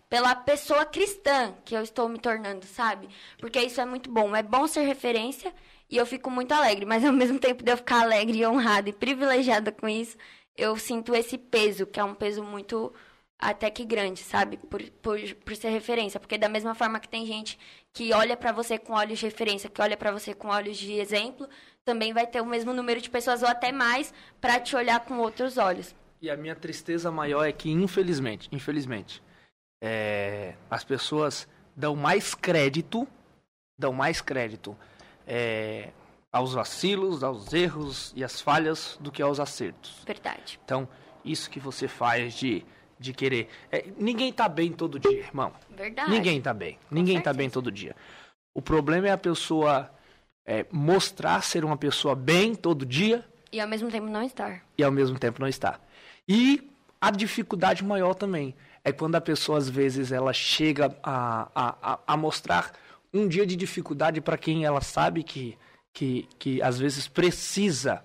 [SPEAKER 3] pela pessoa cristã que eu estou me tornando, sabe? Porque isso é muito bom. É bom ser referência e eu fico muito alegre, mas (laughs) ao mesmo tempo de eu ficar alegre e honrada e privilegiada com isso, eu sinto esse peso, que é um peso muito até que grande, sabe? Por, por, por ser referência. Porque da mesma forma que tem gente que olha para você com olhos de referência, que olha para você com olhos de exemplo, também vai ter o mesmo número de pessoas ou até mais para te olhar com outros olhos.
[SPEAKER 1] E a minha tristeza maior é que, infelizmente, infelizmente, é, as pessoas dão mais crédito, dão mais crédito é, aos vacilos, aos erros e às falhas do que aos acertos.
[SPEAKER 3] Verdade.
[SPEAKER 1] Então, isso que você faz de de querer. É, ninguém tá bem todo dia, irmão.
[SPEAKER 3] Verdade.
[SPEAKER 1] Ninguém tá bem. Com ninguém certeza. tá bem todo dia. O problema é a pessoa é, mostrar ser uma pessoa bem todo dia.
[SPEAKER 3] E ao mesmo tempo não estar.
[SPEAKER 1] E ao mesmo tempo não estar. E a dificuldade maior também é quando a pessoa, às vezes, ela chega a, a, a mostrar um dia de dificuldade para quem ela sabe que, que, que às vezes precisa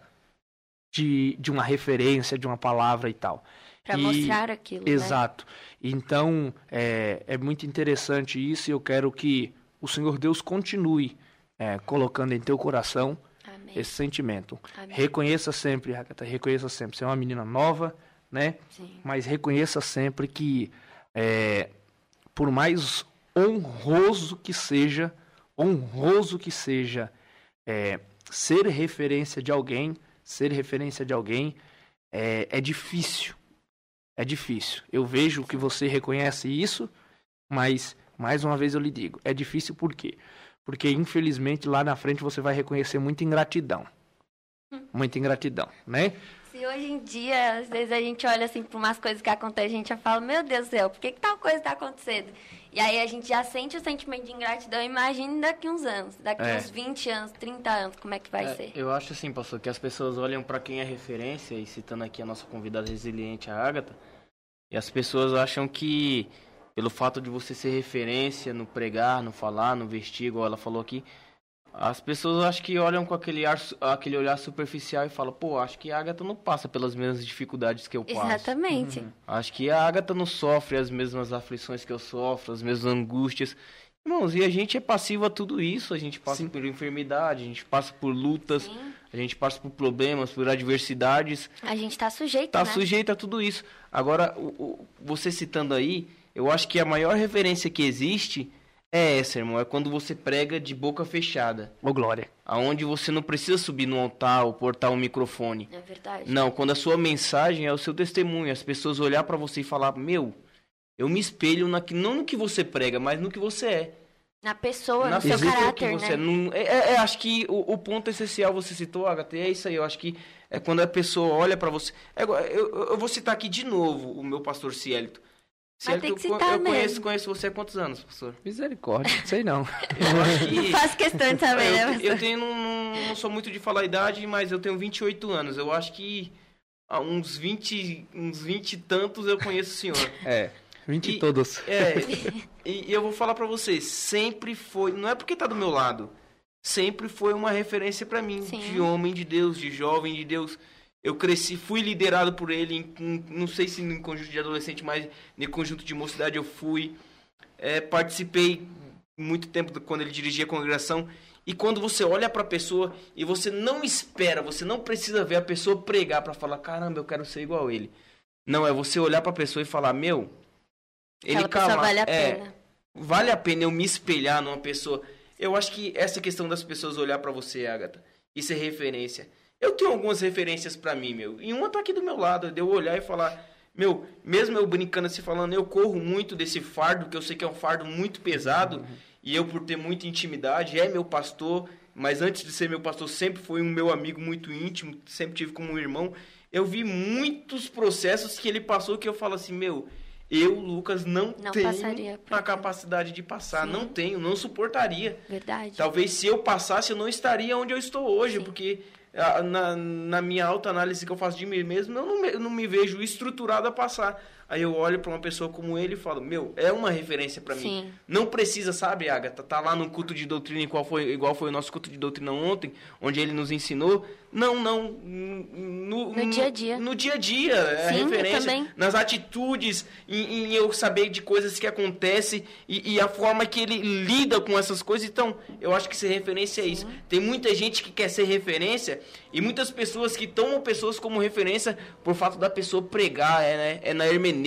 [SPEAKER 1] de, de uma referência, de uma palavra e tal.
[SPEAKER 3] Para mostrar aquilo. Né?
[SPEAKER 1] Exato. Né? Então, é, é muito interessante isso e eu quero que o Senhor Deus continue é, colocando em teu coração Amém. esse sentimento. Amém. Reconheça sempre, Agatha, reconheça sempre. Você é uma menina nova, né? Sim. Mas reconheça sempre que, é, por mais honroso que seja, honroso que seja, é, ser referência de alguém, ser referência de alguém, é, é difícil. É difícil. Eu vejo que você reconhece isso, mas mais uma vez eu lhe digo, é difícil por quê? Porque infelizmente lá na frente você vai reconhecer muita ingratidão. Hum. Muita ingratidão, né?
[SPEAKER 3] Se hoje em dia, às vezes a gente olha assim para umas coisas que acontecem, a gente já fala, meu Deus do céu, por que, que tal coisa está acontecendo? E aí a gente já sente o sentimento de ingratidão, imagine daqui uns anos, daqui é. uns 20 anos, 30 anos, como é que vai
[SPEAKER 2] é,
[SPEAKER 3] ser?
[SPEAKER 2] Eu acho assim, pastor, que as pessoas olham para quem é referência, e citando aqui a nossa convidada resiliente, a Ágata, e as pessoas acham que pelo fato de você ser referência no pregar, no falar, no vestir, igual ela falou aqui, as pessoas acho que olham com aquele, ar, aquele olhar superficial e falam, pô, acho que a Agatha não passa pelas mesmas dificuldades que eu passo.
[SPEAKER 3] Exatamente. Uhum.
[SPEAKER 2] Acho que a Agatha não sofre as mesmas aflições que eu sofro, as mesmas angústias. Irmãos, e a gente é passivo a tudo isso. A gente passa Sim. por enfermidade, a gente passa por lutas, Sim. A gente passa por problemas, por adversidades.
[SPEAKER 3] A gente está sujeito,
[SPEAKER 2] Está
[SPEAKER 3] né?
[SPEAKER 2] sujeito a tudo isso. Agora, o, o, você citando aí, eu acho que a maior referência que existe é essa, irmão. É quando você prega de boca fechada.
[SPEAKER 1] Ô, glória.
[SPEAKER 2] Aonde você não precisa subir no altar ou portar um microfone.
[SPEAKER 3] É verdade.
[SPEAKER 2] Não, quando a sua mensagem é o seu testemunho. As pessoas olhar para você e falar, meu, eu me espelho na, não no que você prega, mas no que você é.
[SPEAKER 3] Na pessoa, na no seu caráter,
[SPEAKER 2] né? Não, é, é, é, acho que o, o, ponto essencial você citou, Agatha, é isso aí. Eu acho que é quando a pessoa olha para você. É, eu, eu, vou citar aqui de novo o meu pastor Cielito.
[SPEAKER 3] Cielito, tem que citar
[SPEAKER 2] eu, eu conheço, conheço você há quantos anos, pastor?
[SPEAKER 1] Misericórdia, sei não.
[SPEAKER 2] Eu acho que... (laughs)
[SPEAKER 3] Faz questão de saber,
[SPEAKER 2] né, Eu, eu tenho, não, não sou muito de falar a idade, mas eu tenho 28 anos. Eu acho que há uns 20, uns 20 e tantos eu conheço o senhor.
[SPEAKER 1] É. 20 e, todos. (laughs)
[SPEAKER 2] É, (laughs) e, e eu vou falar para vocês, sempre foi, não é porque tá do meu lado, sempre foi uma referência para mim, Sim. de homem de Deus, de jovem de Deus. Eu cresci, fui liderado por ele, em, em, não sei se em conjunto de adolescente, mas em conjunto de mocidade eu fui. É, participei muito tempo quando ele dirigia a congregação. E quando você olha para a pessoa e você não espera, você não precisa ver a pessoa pregar para falar, caramba, eu quero ser igual a ele. Não, é você olhar para a pessoa e falar, meu,
[SPEAKER 3] ele calma, vale a é, pena.
[SPEAKER 2] Vale a pena eu me espelhar numa pessoa. Eu acho que essa questão das pessoas olhar para você, Agatha, isso é referência. Eu tenho algumas referências para mim, meu. E uma tá aqui do meu lado, de eu olhar e falar, meu, mesmo eu brincando assim, falando, eu corro muito desse fardo, que eu sei que é um fardo muito pesado, uhum. e eu, por ter muita intimidade, é meu pastor, mas antes de ser meu pastor, sempre foi um meu amigo muito íntimo, sempre tive como um irmão. Eu vi muitos processos que ele passou que eu falo assim, meu, eu, Lucas, não, não tenho a capacidade de passar. Sim. Não tenho, não suportaria.
[SPEAKER 3] Verdade.
[SPEAKER 2] Talvez se eu passasse, eu não estaria onde eu estou hoje, Sim. porque na, na minha autoanálise que eu faço de mim mesmo, eu não me, eu não me vejo estruturado a passar. Aí eu olho para uma pessoa como ele e falo, meu, é uma referência para mim. Não precisa, sabe, Agatha, tá lá no culto de doutrina igual foi, igual foi o nosso culto de doutrina ontem, onde ele nos ensinou. Não, não.
[SPEAKER 3] No, no dia a dia.
[SPEAKER 2] No dia a dia, é Sim, referência. Também. Nas atitudes, em, em, eu saber de coisas que acontecem e, e, a forma que ele lida com essas coisas. Então, eu acho que ser referência é isso. Tem muita gente que quer ser referência e muitas pessoas que tomam pessoas como referência por fato da pessoa pregar, é, né? é na hermenêutica,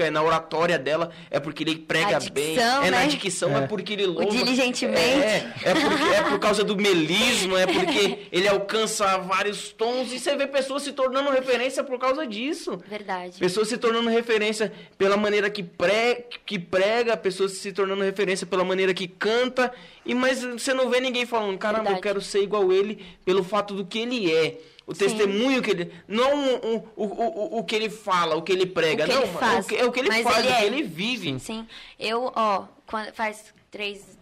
[SPEAKER 2] é na oratória dela, é porque ele prega
[SPEAKER 3] dicção,
[SPEAKER 2] bem, é
[SPEAKER 3] né?
[SPEAKER 2] na dicção, é. é. porque ele louva. O
[SPEAKER 3] diligentemente.
[SPEAKER 2] É, é, porque, é por causa do melismo, é porque (laughs) ele alcança vários tons e você vê pessoas se tornando referência por causa disso.
[SPEAKER 3] Verdade.
[SPEAKER 2] Pessoas se tornando referência pela maneira que, pre, que prega, pessoas se tornando referência pela maneira que canta, e mas você não vê ninguém falando, caramba, Verdade. eu quero ser igual ele pelo fato do que ele é. O Sim. testemunho que ele. Não o, o, o, o que ele fala, o que ele prega.
[SPEAKER 3] O que
[SPEAKER 2] não,
[SPEAKER 3] ele faz.
[SPEAKER 2] O que, é o que ele
[SPEAKER 3] Mas
[SPEAKER 2] faz,
[SPEAKER 3] ele
[SPEAKER 2] o
[SPEAKER 3] é.
[SPEAKER 2] que ele vive.
[SPEAKER 3] Sim. Eu, ó, quando, faz três.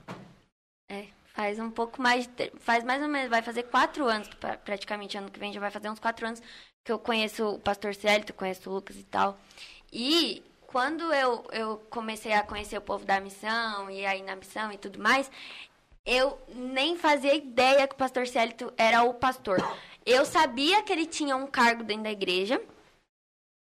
[SPEAKER 3] É, faz um pouco mais. Faz mais ou menos. Vai fazer quatro anos, praticamente ano que vem já vai fazer uns quatro anos que eu conheço o pastor Célito, conheço o Lucas e tal. E quando eu, eu comecei a conhecer o povo da missão, e aí na missão e tudo mais, eu nem fazia ideia que o pastor Célito era o pastor. Eu sabia que ele tinha um cargo dentro da igreja,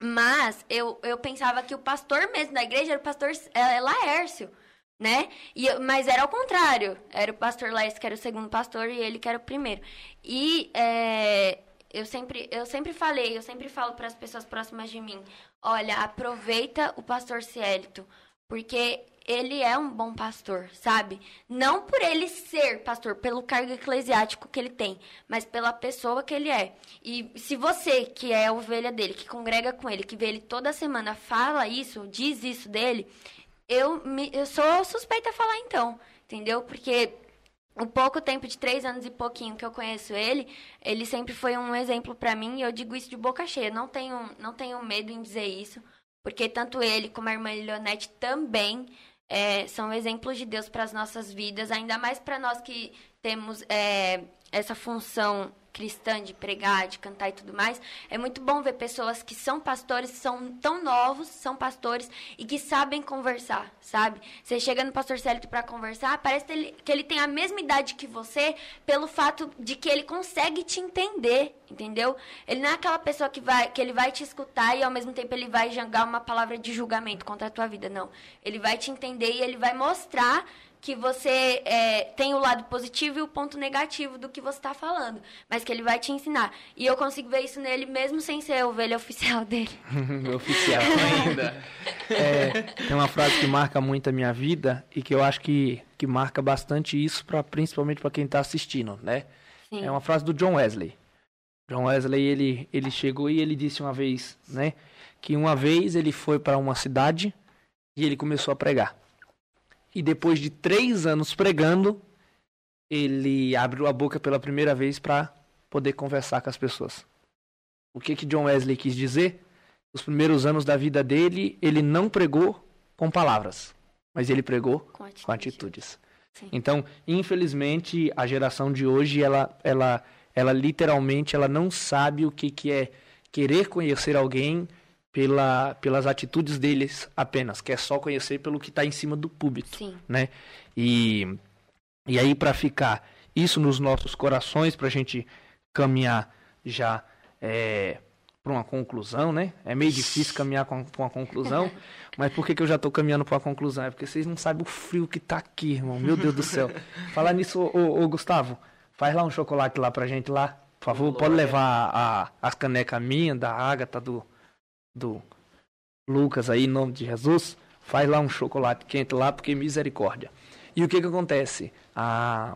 [SPEAKER 3] mas eu, eu pensava que o pastor mesmo da igreja era o pastor é, Laércio, né? E, mas era ao contrário. Era o pastor Laércio que era o segundo pastor e ele que era o primeiro. E é, eu, sempre, eu sempre falei, eu sempre falo para as pessoas próximas de mim, olha, aproveita o pastor Cielito, porque ele é um bom pastor, sabe? Não por ele ser pastor, pelo cargo eclesiástico que ele tem, mas pela pessoa que ele é. E se você, que é a ovelha dele, que congrega com ele, que vê ele toda semana, fala isso, diz isso dele, eu, me, eu sou suspeita a falar então, entendeu? Porque o pouco tempo de três anos e pouquinho que eu conheço ele, ele sempre foi um exemplo pra mim e eu digo isso de boca cheia. Não tenho, não tenho medo em dizer isso, porque tanto ele como a irmã Leonete também é, são exemplos de Deus para as nossas vidas, ainda mais para nós que temos é, essa função cristã de pregar, de cantar e tudo mais. É muito bom ver pessoas que são pastores, são tão novos, são pastores e que sabem conversar, sabe? Você chega no pastor Célito para conversar, parece que ele, que ele tem a mesma idade que você, pelo fato de que ele consegue te entender, entendeu? Ele não é aquela pessoa que vai que ele vai te escutar e ao mesmo tempo ele vai jangar uma palavra de julgamento contra a tua vida, não. Ele vai te entender e ele vai mostrar que você é, tem o lado positivo e o ponto negativo do que você está falando, mas que ele vai te ensinar. E eu consigo ver isso nele mesmo sem ser a ovelha oficial (laughs) dele. (laughs)
[SPEAKER 1] Oficial.
[SPEAKER 2] Ainda.
[SPEAKER 1] É, tem uma frase que marca muito a minha vida e que eu acho que, que marca bastante isso, pra, principalmente para quem está assistindo, né?
[SPEAKER 3] Sim.
[SPEAKER 1] É uma frase do John Wesley. John Wesley, ele, ele chegou e ele disse uma vez, né? Que uma vez ele foi para uma cidade e ele começou a pregar. E depois de três anos pregando, ele abriu a boca pela primeira vez para poder conversar com as pessoas. O que que John Wesley quis dizer? Os primeiros anos da vida dele, ele não pregou com palavras, mas ele pregou
[SPEAKER 3] Com atitude.
[SPEAKER 1] com atitudes.
[SPEAKER 3] Sim.
[SPEAKER 1] Então, infelizmente, a geração de hoje, ela, ela, ela literalmente, ela não sabe o que, que é querer conhecer alguém pela, pelas atitudes deles apenas, quer só conhecer pelo que está em cima do púlpito,
[SPEAKER 3] Sim.
[SPEAKER 1] né? E, e aí, para ficar isso nos nossos corações, para a gente caminhar já para uma conclusão, né? É meio difícil caminhar para uma conclusão, (laughs) mas por que, que eu já estou caminhando para uma conclusão? É porque vocês não sabem o frio que tá aqui, irmão. Meu Deus do céu. (laughs) Falar nisso, ô, ô, Gustavo, faz lá um chocolate lá pra gente lá, por favor. Pode levar a, as canecas minha, da Agatha, do, do Lucas aí, em nome de Jesus. Faz lá um chocolate quente lá, porque misericórdia. E o que que acontece? A,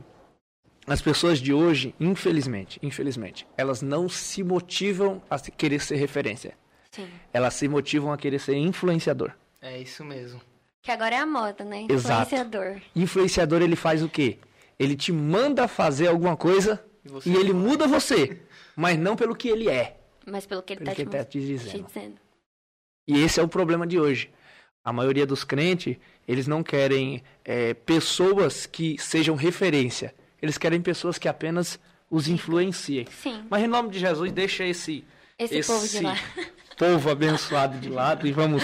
[SPEAKER 1] as pessoas de hoje, infelizmente, infelizmente, elas não se motivam a se- querer ser referência.
[SPEAKER 3] Sim.
[SPEAKER 1] Elas se motivam a querer ser influenciador.
[SPEAKER 2] É isso mesmo.
[SPEAKER 3] Que agora é a moda, né?
[SPEAKER 1] Exato.
[SPEAKER 3] Influenciador.
[SPEAKER 1] Influenciador, ele faz o quê? Ele te manda fazer alguma coisa
[SPEAKER 2] E você
[SPEAKER 1] e ele muda você, mas não pelo que ele é,
[SPEAKER 3] Mas pelo que ele tá
[SPEAKER 1] que
[SPEAKER 3] te,
[SPEAKER 1] tá te
[SPEAKER 3] te
[SPEAKER 1] dizendo. E esse é o problema de hoje. A maioria dos crentes, eles não querem é, pessoas que sejam referência. Eles querem pessoas que apenas os influenciem.
[SPEAKER 3] Sim.
[SPEAKER 1] Mas em nome de Jesus, deixa esse,
[SPEAKER 3] Esse, povo de (laughs)
[SPEAKER 1] povo abençoado de lado e vamos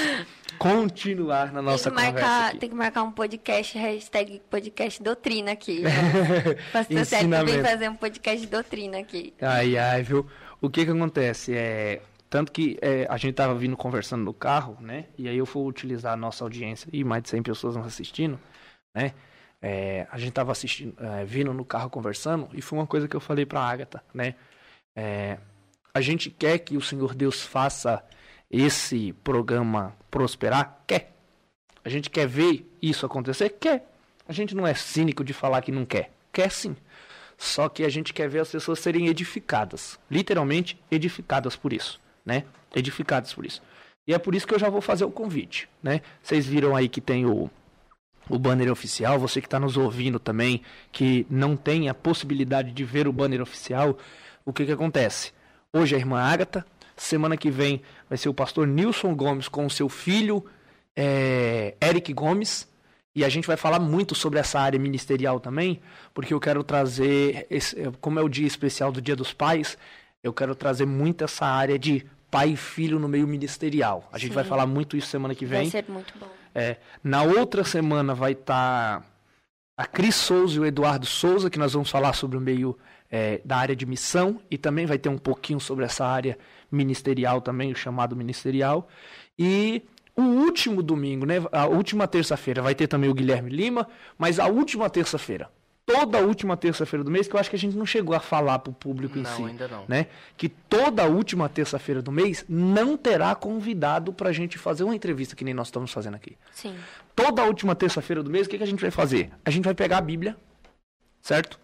[SPEAKER 1] continuar na nossa
[SPEAKER 3] tem, que
[SPEAKER 1] conversa
[SPEAKER 3] marcar,
[SPEAKER 1] aqui.
[SPEAKER 3] tem que marcar um podcast, hashtag podcast doutrina aqui. (laughs) Pastor Sérgio vem fazer um podcast doutrina aqui.
[SPEAKER 1] Ai, ai, viu? O que que acontece? É, tanto que é, a gente tava vindo conversando no carro, né? E aí eu fui utilizar a nossa audiência e mais de 100 pessoas nos assistindo, né? É, a gente tava assistindo, é, vindo no carro conversando e foi uma coisa que eu falei pra Agatha, né? É, a gente quer que o Senhor Deus faça esse programa prosperar? Quer. A gente quer ver isso acontecer? Quer. A gente não é cínico de falar que não quer. Quer sim. Só que a gente quer ver as pessoas serem edificadas. Literalmente edificadas por isso, né? Edificadas por isso. E é por isso que eu já vou fazer o convite, né? Vocês viram aí que tem o, o banner oficial, você que está nos ouvindo também, que não tem a possibilidade de ver o banner oficial, o que que acontece? Hoje é a irmã Ágata, semana que vem vai ser o pastor Nilson Gomes com o seu filho é, Eric Gomes, e a gente vai falar muito sobre essa área ministerial também, porque eu quero trazer, esse- como é o dia especial do Dia dos Pais, eu quero trazer muito essa área de pai e filho no meio ministerial. A gente
[SPEAKER 3] Sim.
[SPEAKER 1] vai falar muito isso semana que vem.
[SPEAKER 3] Vai ser muito bom.
[SPEAKER 1] É, na outra semana vai estar a Cris Souza e o Eduardo Souza, que nós vamos falar sobre o meio é, da área de missão e também vai ter um pouquinho sobre essa área ministerial também, o chamado ministerial. E o último domingo, né, a última terça-feira, vai ter também o Guilherme Lima, mas a última terça-feira, toda a última terça-feira do mês, que eu acho que a gente não chegou a falar para o público em
[SPEAKER 2] Não,
[SPEAKER 1] si
[SPEAKER 2] ainda não.
[SPEAKER 1] né? Que toda última terça-feira do mês não terá convidado para a gente fazer uma entrevista que nem nós estamos fazendo aqui.
[SPEAKER 3] Sim.
[SPEAKER 1] Toda última terça-feira do mês, o que, que a gente vai fazer? A gente vai pegar a Bíblia, certo?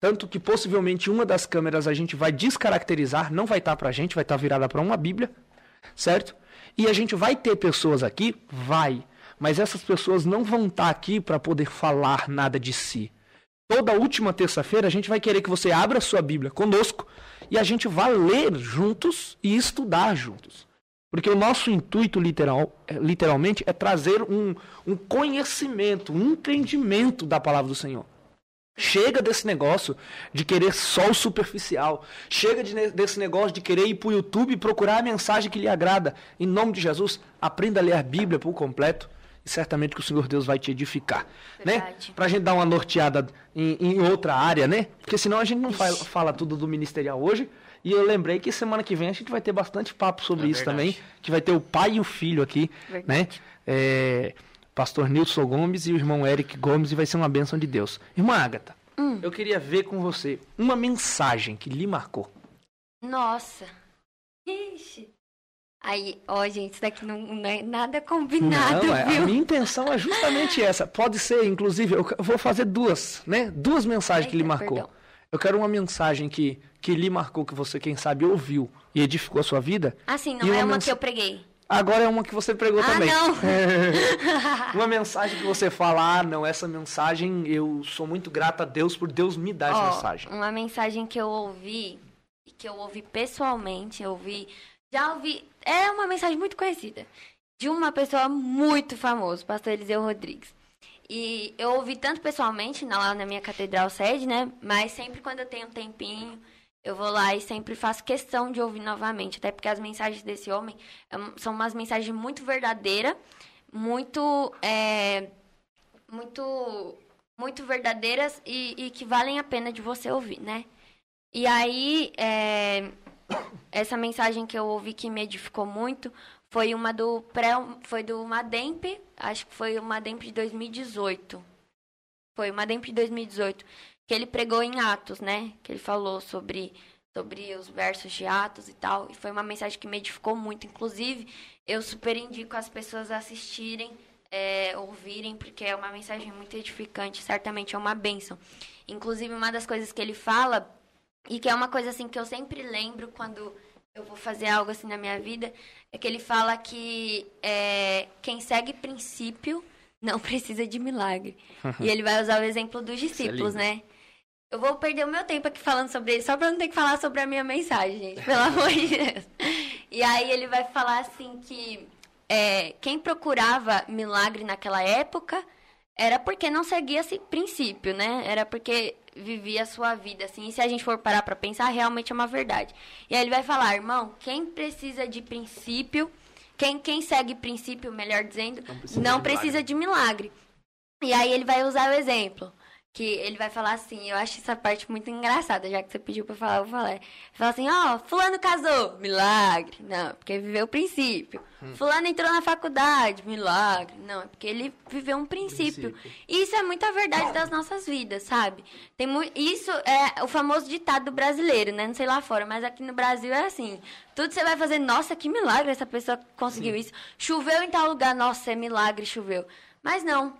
[SPEAKER 1] Tanto que possivelmente uma das câmeras a gente vai descaracterizar, não vai estar para a gente, vai estar virada para uma Bíblia, certo? E a gente vai ter pessoas aqui? Vai. Mas essas pessoas não vão estar aqui para poder falar nada de si. Toda última terça-feira a gente vai querer que você abra a sua Bíblia conosco e a gente vá ler juntos e estudar juntos. Porque o nosso intuito literal, é, literalmente é trazer um, um conhecimento, um entendimento da palavra do Senhor. Chega desse negócio de querer só o superficial. Chega de desse negócio de querer ir para o YouTube e procurar a mensagem que lhe agrada. Em nome de Jesus, aprenda a ler a Bíblia por completo. E certamente que o Senhor Deus vai te edificar. Né?
[SPEAKER 3] Verdade.
[SPEAKER 1] Pra gente dar uma norteada em, em outra área, né? Porque senão a gente não fa- fala tudo do ministerial hoje. E eu lembrei que semana que vem a gente vai ter bastante papo sobre
[SPEAKER 2] É
[SPEAKER 1] isso
[SPEAKER 2] verdade.
[SPEAKER 1] também. Que vai ter o pai e o filho aqui, né?
[SPEAKER 3] Verdade.
[SPEAKER 1] É, Pastor Nilson Gomes e o irmão Eric Gomes. E vai ser uma bênção de Deus. Irmã Agatha,
[SPEAKER 3] Hum.
[SPEAKER 1] eu queria ver com você uma mensagem que lhe marcou.
[SPEAKER 3] Nossa. Ixi. Aí, ó, gente, isso daqui não, não é nada combinado,
[SPEAKER 1] Não, é- a
[SPEAKER 3] viu?
[SPEAKER 1] minha intenção é justamente (laughs) essa. Pode ser, inclusive, eu vou fazer duas, né? Duas mensagens que lhe marcou.
[SPEAKER 3] perdão.
[SPEAKER 1] Eu quero uma mensagem que, que lhe marcou, que você, quem sabe, ouviu e edificou a sua vida.
[SPEAKER 3] Assim,
[SPEAKER 1] E
[SPEAKER 3] não é
[SPEAKER 1] uma
[SPEAKER 3] uma
[SPEAKER 1] mens-
[SPEAKER 3] que eu preguei.
[SPEAKER 1] Agora é uma que você pregou
[SPEAKER 3] Ah,
[SPEAKER 1] também.
[SPEAKER 3] não. (laughs)
[SPEAKER 1] uma mensagem que você fala, ah, não, essa mensagem, eu sou muito grata a Deus por Deus me dar essa
[SPEAKER 3] Ó,
[SPEAKER 1] mensagem.
[SPEAKER 3] Uma mensagem que eu ouvi, e que eu ouvi pessoalmente, eu ouvi. Já ouvi. É uma mensagem muito conhecida. De uma pessoa muito famosa, pastor Eliseu Rodrigues. E eu ouvi tanto pessoalmente lá na minha catedral sede, né? Mas sempre quando eu tenho um tempinho, eu vou lá e sempre faço questão de ouvir novamente. Até porque as mensagens desse homem é são umas mensagens muito verdadeiras, muito. é, muito muito verdadeiras e, e que valem a pena de você ouvir, né? E aí, é, essa mensagem que eu ouvi que me edificou muito foi uma do pré, foi do Mademp, acho que foi o Mademp de 2018. Foi o Mademp de 2018, que ele pregou em Atos, né? Que ele falou sobre sobre os versos de Atos e tal, e foi uma mensagem que me edificou muito, inclusive, eu super indico as pessoas assistirem é, ouvirem, porque é uma mensagem muito edificante, certamente é uma bênção. Inclusive, uma das coisas que ele fala, e que é uma coisa assim que eu sempre lembro quando eu vou fazer algo assim na minha vida, é que ele fala que é, quem segue princípio não (laughs) precisa de milagre. e ele vai usar o exemplo dos discípulos,
[SPEAKER 1] lindo.
[SPEAKER 3] né? Eu vou perder o meu tempo aqui falando sobre ele, só pra não ter que falar sobre a minha mensagem, gente. Pelo (laughs) amor de Deus. E aí ele vai falar assim que é, quem procurava milagre naquela época era porque não seguia esse princípio, né? Era porque vivia a sua vida, assim. E se a gente for parar pra pensar, realmente é uma verdade. E aí ele vai falar, irmão, quem precisa de princípio, quem, quem segue princípio, melhor dizendo, não precisa,
[SPEAKER 1] precisa de milagre.
[SPEAKER 3] de milagre. E aí ele vai usar o exemplo. Que ele vai falar assim, eu acho essa parte muito engraçada, já que você pediu pra falar, eu vou falar. Ele fala assim, ó, fulano casou, milagre. Não, porque viveu o princípio. Fulano entrou na faculdade, milagre. Não, é porque ele viveu um princípio.
[SPEAKER 1] Princípio.
[SPEAKER 3] E isso é muita verdade das nossas vidas, sabe? Tem isso é o famoso ditado brasileiro, né? Não sei lá fora, mas aqui no Brasil é assim. Tudo você vai fazer, nossa, que milagre essa pessoa conseguiu isso. Choveu em tal lugar, nossa, é milagre, choveu. Mas não,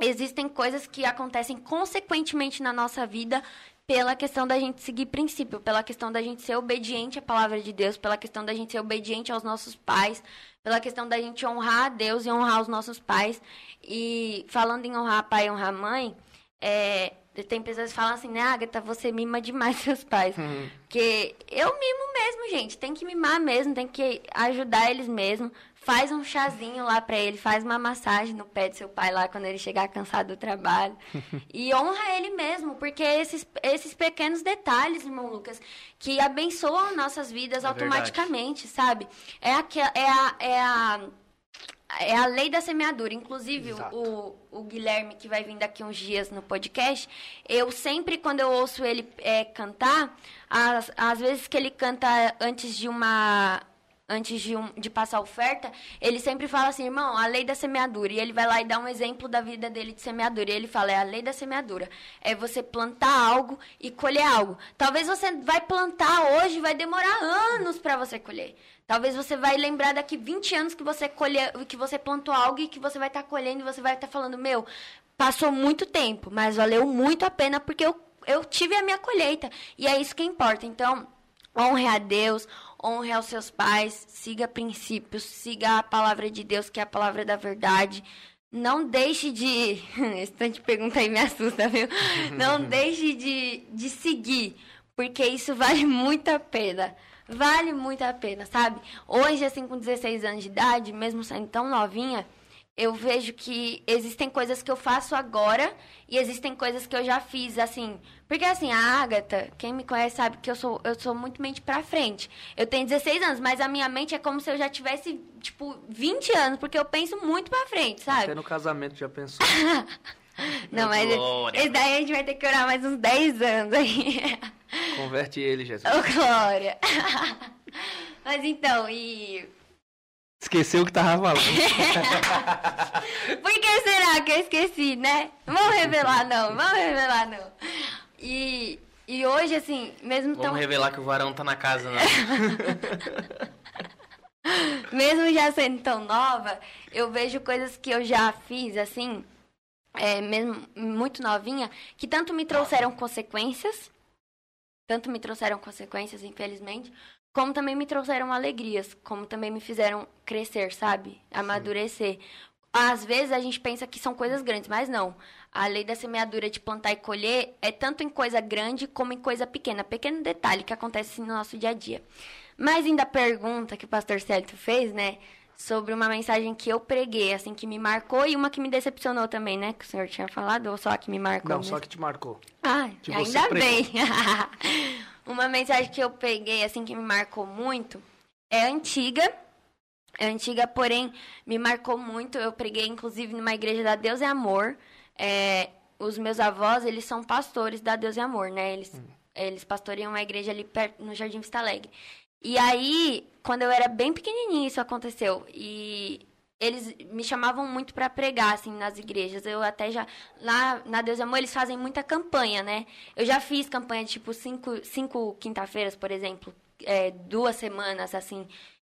[SPEAKER 3] existem coisas que acontecem consequentemente na nossa vida pela questão da gente seguir princípio, pela questão da gente ser obediente à palavra de Deus, pela questão da gente ser obediente aos nossos pais, pela questão da gente honrar a Deus e honrar os nossos pais. E falando em honrar pai e honrar mãe, é, tem pessoas que falam assim, né, Agatha, você mima demais (laughs) seus pais. Porque eu mimo mesmo, gente. Tem que mimar mesmo, tem que ajudar eles mesmo, faz um chazinho lá para ele, faz uma massagem no pé do seu pai lá quando ele chegar cansado do trabalho. (laughs) e honra ele mesmo, porque esses, esses pequenos detalhes, irmão Lucas, que abençoam nossas vidas é automaticamente, verdade. sabe? É, a, é, a, é a é a lei da semeadura. Inclusive, o, o Guilherme, que vai vir daqui uns dias no podcast, eu sempre, quando eu ouço ele é, cantar, às, às vezes que ele canta antes de uma antes de, um, de passar a oferta, ele sempre fala assim, irmão, a lei da semeadura. E ele vai lá e dá um exemplo da vida dele de semeadura. E ele fala, é a lei da semeadura. É você plantar algo e colher algo. Talvez você vai plantar hoje, vai demorar anos para você colher. Talvez você vai lembrar daqui 20 anos que você colhe, que você plantou algo e que você vai estar tá colhendo e você vai estar tá falando, meu, passou muito tempo, mas valeu muito a pena porque eu, eu tive a minha colheita. E é isso que importa. Então, honre a Deus, honre aos seus pais, siga princípios, siga a palavra de Deus, que é a palavra da verdade. Não deixe de. (laughs) Esse tanto de pergunta aí me assusta, viu? (laughs) Não deixe de, de seguir, porque isso vale (laughs) muito a pena. Vale muito a pena, sabe? Hoje, assim, com 16 anos de idade, mesmo sendo tão novinha, eu vejo que existem coisas que eu faço agora e existem coisas que eu já fiz, assim. Porque, assim, a Agatha, quem me conhece sabe que eu sou, eu sou muito mente pra frente. Eu tenho 16 anos, mas a minha mente é como se eu já tivesse, tipo, 20 anos, porque eu penso muito pra frente, sabe?
[SPEAKER 1] Até no casamento já pensou. (laughs)
[SPEAKER 3] Não, mas Glória. esse daí a gente vai ter que orar mais uns 10 anos aí.
[SPEAKER 1] Converte ele, Jesus.
[SPEAKER 3] Ô, Glória. (laughs) Mas então, e
[SPEAKER 1] Esqueceu o que tava falando. (laughs)
[SPEAKER 3] Por que será que eu esqueci, né? Vamos revelar não, vamos revelar não. E, e hoje, assim, mesmo
[SPEAKER 2] Vamos tão... revelar que o varão tá na casa, né? (laughs)
[SPEAKER 3] mesmo já sendo tão nova, eu vejo coisas que eu já fiz, assim, é, mesmo muito novinha, que tanto me trouxeram consequências, tanto me trouxeram consequências, infelizmente, como também me trouxeram alegrias, como também me fizeram crescer, sabe? Amadurecer. Sim. Às vezes a gente pensa que são coisas grandes, mas não. A lei da semeadura de plantar e colher é tanto em coisa grande como em coisa pequena. Pequeno detalhe que acontece no nosso dia a dia. Mas ainda a pergunta que o pastor Célio fez, né? Sobre uma mensagem que eu preguei, assim, que me marcou e uma que me decepcionou também, né? Que o senhor tinha falado, ou só a que me marcou?
[SPEAKER 1] Não, mesmo? só que te marcou.
[SPEAKER 3] Ah, ainda bem. (laughs) Uma mensagem que eu peguei, assim, que me marcou muito, é antiga. É antiga, porém, me marcou muito. Eu preguei, inclusive, numa igreja da Deus e Amor. É, os meus avós, eles são pastores da Deus e Amor, né? Eles, hum. eles pastoreiam uma igreja ali perto, no Jardim Vista Alegre. E aí, quando eu era bem pequenininha, isso aconteceu. E eles me chamavam muito para pregar assim nas igrejas. Eu até já lá na Deus Amor eles fazem muita campanha, né? Eu já fiz campanha tipo cinco, cinco quinta-feiras, por exemplo, é, duas semanas assim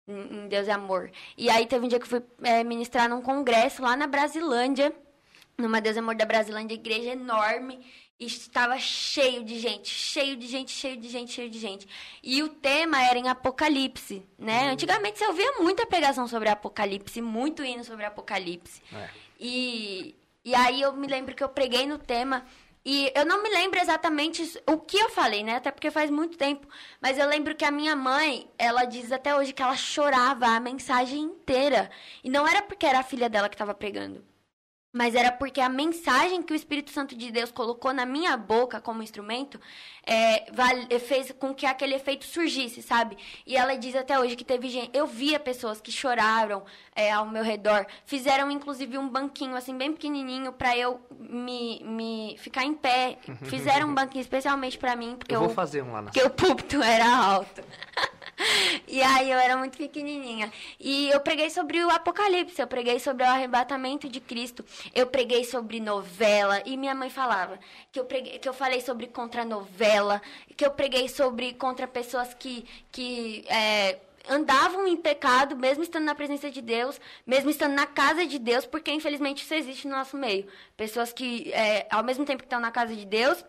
[SPEAKER 3] em Deus e Amor. E aí teve um dia que eu fui é, ministrar num congresso lá na Brasilândia, numa Deus e Amor da Brasilândia, igreja enorme estava cheio de gente, cheio de gente, cheio de gente, cheio de gente. E o tema era em Apocalipse, né? Uhum. Antigamente você ouvia muita pregação sobre Apocalipse, muito hino sobre Apocalipse. É. E, e aí eu me lembro que eu preguei no tema e eu não me lembro exatamente o que eu falei, né? Até porque faz muito tempo. Mas eu lembro que a minha mãe, ela diz até hoje que ela chorava a mensagem inteira. E não era porque era a filha dela que estava pregando mas era porque a mensagem que o Espírito Santo de Deus colocou na minha boca como instrumento é, fez com que aquele efeito surgisse, sabe? E ela diz até hoje que teve gente. Eu via pessoas que choraram é, ao meu redor, fizeram inclusive um banquinho assim bem pequenininho para eu me, me ficar em pé. (laughs) Fizeram um banquinho especialmente para mim porque
[SPEAKER 1] eu vou fazer um lá na
[SPEAKER 3] porque o púlpito era alto. (laughs) (laughs) e aí eu era muito pequenininha. E eu preguei sobre o Apocalipse, eu preguei sobre o arrebatamento de Cristo, eu preguei sobre novela. E minha mãe falava que eu, preguei, que eu falei sobre contra novela, que eu preguei sobre contra pessoas que, que é, andavam em pecado, mesmo estando na presença de Deus, mesmo estando na casa de Deus, porque infelizmente isso existe no nosso meio. Pessoas que, é, ao mesmo tempo que estão na casa de Deus,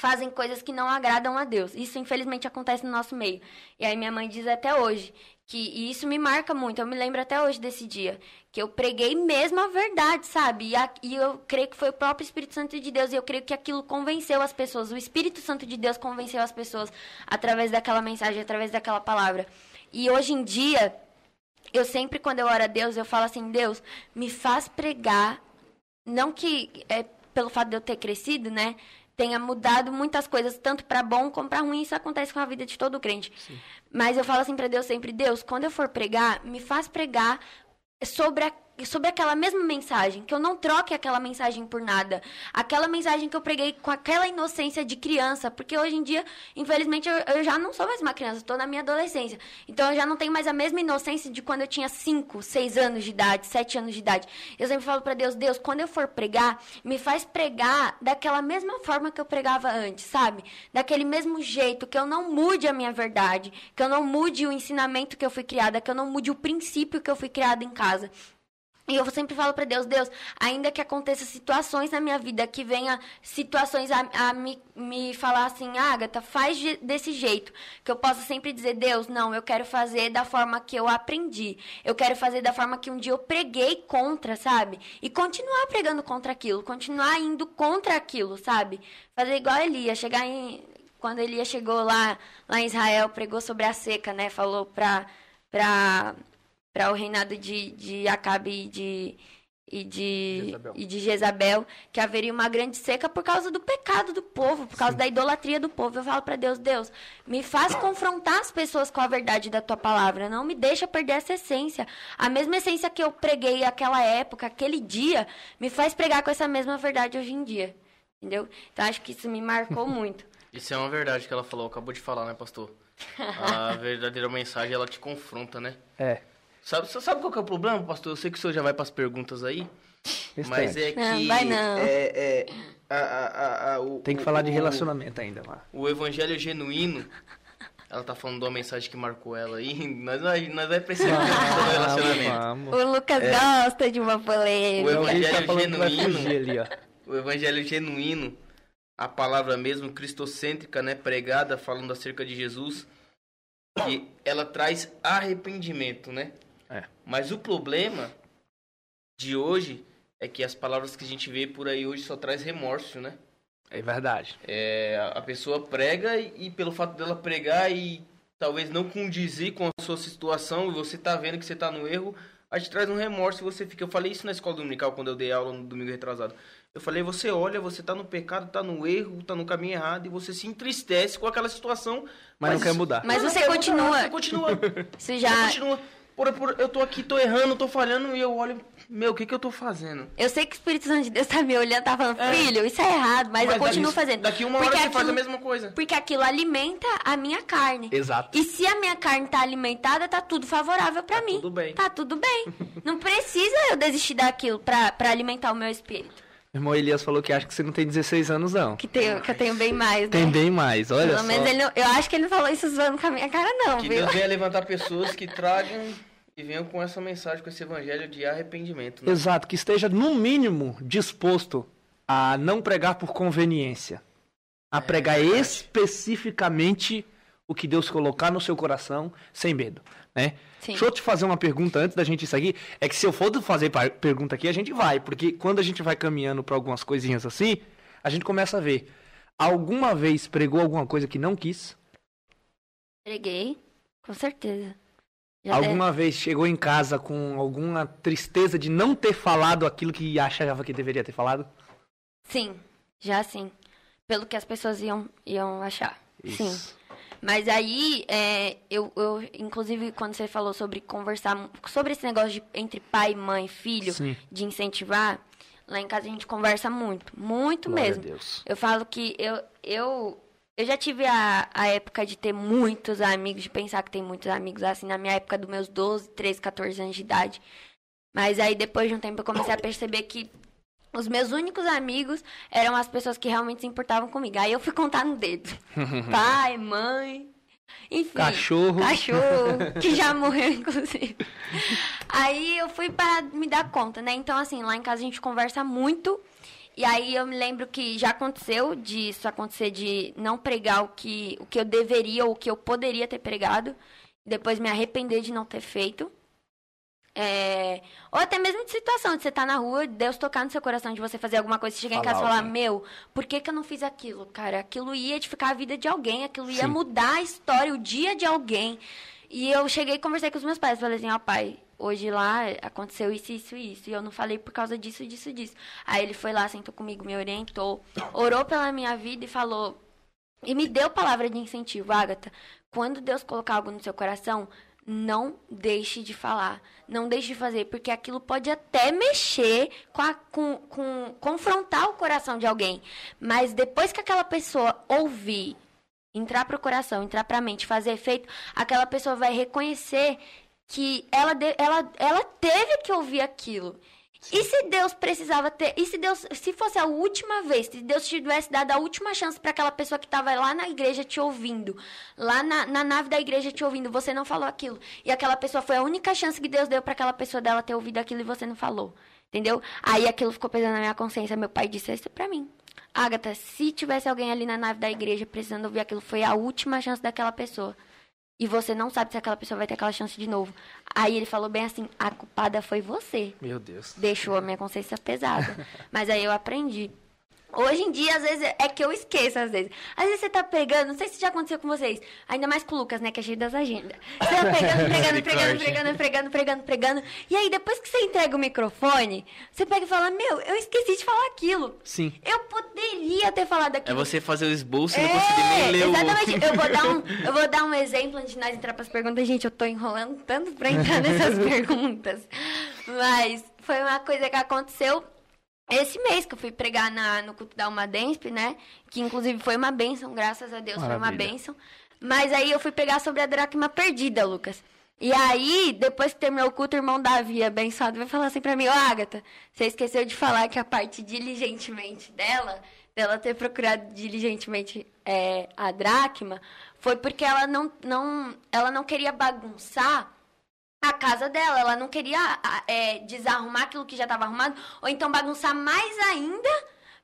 [SPEAKER 3] fazem coisas que não agradam a Deus. Isso, infelizmente, acontece no nosso meio. E aí minha mãe diz até hoje que e isso me marca muito. Eu me lembro até hoje desse dia que eu preguei mesmo a verdade, sabe? E, a, e eu creio que foi o próprio Espírito Santo de Deus. E eu creio que aquilo convenceu as pessoas. O Espírito Santo de Deus convenceu as pessoas através daquela mensagem, através daquela palavra. E hoje em dia eu sempre, quando eu oro a Deus, eu falo assim, Deus, me faz pregar. Não que é pelo fato de eu ter crescido, né? Tenha mudado muitas coisas, tanto para bom como para ruim. Isso acontece com a vida de todo crente. Sim. Mas eu falo assim para Deus sempre, Deus, quando eu for pregar, me faz pregar sobre a sobre aquela mesma mensagem, que eu não troque aquela mensagem por nada. Aquela mensagem que eu preguei com aquela inocência de criança, porque hoje em dia, infelizmente, eu, eu já não sou mais uma criança, estou na minha adolescência. Então eu já não tenho mais a mesma inocência de quando eu tinha 5, 6 anos de idade, 7 anos de idade. Eu sempre falo para Deus, Deus, quando eu for pregar, me faz pregar daquela mesma forma que eu pregava antes, sabe? Daquele mesmo jeito, que eu não mude a minha verdade, que eu não mude o ensinamento que eu fui criada, que eu não mude o princípio que eu fui criada em casa. E eu sempre falo para Deus, Deus, ainda que aconteça situações na minha vida, que venha situações a, a me, me falar assim, Agatha, faz de, desse jeito. Que eu possa sempre dizer, Deus, não, eu quero fazer da forma que eu aprendi. Eu quero fazer da forma que um dia eu preguei contra, sabe? E continuar pregando contra aquilo, continuar indo contra aquilo, sabe? Fazer igual Elias, chegar em. Quando Elias chegou lá, lá em Israel, pregou sobre a seca, né? Falou pra. pra para o reinado de, de Acabe e de, e, de, Jezabel. e de Jezabel, que haveria uma grande seca por causa do pecado do povo, por causa Sim. da idolatria do povo. Eu falo para Deus, Deus, me faz confrontar as pessoas com a verdade da tua palavra, não me deixa perder essa essência. A mesma essência que eu preguei aquela época, aquele dia, me faz pregar com essa mesma verdade hoje em dia. Entendeu? Então acho que isso me marcou (laughs) muito.
[SPEAKER 2] Isso é uma verdade que ela falou, acabou de falar, né, pastor? (laughs) A verdadeira mensagem, ela te confronta, né?
[SPEAKER 1] É.
[SPEAKER 2] Sabe, sabe qual que é o problema, pastor? Eu sei que o senhor já vai para as perguntas aí. Mas é que. Não,
[SPEAKER 3] vai não.
[SPEAKER 2] É, é, a, a, a, o,
[SPEAKER 1] Tem que
[SPEAKER 2] o,
[SPEAKER 1] falar de relacionamento ainda lá.
[SPEAKER 2] O evangelho genuíno. Ela tá falando de uma mensagem que marcou ela aí. Nós, (laughs) nós, nós vai precisar do (laughs) relacionamento.
[SPEAKER 3] Vamos. O Lucas é. gosta de uma polêmica.
[SPEAKER 2] O evangelho tá genuíno. Ali, o evangelho genuíno, a palavra mesmo cristocêntrica, né, pregada falando acerca de Jesus, que ela traz arrependimento, né?
[SPEAKER 1] É.
[SPEAKER 2] Mas o problema de hoje é que as palavras que a gente vê por aí hoje só traz remorso, né?
[SPEAKER 1] É verdade.
[SPEAKER 2] É, a pessoa prega e, e pelo fato dela pregar e talvez não condizer com a sua situação e você tá vendo que você tá no erro, a gente traz um remorso e você fica. Eu falei isso na escola dominical quando eu dei aula no domingo retrasado. Eu falei, você olha, você tá no pecado, tá no erro, tá no caminho errado e você se entristece com aquela situação.
[SPEAKER 1] Mas, mas não quer mudar.
[SPEAKER 3] Mas você continua. Mudar,
[SPEAKER 2] você continua.
[SPEAKER 3] Você já.
[SPEAKER 2] Você continua. Por, por, eu tô aqui, tô errando, tô falhando e eu olho, meu, o que que eu tô fazendo?
[SPEAKER 3] Eu sei que o Espírito Santo de Deus tá me olhando, tá falando, é. filho, isso é errado, mas, mas eu continuo fazendo.
[SPEAKER 2] Daqui uma hora porque você aquilo, faz a mesma coisa.
[SPEAKER 3] Porque aquilo alimenta a minha carne.
[SPEAKER 1] Exato.
[SPEAKER 3] E se a minha carne tá alimentada, tá tudo favorável para
[SPEAKER 2] tá
[SPEAKER 3] mim.
[SPEAKER 2] Tudo bem.
[SPEAKER 3] Tá tudo bem. (laughs) Não precisa eu desistir daquilo pra, pra alimentar o meu espírito.
[SPEAKER 1] Irmão Elias falou que acha que você não tem 16 anos, não.
[SPEAKER 3] Que, tenho, que eu tenho bem mais, né?
[SPEAKER 1] Tem bem mais, olha Pelo só.
[SPEAKER 3] menos ele não, eu acho que ele não falou isso zoando com a minha cara, não,
[SPEAKER 2] que
[SPEAKER 3] viu?
[SPEAKER 2] Deus venha (laughs) levantar pessoas que tragam e venham com essa mensagem, com esse evangelho de arrependimento. Né?
[SPEAKER 1] Exato, que esteja no mínimo disposto a não pregar por conveniência, a é, pregar é especificamente o que Deus colocar no seu coração, sem medo, né? Sim. Deixa eu te fazer uma pergunta antes da gente seguir. É que se eu for fazer pergunta aqui, a gente vai, porque quando a gente vai caminhando para algumas coisinhas assim, a gente começa a ver. Alguma vez pregou alguma coisa que não quis?
[SPEAKER 3] Preguei, com certeza.
[SPEAKER 1] Já alguma é... vez chegou em casa com alguma tristeza de não ter falado aquilo que achava que deveria ter falado?
[SPEAKER 3] Sim, já sim. Pelo que as pessoas iam, iam achar. Isso. Sim. Mas aí, é, eu, eu, inclusive, quando você falou sobre conversar, sobre esse negócio de entre pai, mãe, filho, Sim. de incentivar, lá em casa a gente conversa muito, muito Glória mesmo.
[SPEAKER 1] Deus.
[SPEAKER 3] Eu falo que eu, eu, eu já tive a, a época de ter muitos amigos, de pensar que tem muitos amigos, assim, na minha época dos meus 12, 13, 14 anos de idade. Mas aí, depois de um tempo, eu comecei a perceber que os meus únicos amigos eram as pessoas que realmente se importavam comigo. Aí eu fui contar no dedo. (laughs) Pai, mãe, enfim.
[SPEAKER 1] Cachorro.
[SPEAKER 3] Cachorro, (laughs) que já morreu, inclusive. Aí eu fui para me dar conta, né? Então, assim, lá em casa a gente conversa muito. E aí eu me lembro que já aconteceu disso acontecer de não pregar o que, o que eu deveria ou o que eu poderia ter pregado. Depois me arrepender de não ter feito. É, ou até mesmo de situação, de você estar tá na rua, Deus tocar no seu coração, de você fazer alguma coisa, você chegar em casa e falar, meu, por que, que eu não fiz aquilo, cara? Aquilo ia edificar a vida de alguém, aquilo ia Sim. mudar a história, o dia de alguém. E eu cheguei e conversei com os meus pais. Falei assim, ó, pai, hoje lá aconteceu isso, isso e isso. E eu não falei por causa disso, disso, disso. Aí ele foi lá, sentou comigo, me orientou, orou pela minha vida e falou. E me deu palavra de incentivo, Agatha. Quando Deus colocar algo no seu coração, não deixe de falar, não deixe de fazer, porque aquilo pode até mexer com, a, com, com confrontar o coração de alguém, mas depois que aquela pessoa ouvir, entrar para o coração, entrar para a mente, fazer efeito, aquela pessoa vai reconhecer que ela, ela, ela teve que ouvir aquilo. Sim. E se Deus precisava ter, e se Deus, se fosse a última vez, se Deus tivesse dado a última chance para aquela pessoa que estava lá na igreja te ouvindo, lá na, na, nave da igreja te ouvindo, você não falou aquilo, e aquela pessoa foi a única chance que Deus deu para aquela pessoa dela ter ouvido aquilo e você não falou, entendeu? Aí aquilo ficou pesando na minha consciência, meu pai disse isso para mim. Agatha, se tivesse alguém ali na nave da igreja precisando ouvir aquilo, foi a última chance daquela pessoa e você não sabe se aquela pessoa vai ter aquela chance de novo. Aí ele falou bem assim: a culpada foi você.
[SPEAKER 1] Meu Deus.
[SPEAKER 3] Deixou a minha consciência pesada. (laughs) Mas aí eu aprendi. Hoje em dia, às vezes, é que eu esqueço, às vezes. Às vezes você tá pegando, não sei se já aconteceu com vocês, ainda mais com o Lucas, né, que é cheio das agendas. Você tá pegando, (laughs) pregando, pregando, pregando, pregando, pregando, pregando. E aí, depois que você entrega o microfone, você pega e fala, meu, eu esqueci de falar aquilo.
[SPEAKER 1] Sim.
[SPEAKER 3] Eu poderia ter falado aquilo.
[SPEAKER 2] É você fazer o esboço e é, não conseguir nem ler
[SPEAKER 3] exatamente. o... Eu vou, dar um, eu vou dar um exemplo antes de nós entrar pras perguntas. Gente, eu tô enrolando tanto pra entrar nessas (laughs) perguntas. Mas foi uma coisa que aconteceu esse mês que eu fui pregar na, no culto da Alma Densp, né? Que inclusive foi uma bênção, graças a Deus, Maravilha. foi uma bênção. Mas aí eu fui pregar sobre a dracma perdida, Lucas. E aí, depois que terminou o culto, o irmão Davi, abençoado, vai falar assim pra mim, ô Agatha, você esqueceu de falar que a parte diligentemente dela, dela ter procurado diligentemente é, a dracma, foi porque ela não, não, ela não queria bagunçar a casa dela. Ela não queria é, desarrumar aquilo que já estava arrumado, ou então bagunçar mais ainda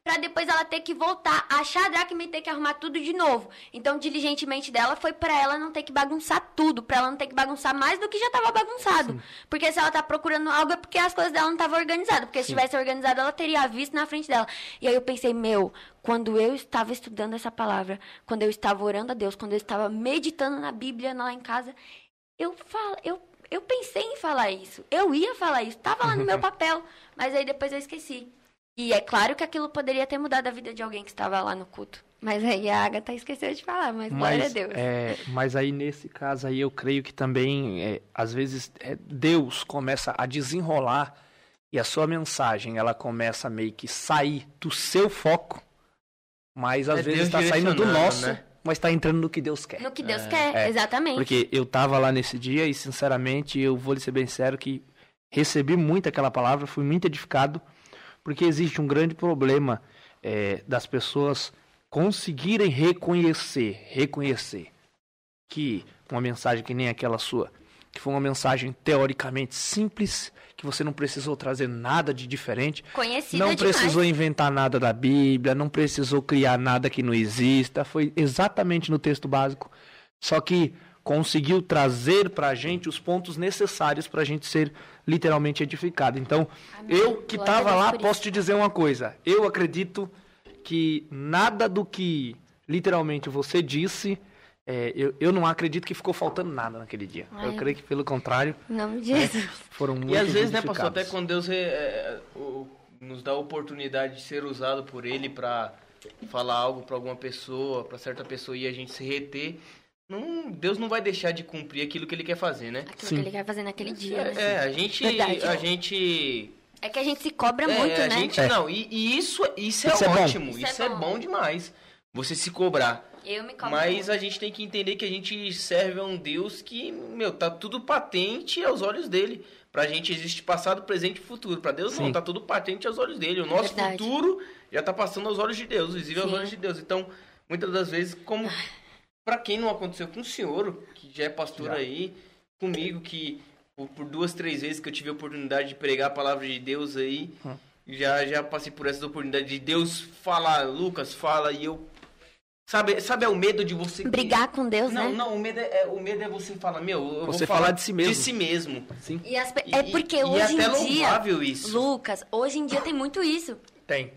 [SPEAKER 3] para depois ela ter que voltar, achar a dracma e ter que arrumar tudo de novo. Então, diligentemente dela foi para ela não ter que bagunçar tudo, para ela não ter que bagunçar mais do que já estava bagunçado. Sim. Porque se ela tá procurando algo é porque as coisas dela não estavam organizadas, porque Sim. se tivesse organizado ela teria visto na frente dela. E aí eu pensei, meu, quando eu estava estudando essa palavra, quando eu estava orando a Deus, quando eu estava meditando na Bíblia lá em casa, eu falo, eu eu pensei em falar isso. Eu ia falar isso. Tava lá no meu (laughs) papel. Mas aí depois eu esqueci. E é claro que aquilo poderia ter mudado a vida de alguém que estava lá no culto. Mas aí a Agatha esqueceu de falar, mas, mas glória a Deus.
[SPEAKER 1] É, mas aí nesse caso aí eu creio que também, é, às vezes, é, Deus começa a desenrolar e a sua mensagem, ela começa a meio que sair do seu foco, mas às é vezes está saindo do nosso. Né? Mas está entrando no que Deus quer.
[SPEAKER 3] No que Deus é, quer, é, exatamente.
[SPEAKER 1] Porque eu estava lá nesse dia e, sinceramente, eu vou lhe ser bem sério que recebi muito aquela palavra, fui muito edificado, porque existe um grande problema é, das pessoas conseguirem reconhecer, reconhecer que uma mensagem que nem aquela sua, que foi uma mensagem teoricamente simples, que você não precisou trazer nada de diferente.
[SPEAKER 3] Conhecida
[SPEAKER 1] não precisou
[SPEAKER 3] demais.
[SPEAKER 1] inventar nada da Bíblia, não precisou criar nada que não exista. Foi exatamente no texto básico. Só que conseguiu trazer para a gente os pontos necessários para a gente ser literalmente edificado. Então, Amém. eu que estava lá, posso te dizer uma coisa. Eu acredito que nada do que literalmente você disse é, eu, eu não acredito que ficou faltando nada naquele dia. Ai. Eu creio que, pelo contrário,
[SPEAKER 3] não né,
[SPEAKER 1] foram muito
[SPEAKER 2] E às vezes, né, pastor, até quando Deus é, é, o, nos dá a oportunidade de ser usado por Ele para falar algo para alguma pessoa, para certa pessoa e a gente se reter, não, Deus não vai deixar de cumprir aquilo que Ele quer fazer, né?
[SPEAKER 3] Aquilo Sim. que Ele quer fazer naquele dia. É,
[SPEAKER 2] né? é a gente, a gente
[SPEAKER 3] é que a gente se cobra é, muito,
[SPEAKER 2] a
[SPEAKER 3] né?
[SPEAKER 2] Gente, é. Não, e, e, isso, isso é isso ótimo. Isso, isso é, bom. é bom demais. Você se cobrar.
[SPEAKER 3] Eu me cobro
[SPEAKER 2] Mas muito. a gente tem que entender que a gente serve a um Deus que, meu, tá tudo patente aos olhos dele. Pra gente existe passado, presente e futuro. Pra Deus Sim. não, tá tudo patente aos olhos dele. O nosso Verdade. futuro já tá passando aos olhos de Deus, visível aos olhos de Deus. Então, muitas das vezes, como para quem não aconteceu com o senhor, que já é pastor já. aí, comigo, que por duas, três vezes que eu tive a oportunidade de pregar a palavra de Deus aí, hum. já, já passei por essa oportunidade de Deus falar, Lucas, fala, e eu Sabe, sabe é o medo de você
[SPEAKER 3] brigar com Deus,
[SPEAKER 2] não,
[SPEAKER 3] né?
[SPEAKER 2] Não, não, o medo é, é, o medo é você falar, meu, eu
[SPEAKER 1] você
[SPEAKER 2] vou falar,
[SPEAKER 1] falar de si mesmo.
[SPEAKER 2] De si mesmo.
[SPEAKER 1] Sim.
[SPEAKER 3] E as, é porque e, hoje
[SPEAKER 2] e é em dia,
[SPEAKER 3] isso. Lucas, hoje em dia tem muito isso.
[SPEAKER 1] Tem.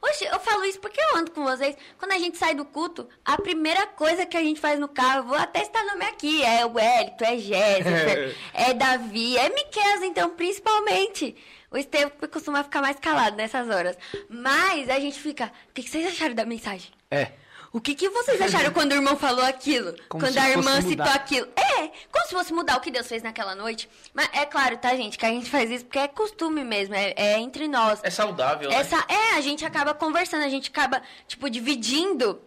[SPEAKER 3] Oxe, eu falo isso porque eu ando com vocês. Quando a gente sai do culto, a primeira coisa que a gente faz no carro, eu vou até estar nome aqui, é o Wellington, é Jéssica, (laughs) é Davi, é Miquel, então, principalmente. O Estevam costuma ficar mais calado nessas horas. Mas a gente fica. O que vocês acharam da mensagem?
[SPEAKER 1] É.
[SPEAKER 3] O que, que vocês acharam quando o irmão falou aquilo?
[SPEAKER 1] Como
[SPEAKER 3] quando a irmã
[SPEAKER 1] mudar.
[SPEAKER 3] citou aquilo? É, como se fosse mudar o que Deus fez naquela noite. Mas é claro, tá, gente, que a gente faz isso porque é costume mesmo, é, é entre nós.
[SPEAKER 2] É saudável, né?
[SPEAKER 3] Essa, é, a gente acaba conversando, a gente acaba, tipo, dividindo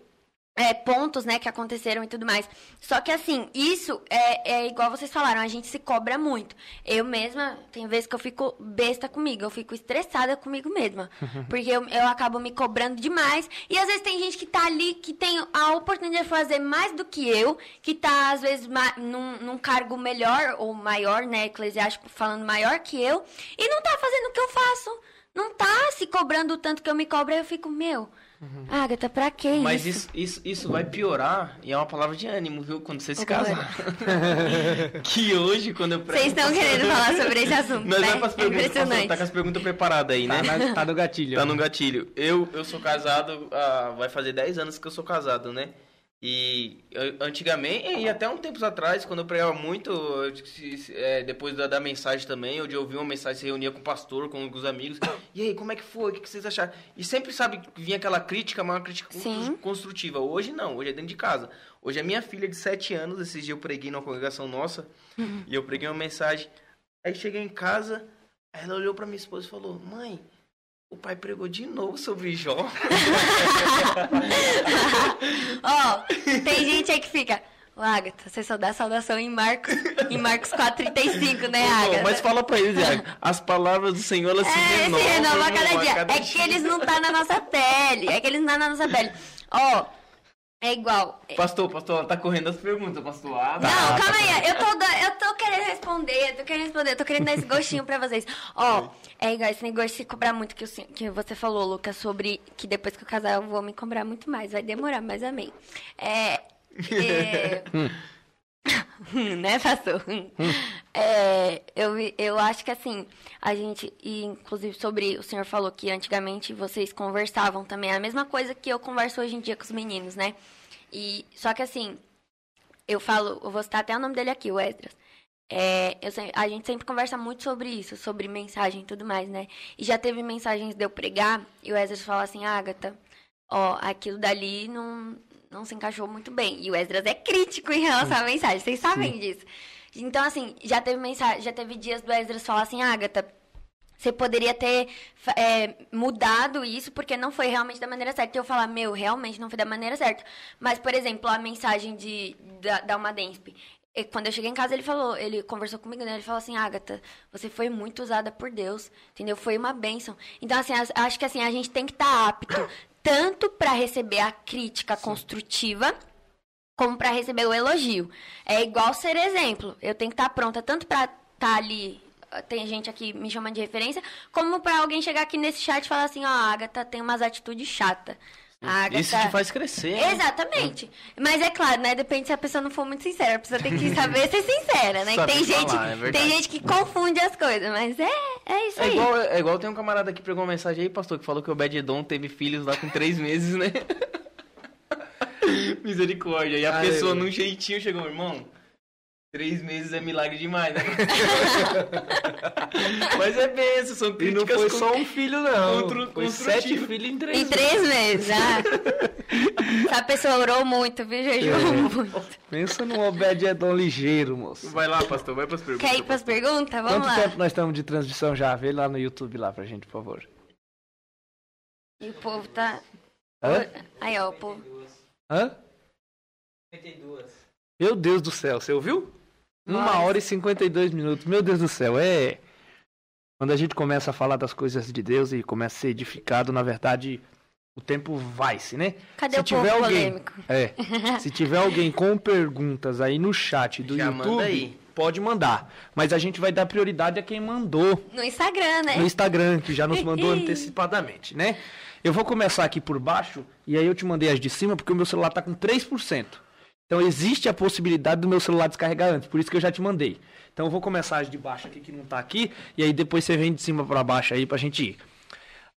[SPEAKER 3] é, pontos, né, que aconteceram e tudo mais. Só que, assim, isso é, é igual vocês falaram, a gente se cobra muito. Eu mesma, tem vezes que eu fico besta comigo, eu fico estressada comigo mesma. (laughs) porque eu, eu acabo me cobrando demais. E às vezes tem gente que tá ali, que tem a oportunidade de fazer mais do que eu, que tá, às vezes, num, num cargo melhor ou maior, né, eclesiástico, falando maior que eu, e não tá fazendo o que eu faço. Não tá se cobrando o tanto que eu me cobro, aí eu fico, meu, Agatha, pra que
[SPEAKER 2] Uhum. Mas
[SPEAKER 3] isso?
[SPEAKER 2] isso, isso, isso vai piorar e é uma palavra de ânimo, viu? Quando você se casar. (laughs) que hoje, quando eu.
[SPEAKER 3] Vocês estão querendo falar sobre esse assunto,
[SPEAKER 2] Nós
[SPEAKER 3] né?
[SPEAKER 2] vai pras
[SPEAKER 3] É
[SPEAKER 2] perguntas, tá com as perguntas preparadas aí, né?
[SPEAKER 1] Tá, na- tá no gatilho.
[SPEAKER 2] Tá no gatilho. Eu, eu sou casado, ah, vai fazer 10 anos que eu sou casado, né? E eu- antigamente, e até um tempos atrás, quando eu pregava muito, eu, é, depois da, da mensagem também, eu de ouvir uma mensagem, se reunia com o pastor, com os amigos. (coughs) E aí, como é que foi? O que vocês acharam? E sempre, sabe, vinha aquela crítica, mas uma crítica
[SPEAKER 3] Sim.
[SPEAKER 2] construtiva. Hoje não, hoje é dentro de casa. Hoje a minha filha de 7 anos, esses dias eu preguei numa congregação nossa, (laughs) e eu preguei uma mensagem. Aí cheguei em casa, ela olhou pra minha esposa e falou: Mãe, o pai pregou de novo sobre Jó. (laughs)
[SPEAKER 3] Ó, tem gente aí que fica. Ô, Agatha, você só dá saudação em Marcos, em Marcos 4,35, né,
[SPEAKER 2] Não,
[SPEAKER 3] Agatha?
[SPEAKER 2] mas fala pra eles, Iago. As palavras do Senhor, elas se
[SPEAKER 3] É,
[SPEAKER 2] renovam.
[SPEAKER 3] se renova a cada dia.
[SPEAKER 2] cada
[SPEAKER 3] é que eles não tá na nossa pele. É que eles não tá na nossa pele. Ó, é igual.
[SPEAKER 2] Pastor, pastor, ela tá correndo as perguntas, pastor. Ah, tá.
[SPEAKER 3] Não, calma aí. Eu tô, eu tô querendo responder, eu tô querendo responder, eu tô querendo dar esse gostinho pra vocês. Ó, é igual esse negócio de se cobrar muito que, que você falou, Lucas, sobre que depois que eu casar eu vou me cobrar muito mais. Vai demorar, mas amém. É. é... (laughs) (laughs) né, pastor? É, eu, eu acho que assim, a gente, e inclusive sobre, o senhor falou que antigamente vocês conversavam também, é a mesma coisa que eu converso hoje em dia com os meninos, né? E, só que assim, eu falo, eu vou citar até o nome dele aqui, o Esdras. É, eu a gente sempre conversa muito sobre isso, sobre mensagem e tudo mais, né? E já teve mensagens de eu pregar e o Esdras fala assim, Agatha, ó, aquilo dali não, não se encaixou muito bem. E o Esdras é crítico em relação à mensagem, vocês sabem disso. Então, assim, já teve mensagem, já teve dias do Esdras falar assim, Agatha, você poderia ter é, mudado isso porque não foi realmente da maneira certa. E eu falar, meu, realmente não foi da maneira certa. Mas, por exemplo, a mensagem de, da, da Almadensp. E Quando eu cheguei em casa, ele falou, ele conversou comigo, né? Ele falou assim, Agatha, você foi muito usada por Deus, entendeu? Foi uma bênção. Então, assim, as- acho que assim, a gente tem que estar apto tanto para receber a crítica construtiva, como para receber o elogio. É igual ser exemplo. Eu tenho que estar pronta tanto para estar ali. Tem gente aqui me chamando de referência, como para alguém chegar aqui nesse chat e falar assim: ó, a Agatha tem umas atitudes chatas. Agatha...
[SPEAKER 2] Isso te faz crescer. né?
[SPEAKER 3] Exatamente. Mas é claro, né? Depende se a pessoa não for muito sincera. A pessoa tem que (laughs) saber ser sincera, né?
[SPEAKER 2] Saber
[SPEAKER 3] tem, gente,
[SPEAKER 2] falar, é verdade.
[SPEAKER 3] tem gente que confunde as coisas, mas é, é isso
[SPEAKER 2] É
[SPEAKER 3] aí.
[SPEAKER 2] igual, é igual tem um camarada que pregou uma mensagem aí, pastor, que falou que o Obed-Edom teve filhos lá com três meses, né? (laughs) (laughs) Misericórdia. E a
[SPEAKER 1] Aleluia.
[SPEAKER 2] pessoa, num jeitinho, chegou, irmão. Três meses é milagre demais, né? (laughs) Mas é benção, são
[SPEAKER 1] E não
[SPEAKER 2] críticas
[SPEAKER 1] foi
[SPEAKER 2] con-
[SPEAKER 1] só um filho, não.
[SPEAKER 2] Constru-
[SPEAKER 1] Foi sete filhos em três
[SPEAKER 3] Em três meses, ah. (laughs) Essa pessoa orou muito, viu? Jejuou
[SPEAKER 1] É.
[SPEAKER 3] muito.
[SPEAKER 1] Pensa num Obed-Edom ligeiro, moço.
[SPEAKER 2] Vai lá, pastor, vai pras perguntas.
[SPEAKER 3] Quer ir pras perguntas? Vamos
[SPEAKER 1] Quanto
[SPEAKER 3] lá.
[SPEAKER 1] tempo nós estamos de transmissão já? Vê lá no YouTube lá pra gente, por favor.
[SPEAKER 3] E o povo tá.
[SPEAKER 1] Hã?
[SPEAKER 3] Aí, ó, o povo.
[SPEAKER 1] Hã? Meu Deus do céu, você ouviu? Uma hora e 52 minutos. Meu Deus do céu, é. Quando a gente começa a falar das coisas de Deus e começa a ser edificado, na verdade, o tempo vai-se, né?
[SPEAKER 3] Cadê
[SPEAKER 1] Se
[SPEAKER 3] o povo
[SPEAKER 1] tiver alguém-
[SPEAKER 3] polêmico?
[SPEAKER 1] É. (laughs) Se tiver alguém com perguntas aí no chat do
[SPEAKER 2] Já
[SPEAKER 1] YouTube,
[SPEAKER 2] manda aí.
[SPEAKER 1] pode mandar. Mas a gente vai dar prioridade a quem mandou
[SPEAKER 3] No Instagram, né?
[SPEAKER 1] no Instagram, que já nos mandou (laughs) antecipadamente, né? Eu vou começar aqui por baixo, e aí eu te mandei as de cima, porque o meu celular tá com 3%. Então existe a possibilidade do meu celular descarregar antes, por isso que eu já te mandei. Então eu vou começar de baixo aqui, que não tá aqui, e aí depois você vem de cima para baixo aí pra gente ir.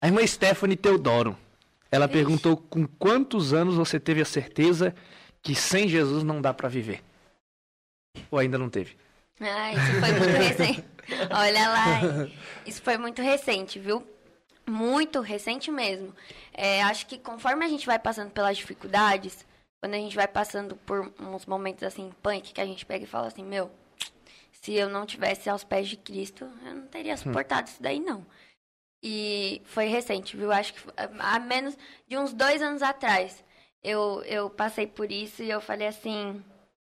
[SPEAKER 1] A irmã Stephanie Teodoro. Ela
[SPEAKER 3] Vixe.
[SPEAKER 1] perguntou com quantos anos você teve a certeza que sem Jesus não dá pra viver? Ou ainda não teve?
[SPEAKER 3] Ah, isso foi muito (laughs) recente. Olha lá, isso foi muito recente, viu? Muito recente mesmo. É, acho que conforme a gente vai passando pelas dificuldades, quando a gente vai passando por uns momentos assim, punk, que a gente pega e fala assim, meu, se eu não tivesse aos pés de Cristo, eu não teria suportado isso daí, não. E foi recente, viu? Acho que há menos de uns dois anos atrás, eu, eu passei por isso e eu falei assim,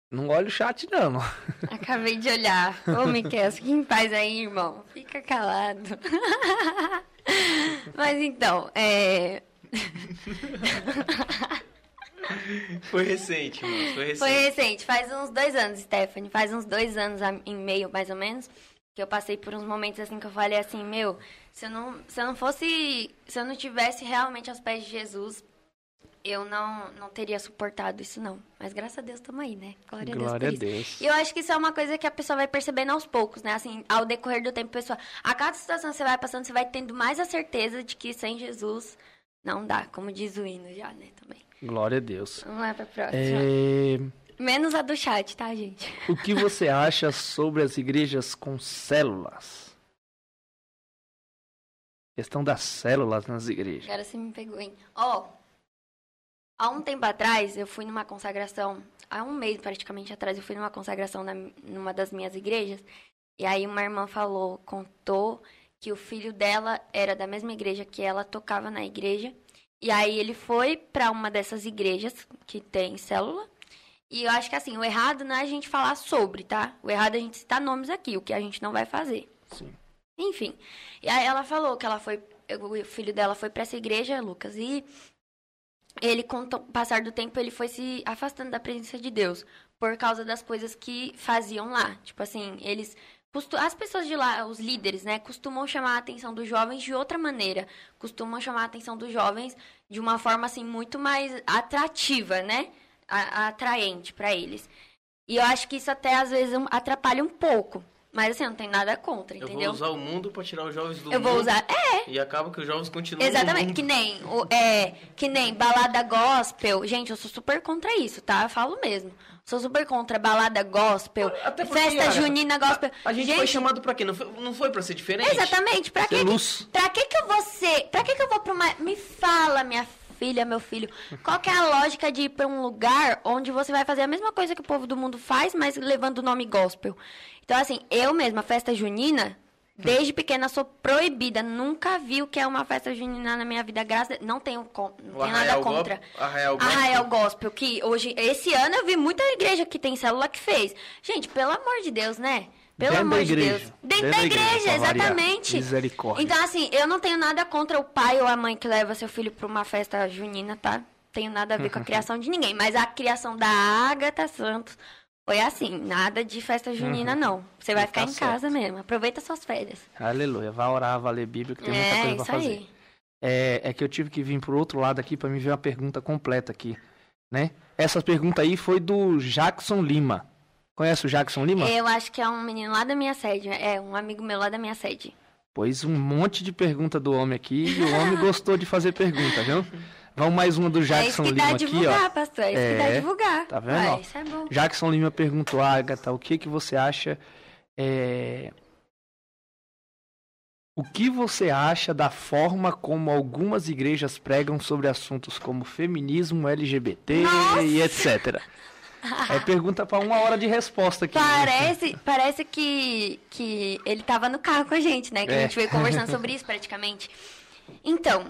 [SPEAKER 1] Não olha o chat, não. (laughs)
[SPEAKER 3] Acabei de olhar. Ô, Miquel, fica em paz aí, irmão. Fica calado. (laughs) Mas então, é... (laughs)
[SPEAKER 2] Foi recente, mano. Foi recente.
[SPEAKER 3] foi recente. Faz uns dois anos, Stephanie. Faz uns dois anos a- e meio, mais ou menos, que eu passei por uns momentos assim que eu falei assim, meu, se eu não, se eu não fosse, se eu não tivesse realmente aos pés de Jesus, eu não, não teria suportado isso não. Mas graças a Deus estamos aí, né? Glória,
[SPEAKER 1] Glória
[SPEAKER 3] a
[SPEAKER 1] a
[SPEAKER 3] Deus isso.
[SPEAKER 1] Deus.
[SPEAKER 3] E eu acho que isso é uma coisa que a pessoa vai percebendo aos poucos, né? Assim, ao decorrer do tempo, pessoa, a cada situação que você vai passando, você vai tendo mais a certeza de que sem Jesus não dá, como diz o hino já, né, também.
[SPEAKER 1] Glória a Deus.
[SPEAKER 3] Vamos lá pra próxima.
[SPEAKER 1] É,
[SPEAKER 3] Menos a do chat, tá, gente?
[SPEAKER 1] O que (laughs) você acha sobre as igrejas com células? Questão das células nas igrejas.
[SPEAKER 3] Agora você me pegou, hein? Ó, há um tempo atrás, eu fui numa consagração, há um mês praticamente atrás, eu fui numa consagração na, numa das minhas igrejas, e aí uma irmã falou, contou que o filho dela era da mesma igreja que ela, tocava na igreja, e aí ele foi pra uma dessas igrejas que tem célula, e eu acho que assim, o errado não é a gente falar sobre, tá? O errado é a gente citar nomes aqui, o que a gente não vai fazer.
[SPEAKER 1] Sim.
[SPEAKER 3] Enfim. E aí ela falou que ela foi. O filho dela foi pra essa igreja, Lucas, e ele, com o passar do tempo, ele foi se afastando da presença de Deus. Por causa das coisas que faziam lá. Tipo assim, eles. As pessoas de lá, os líderes, né, costumam chamar a atenção dos jovens de outra maneira. Costumam chamar a atenção dos jovens de uma forma, assim, muito mais atrativa, né? Atraente pra eles. E eu acho que isso até às vezes atrapalha um pouco. Mas assim, não tem nada contra,
[SPEAKER 2] Eu
[SPEAKER 3] entendeu?
[SPEAKER 2] vou usar o mundo pra tirar os jovens do
[SPEAKER 3] Eu
[SPEAKER 2] mundo.
[SPEAKER 3] vou usar. É,
[SPEAKER 2] E acaba que os jovens continuam
[SPEAKER 3] exatamente. Que nem, o, é, que nem balada gospel. Gente, eu sou super contra isso, tá? Eu falo mesmo. Sou super contra balada gospel,
[SPEAKER 2] Até porque,
[SPEAKER 3] festa junina gospel.
[SPEAKER 2] A gente, foi chamado pra quê? Não foi, não foi pra ser diferente?
[SPEAKER 3] Exatamente. Pra
[SPEAKER 1] Ser
[SPEAKER 3] que,
[SPEAKER 1] luz.
[SPEAKER 3] pra que que eu vou ser... Pra que que eu vou pra uma... Me fala, minha filha, meu filho. Qual que é a lógica de ir pra um lugar onde você vai fazer a mesma coisa que o povo do mundo faz, mas levando o nome gospel? Então, assim, eu mesma, festa junina... Desde pequena sou proibida, nunca vi o que é uma festa junina na minha vida, graças a Deus. Não tenho, não tenho nada contra.
[SPEAKER 2] Go- Arraial Gospel.
[SPEAKER 3] Arraial Gospel, que hoje, esse ano eu vi muita igreja que tem célula que fez. Gente, pelo amor de Deus, né? Pelo
[SPEAKER 1] Dentro
[SPEAKER 3] amor de
[SPEAKER 1] igreja.
[SPEAKER 3] Deus. Dentro,
[SPEAKER 1] Dentro
[SPEAKER 3] da
[SPEAKER 1] igreja,
[SPEAKER 3] igreja, exatamente.
[SPEAKER 1] Misericórdia.
[SPEAKER 3] Então, assim, eu não tenho nada contra o pai ou a mãe que leva seu filho pra uma festa junina, tá? Tenho nada a ver com a (laughs) criação de ninguém. Mas a criação da Agatha Santos foi assim, nada de festa junina, não. Você vai ficar
[SPEAKER 1] tá
[SPEAKER 3] em casa mesmo. Aproveita suas férias.
[SPEAKER 1] Aleluia. Vai orar, vai ler Bíblia, que tem muita
[SPEAKER 3] é,
[SPEAKER 1] coisa pra fazer.
[SPEAKER 3] aí.
[SPEAKER 1] É, é que eu tive que vir pro outro lado aqui pra me ver uma pergunta completa aqui, né? Essa pergunta aí foi do Jackson Lima. Conhece o Jackson Lima?
[SPEAKER 3] Eu acho que é um menino lá da minha sede. É, um amigo meu lá da minha sede.
[SPEAKER 1] Pois um monte de pergunta do homem aqui e o homem gostou de fazer pergunta, viu? (laughs) Vamos mais uma do
[SPEAKER 3] é isso
[SPEAKER 1] Jackson
[SPEAKER 3] que
[SPEAKER 1] Lima
[SPEAKER 3] dá
[SPEAKER 1] aqui,
[SPEAKER 3] divulgar,
[SPEAKER 1] ó.
[SPEAKER 3] pastor. É isso que dá a
[SPEAKER 1] É,
[SPEAKER 3] divulgar.
[SPEAKER 1] tá vendo,
[SPEAKER 3] Ué, isso é bom.
[SPEAKER 1] Jackson Lima perguntou, Agatha, o que que você acha é, O que você acha da forma como algumas igrejas pregam sobre assuntos como feminismo, LGBT
[SPEAKER 3] Nossa!
[SPEAKER 1] e etc? (laughs) É pergunta pra uma hora de resposta aqui. né?
[SPEAKER 3] Parece, parece que, que ele tava no carro com a gente, né? Que
[SPEAKER 1] É.
[SPEAKER 3] a gente veio conversando sobre isso praticamente. Então,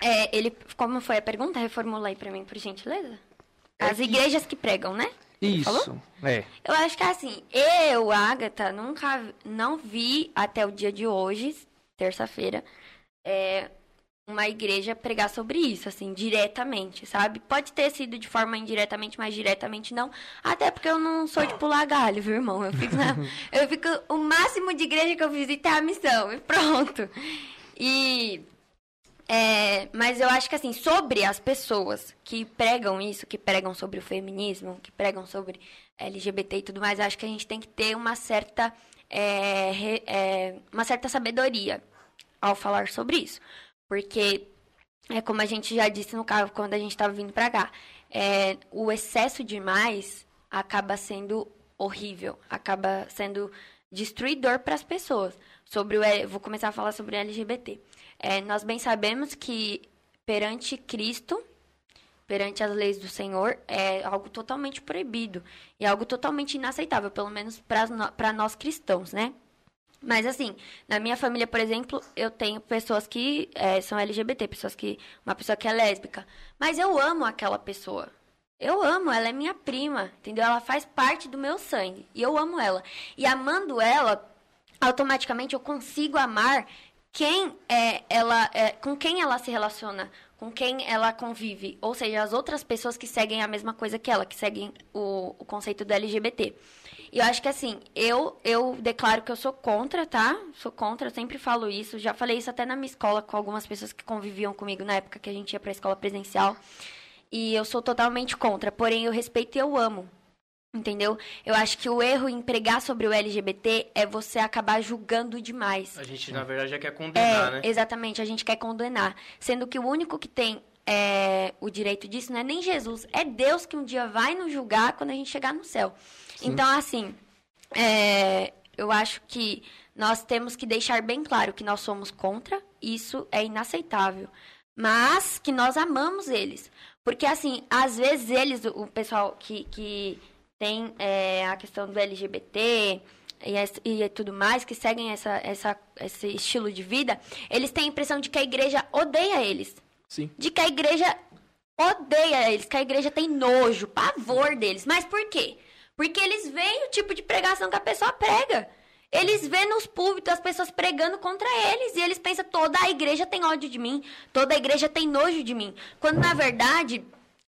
[SPEAKER 3] é, ele. Como foi a pergunta? Reformula aí pra mim, por gentileza. As igrejas que pregam, né?
[SPEAKER 1] Isso,
[SPEAKER 3] Falou?
[SPEAKER 1] é.
[SPEAKER 3] Eu acho que assim, eu, Agatha, nunca não vi até o dia de hoje, terça-feira, é, uma igreja pregar sobre isso, assim, diretamente, sabe? Pode ter sido de forma indiretamente, mas diretamente não. Até porque eu não sou de pular galho, viu, irmão? Eu fico, na- (laughs) eu fico o máximo de igreja que eu visito é a missão, e pronto. E é, mas eu acho que assim, sobre as pessoas que pregam isso, que pregam sobre o feminismo, que pregam sobre LGBT e tudo mais, eu acho que a gente tem que ter uma certa, é, re- é, uma certa sabedoria ao falar sobre isso. Porque é como a gente já disse no carro quando a gente estava vindo para cá. É, o excesso demais acaba sendo horrível, acaba sendo destruidor para as pessoas. Sobre o, vou começar a falar sobre LGBT. É, nós bem sabemos que perante Cristo, perante as leis do Senhor, é algo totalmente proibido e algo totalmente inaceitável, pelo menos para nós cristãos, né? Mas assim, na minha família, por exemplo, eu tenho pessoas que é, são LGBT, pessoas que. Uma pessoa que é lésbica. Mas eu amo aquela pessoa. Eu amo, ela é minha prima, entendeu? Ela faz parte do meu sangue. E eu amo ela. E amando ela, automaticamente eu consigo amar quem é ela é, com quem ela se relaciona, com quem ela convive, ou seja, as outras pessoas que seguem a mesma coisa que ela, que seguem o, o conceito do LGBT. E eu acho que assim, eu, eu declaro que eu sou contra, tá? Sou contra, eu sempre falo isso. Já falei isso até na minha escola com algumas pessoas que conviviam comigo na época que a gente ia pra escola presencial. E eu sou totalmente contra, porém eu respeito e eu amo. Entendeu? Eu acho que o erro em pregar sobre o LGBT é você acabar julgando demais.
[SPEAKER 2] A gente, na verdade, já quer condenar,
[SPEAKER 3] é,
[SPEAKER 2] né?
[SPEAKER 3] Exatamente, a gente quer condenar. Sendo que o único que tem é, o direito disso não é nem Jesus, é Deus que um dia vai nos julgar quando a gente chegar no céu. Sim. Então, assim, é, eu acho que nós temos que deixar bem claro que nós somos contra, isso é inaceitável. Mas que nós amamos eles. Porque, assim, às vezes eles, o pessoal que, que tem é, a questão do LGBT e, e, tudo mais, que seguem essa, essa, esse estilo de vida, eles têm a impressão de que a igreja odeia eles.
[SPEAKER 1] Sim.
[SPEAKER 3] De que a igreja odeia eles, que a igreja tem nojo, pavor deles. Mas por quê? Porque eles veem o tipo de pregação que a pessoa prega. Eles vêem nos púlpitos as pessoas pregando contra eles e eles pensam toda a igreja tem ódio de mim, toda a igreja tem nojo de mim. Quando na verdade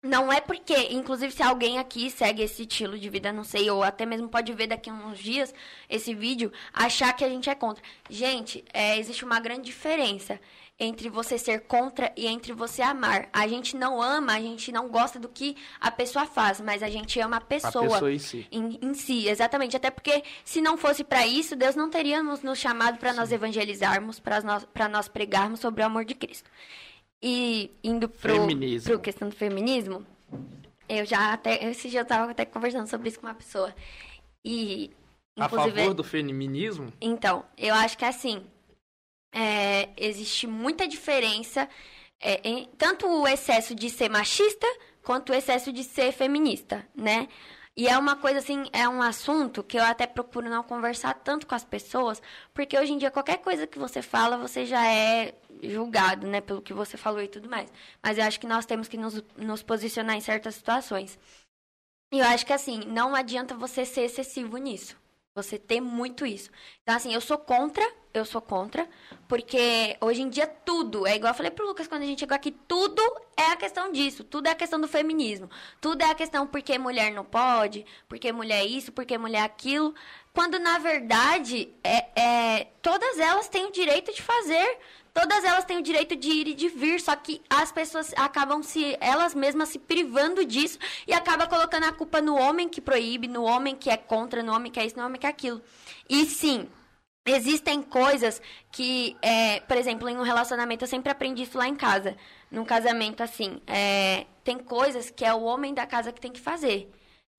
[SPEAKER 3] não é porque, inclusive se alguém aqui segue esse estilo de vida, não sei, ou até mesmo pode ver daqui a uns dias esse vídeo, achar que a gente é contra. Gente, é, existe uma grande diferença entre você ser contra e entre você amar. A gente não ama, a gente não gosta do que a pessoa faz, mas a gente ama a pessoa, a
[SPEAKER 1] pessoa em, si.
[SPEAKER 3] Em, em si. Exatamente. Até porque se não fosse para isso, Deus não teria nos, nos chamado para nós evangelizarmos, para nós, nós pregarmos sobre o amor de Cristo. E indo pro, feminismo. pro questão do feminismo, eu já até. Esse dia eu tava até conversando sobre isso com uma pessoa. E.
[SPEAKER 1] A favor do feminismo?
[SPEAKER 3] Então, eu acho que assim, é, existe muita diferença, é, em, tanto o excesso de ser machista quanto o excesso de ser feminista, né? E é uma coisa assim, é um assunto que eu até procuro não conversar tanto com as pessoas, porque hoje em dia qualquer coisa que você fala, você já é julgado, né, pelo que você falou e tudo mais. Mas eu acho que nós temos que nos, nos posicionar em certas situações. E eu acho que assim, não adianta você ser excessivo nisso. Você ter muito isso. Então, assim, eu sou contra, eu sou contra, porque hoje em dia tudo, é igual eu falei pro Lucas quando a gente chegou aqui, tudo é a questão disso, tudo é a questão do feminismo. Tudo é a questão porque mulher não pode, porque mulher é isso, porque mulher é aquilo. Quando, na verdade, é, é, todas elas têm o direito de fazer. Todas elas têm o direito de ir e de vir, só que as pessoas acabam se elas mesmas se privando disso e acaba colocando a culpa no homem que proíbe, no homem que é contra, no homem que é isso, no homem que é aquilo. E sim, Existem coisas que, é, por exemplo, em um relacionamento, eu sempre aprendi isso lá em casa. Num casamento, assim, é, tem coisas que é o homem da casa que tem que fazer.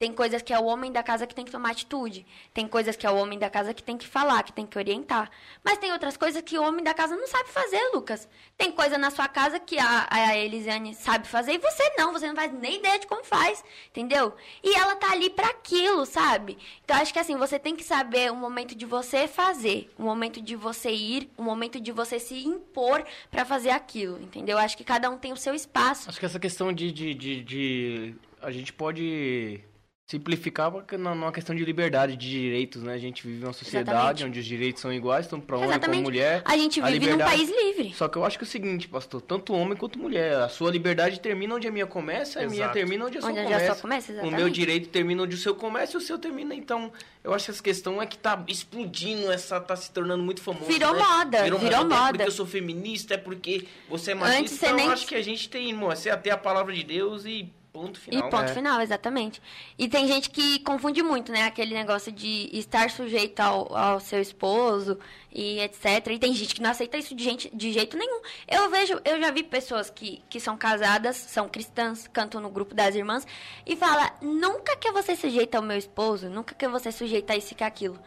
[SPEAKER 3] Tem coisas que é o homem da casa que tem que tomar atitude. Tem coisas que é o homem da casa que tem que falar, que tem que orientar. Mas tem outras coisas que o homem da casa não sabe fazer, Lucas. Tem coisa na sua casa que a, a Elisiane sabe fazer e você não. Você não faz nem ideia de como faz, entendeu? E ela tá ali para aquilo, sabe? Então acho que assim, você tem que saber o momento de você fazer, o momento de você ir, o momento de você se impor para fazer aquilo, entendeu? Acho que cada um tem o seu espaço.
[SPEAKER 2] Acho que essa questão de, de, de, de... a gente pode simplificar numa questão de liberdade de direitos, né? A gente vive uma sociedade Exatamente. onde os direitos são iguais, tanto para homem como mulher.
[SPEAKER 3] A gente vive a liberdade... num país livre.
[SPEAKER 2] Só que eu acho que é o seguinte, pastor, tanto homem quanto mulher, a sua liberdade termina onde a minha começa, a minha termina onde a sua onde começa. A sua começa o meu direito termina onde o seu começa e o seu termina. Então, eu acho que essa questão é que tá explodindo, essa tá se tornando muito famosa.
[SPEAKER 3] Virou
[SPEAKER 2] né?
[SPEAKER 3] moda, virou, virou moda.
[SPEAKER 2] É porque eu sou feminista, é porque você é machista. Antes, então, nem... eu acho que a gente tem, irmão, é você até a palavra de Deus e ponto final.
[SPEAKER 3] E ponto
[SPEAKER 1] É.
[SPEAKER 3] final, exatamente. E tem gente que confunde muito, né? Aquele negócio de estar sujeito ao, ao seu esposo e etc. E tem gente que não aceita isso de, gente, de jeito nenhum. Eu vejo, eu já vi pessoas que, que são casadas, são cristãs, cantam no grupo das irmãs e fala nunca que você sujeita ao meu esposo, nunca que você sujeita a isso e que aquilo.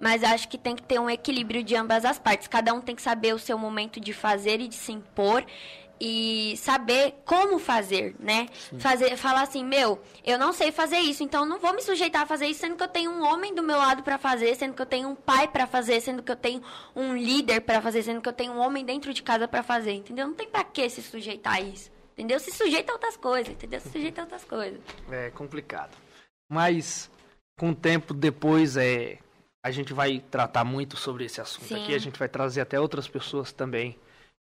[SPEAKER 3] Mas acho que tem que ter um equilíbrio de ambas as partes. Cada um tem que saber o seu momento de fazer e de se impor e saber como fazer, né? Fazer, falar assim, meu, eu não sei fazer isso, então não vou me sujeitar a fazer isso, sendo que eu tenho um homem do meu lado para fazer, sendo que eu tenho um pai para fazer, sendo que eu tenho um líder para fazer, sendo que eu tenho um homem dentro de casa para fazer, entendeu? Não tem para que se sujeitar a isso. Entendeu? Se sujeita a outras coisas, entendeu? Se sujeita a outras coisas.
[SPEAKER 1] É complicado. Mas com o tempo depois é a gente vai tratar muito sobre esse assunto
[SPEAKER 3] Sim.
[SPEAKER 1] aqui. A gente vai trazer até outras pessoas também.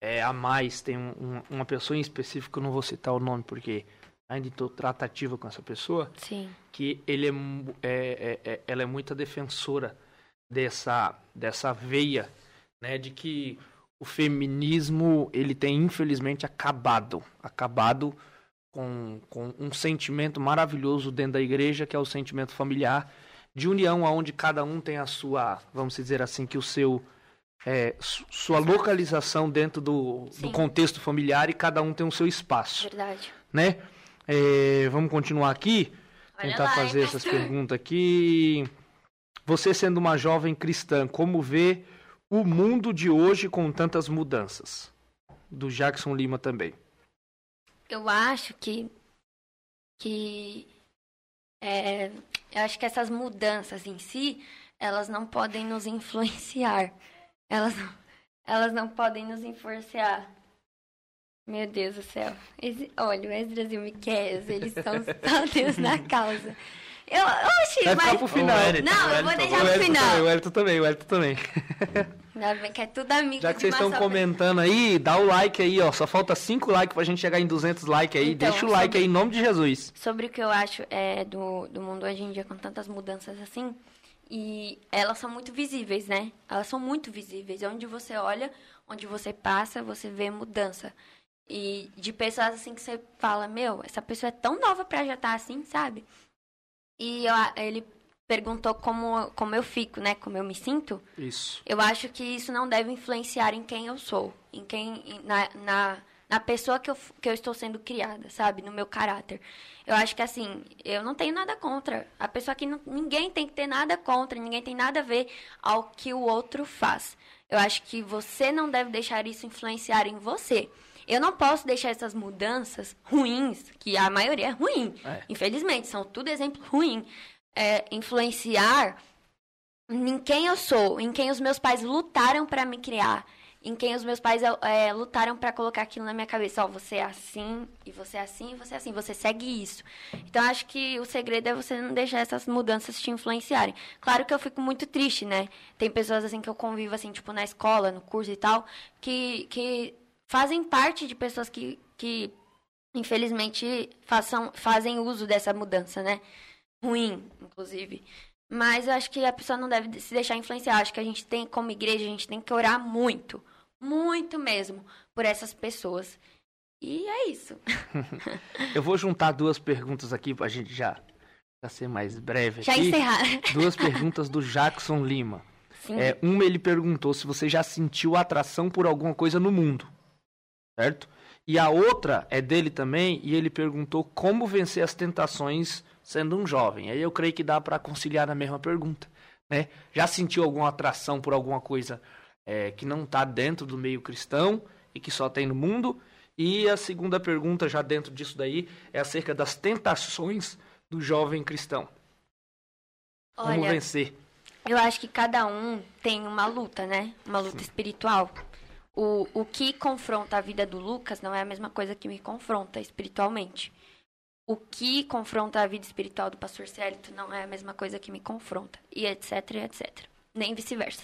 [SPEAKER 1] É, a mais tem um- um- uma pessoa em específico, eu não vou citar o nome porque ainda estou tratativa com essa pessoa,
[SPEAKER 3] Sim.
[SPEAKER 1] que ele é, é- é- é- ela é muita defensora dessa dessa veia, né, de que o feminismo ele tem infelizmente acabado, acabado com, com um sentimento maravilhoso dentro da igreja, que é o sentimento familiar, de união, onde cada um tem a sua, vamos dizer assim, que o seu. É, su- sua localização dentro do, do contexto familiar e cada um tem o seu espaço,
[SPEAKER 3] Verdade.
[SPEAKER 1] né? É, vamos continuar aqui,
[SPEAKER 3] Olha
[SPEAKER 1] tentar
[SPEAKER 3] lá, hein,
[SPEAKER 1] fazer essas
[SPEAKER 3] pastor?
[SPEAKER 1] perguntas aqui. Você sendo uma jovem cristã, como vê o mundo de hoje com tantas mudanças? Do Jackson Lima também.
[SPEAKER 3] Eu acho que. que. é, eu acho que essas mudanças em si, elas não podem nos influenciar. Elas, não- elas não podem nos influenciar. Meu Deus do céu. Esse, olha, o Esdras e o Miqueias, eles são (laughs) só Deus na causa. Eu, oxi,
[SPEAKER 1] Vai
[SPEAKER 3] mas...
[SPEAKER 1] pro final.
[SPEAKER 3] Não, eu vou deixar
[SPEAKER 1] o
[SPEAKER 3] pro final.
[SPEAKER 1] também, o Elton também, o Elton também. (laughs)
[SPEAKER 3] Ainda bem que é tudo amigo
[SPEAKER 1] Já que vocês estão
[SPEAKER 3] só
[SPEAKER 1] comentando aí, dá o like aí, ó. Só falta 5 likes pra gente chegar em 200 likes aí.
[SPEAKER 3] Então,
[SPEAKER 1] Deixa o like
[SPEAKER 3] sobre-
[SPEAKER 1] aí em nome de Jesus.
[SPEAKER 3] sobre o que eu acho é, do, do mundo hoje em dia com tantas mudanças assim. E elas são muito visíveis, né? Elas são muito visíveis. Onde você olha, onde você passa, você vê mudança. E de pessoas assim que você fala, meu, essa pessoa é tão nova pra já estar assim, sabe? E eu- ele perguntou como, como eu fico, né? Como eu me sinto.
[SPEAKER 1] Isso.
[SPEAKER 3] Eu acho que isso não deve influenciar em quem eu sou, em quem em- na, na, na pessoa que eu, que eu estou sendo criada, sabe? No meu caráter. Eu acho que assim, eu não tenho nada contra. A pessoa que não, ninguém tem que ter nada contra, ninguém tem nada a ver ao que o outro faz. Eu acho que você não deve deixar isso influenciar em você. Eu não posso deixar essas mudanças ruins, que a maioria é ruim,
[SPEAKER 1] É.
[SPEAKER 3] infelizmente, são tudo exemplo ruim, é, influenciar em quem eu sou, em quem os meus pais lutaram para me criar, em quem os meus pais é, lutaram para colocar aquilo na minha cabeça. Ó, você é assim, e você é assim, e você é assim, você segue isso. Então, acho que o segredo é você não deixar essas mudanças te influenciarem. Claro que eu fico muito triste, né? Tem pessoas assim que eu convivo, assim, tipo, na escola, no curso e tal, que, que fazem parte de pessoas que, que infelizmente, façam, fazem uso dessa mudança, né? Ruim, inclusive. Mas eu acho que a pessoa não deve se deixar influenciar. Acho que a gente tem, como igreja, a gente tem que orar muito, muito mesmo, por essas pessoas. E é isso. (laughs)
[SPEAKER 1] Eu vou juntar duas perguntas aqui pra gente já, já ser mais breve
[SPEAKER 3] Já
[SPEAKER 1] aqui.
[SPEAKER 3] encerrar.
[SPEAKER 1] Duas (laughs) perguntas do Jackson Lima.
[SPEAKER 3] Sim.
[SPEAKER 1] É, uma ele perguntou se você já sentiu atração por alguma coisa no mundo, certo? E a outra é dele também e ele perguntou como vencer as tentações sendo um jovem. Aí eu creio que dá para conciliar na mesma pergunta, né? Já sentiu alguma atração por alguma coisa é, que não está dentro do meio cristão e que só tem no mundo? E a segunda pergunta já dentro disso daí é acerca das tentações do jovem cristão. Como
[SPEAKER 3] Olha,
[SPEAKER 1] vencer?
[SPEAKER 3] Eu acho que cada um tem uma luta, né? Uma luta espiritual. O, o que confronta a vida do Lucas não é a mesma coisa que me confronta espiritualmente. O que confronta a vida espiritual do pastor Célito não é a mesma coisa que me confronta. E etc, etc. Nem vice-versa.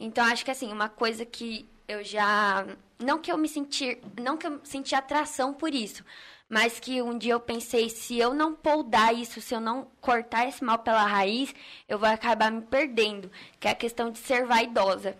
[SPEAKER 3] Então, acho que assim, uma coisa que eu já. Não que eu me senti. Não que eu senti atração por isso. Mas que um dia eu pensei, se eu não poldar isso, se eu não cortar esse mal pela raiz, eu vou acabar me perdendo. Que é a questão de ser vaidosa.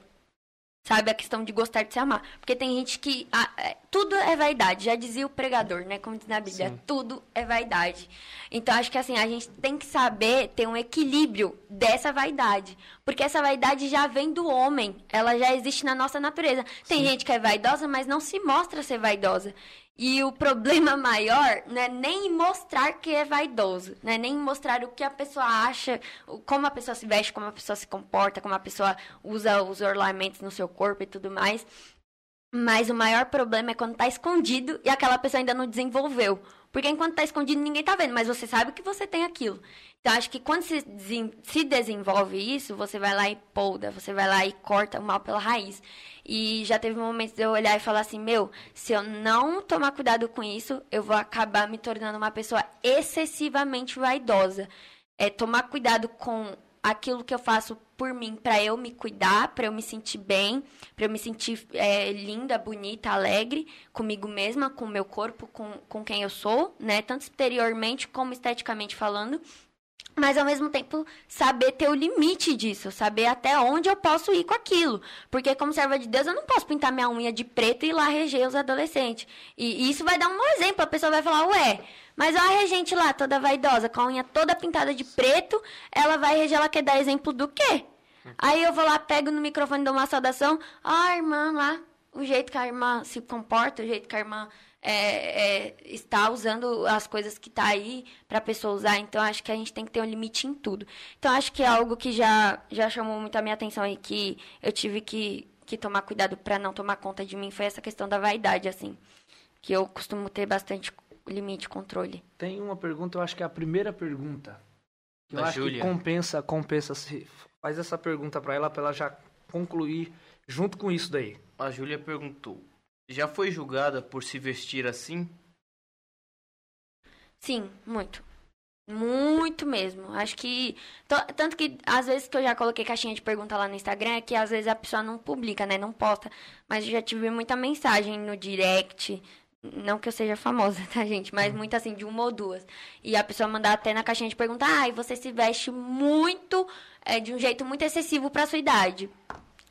[SPEAKER 3] Sabe? A questão de gostar de se amar. Porque tem gente que. ah, é, tudo é vaidade. Já dizia o pregador, né? Como diz na Bíblia.
[SPEAKER 1] Sim.
[SPEAKER 3] Tudo é vaidade. Então, acho que assim, a gente tem que saber ter um equilíbrio dessa vaidade. Porque essa vaidade já vem do homem. Ela já existe na nossa natureza. Tem gente que é vaidosa, mas não se mostra ser vaidosa. E o problema maior não é nem mostrar que é vaidoso, não é nem mostrar o que a pessoa acha, como a pessoa se veste, como a pessoa se comporta, como a pessoa usa os ornamentos no seu corpo e tudo mais. Mas o maior problema é quando tá escondido e aquela pessoa ainda não desenvolveu. Porque enquanto tá escondido, ninguém tá vendo, mas você sabe que você tem aquilo. Então, acho que quando se, se desenvolve isso, você vai lá e polda, você vai lá e corta o mal pela raiz. E já teve momentos de eu olhar e falar assim: meu, se eu não tomar cuidado com isso, eu vou acabar me tornando uma pessoa excessivamente vaidosa. É tomar cuidado com aquilo que eu faço por mim para eu me cuidar, para eu me sentir bem, para eu me sentir é, linda, bonita, alegre comigo mesma, com o meu corpo, com, com quem eu sou, né? Tanto exteriormente como esteticamente falando. Mas ao mesmo tempo saber ter o limite disso, saber até onde eu posso ir com aquilo. Porque como serva de Deus, eu não posso pintar minha unha de preto e lá reger os adolescentes. E, e isso vai dar um exemplo, a pessoa vai falar, ué, mas a regente lá, toda vaidosa, com a unha toda pintada de preto, ela vai reger, ela quer dar exemplo do quê? Aí eu vou lá, pego no microfone, dou uma saudação, ah, a irmã lá, o jeito que a irmã se comporta, o jeito que a irmã é, é, está usando as coisas que tá aí para a pessoa usar. Então, acho que a gente tem que ter um limite em tudo. Então, acho que é algo que já, já chamou muito a minha atenção e que eu tive que, que tomar cuidado para não tomar conta de mim foi essa questão da vaidade, assim. Que eu costumo ter bastante limite, controle.
[SPEAKER 1] Tem uma pergunta, eu acho que é a primeira pergunta. que Eu
[SPEAKER 2] Da
[SPEAKER 1] acho
[SPEAKER 2] Júlia.
[SPEAKER 1] que compensa, compensa se faz essa pergunta pra ela, pra ela já concluir junto com isso daí.
[SPEAKER 2] A Júlia perguntou: Já foi julgada por se vestir assim?
[SPEAKER 3] Sim, muito. Muito mesmo. Acho que. to- Tanto que às vezes que eu já coloquei caixinha de pergunta lá no Instagram é que às vezes a pessoa não publica, né? Não posta. Mas eu já tive muita mensagem no direct. Não que eu seja famosa, (laughs) tá, gente? Mas muito assim, de uma ou duas. E a pessoa mandar até na caixinha de pergunta: ai, você se veste muito. é, de um jeito muito excessivo pra sua idade.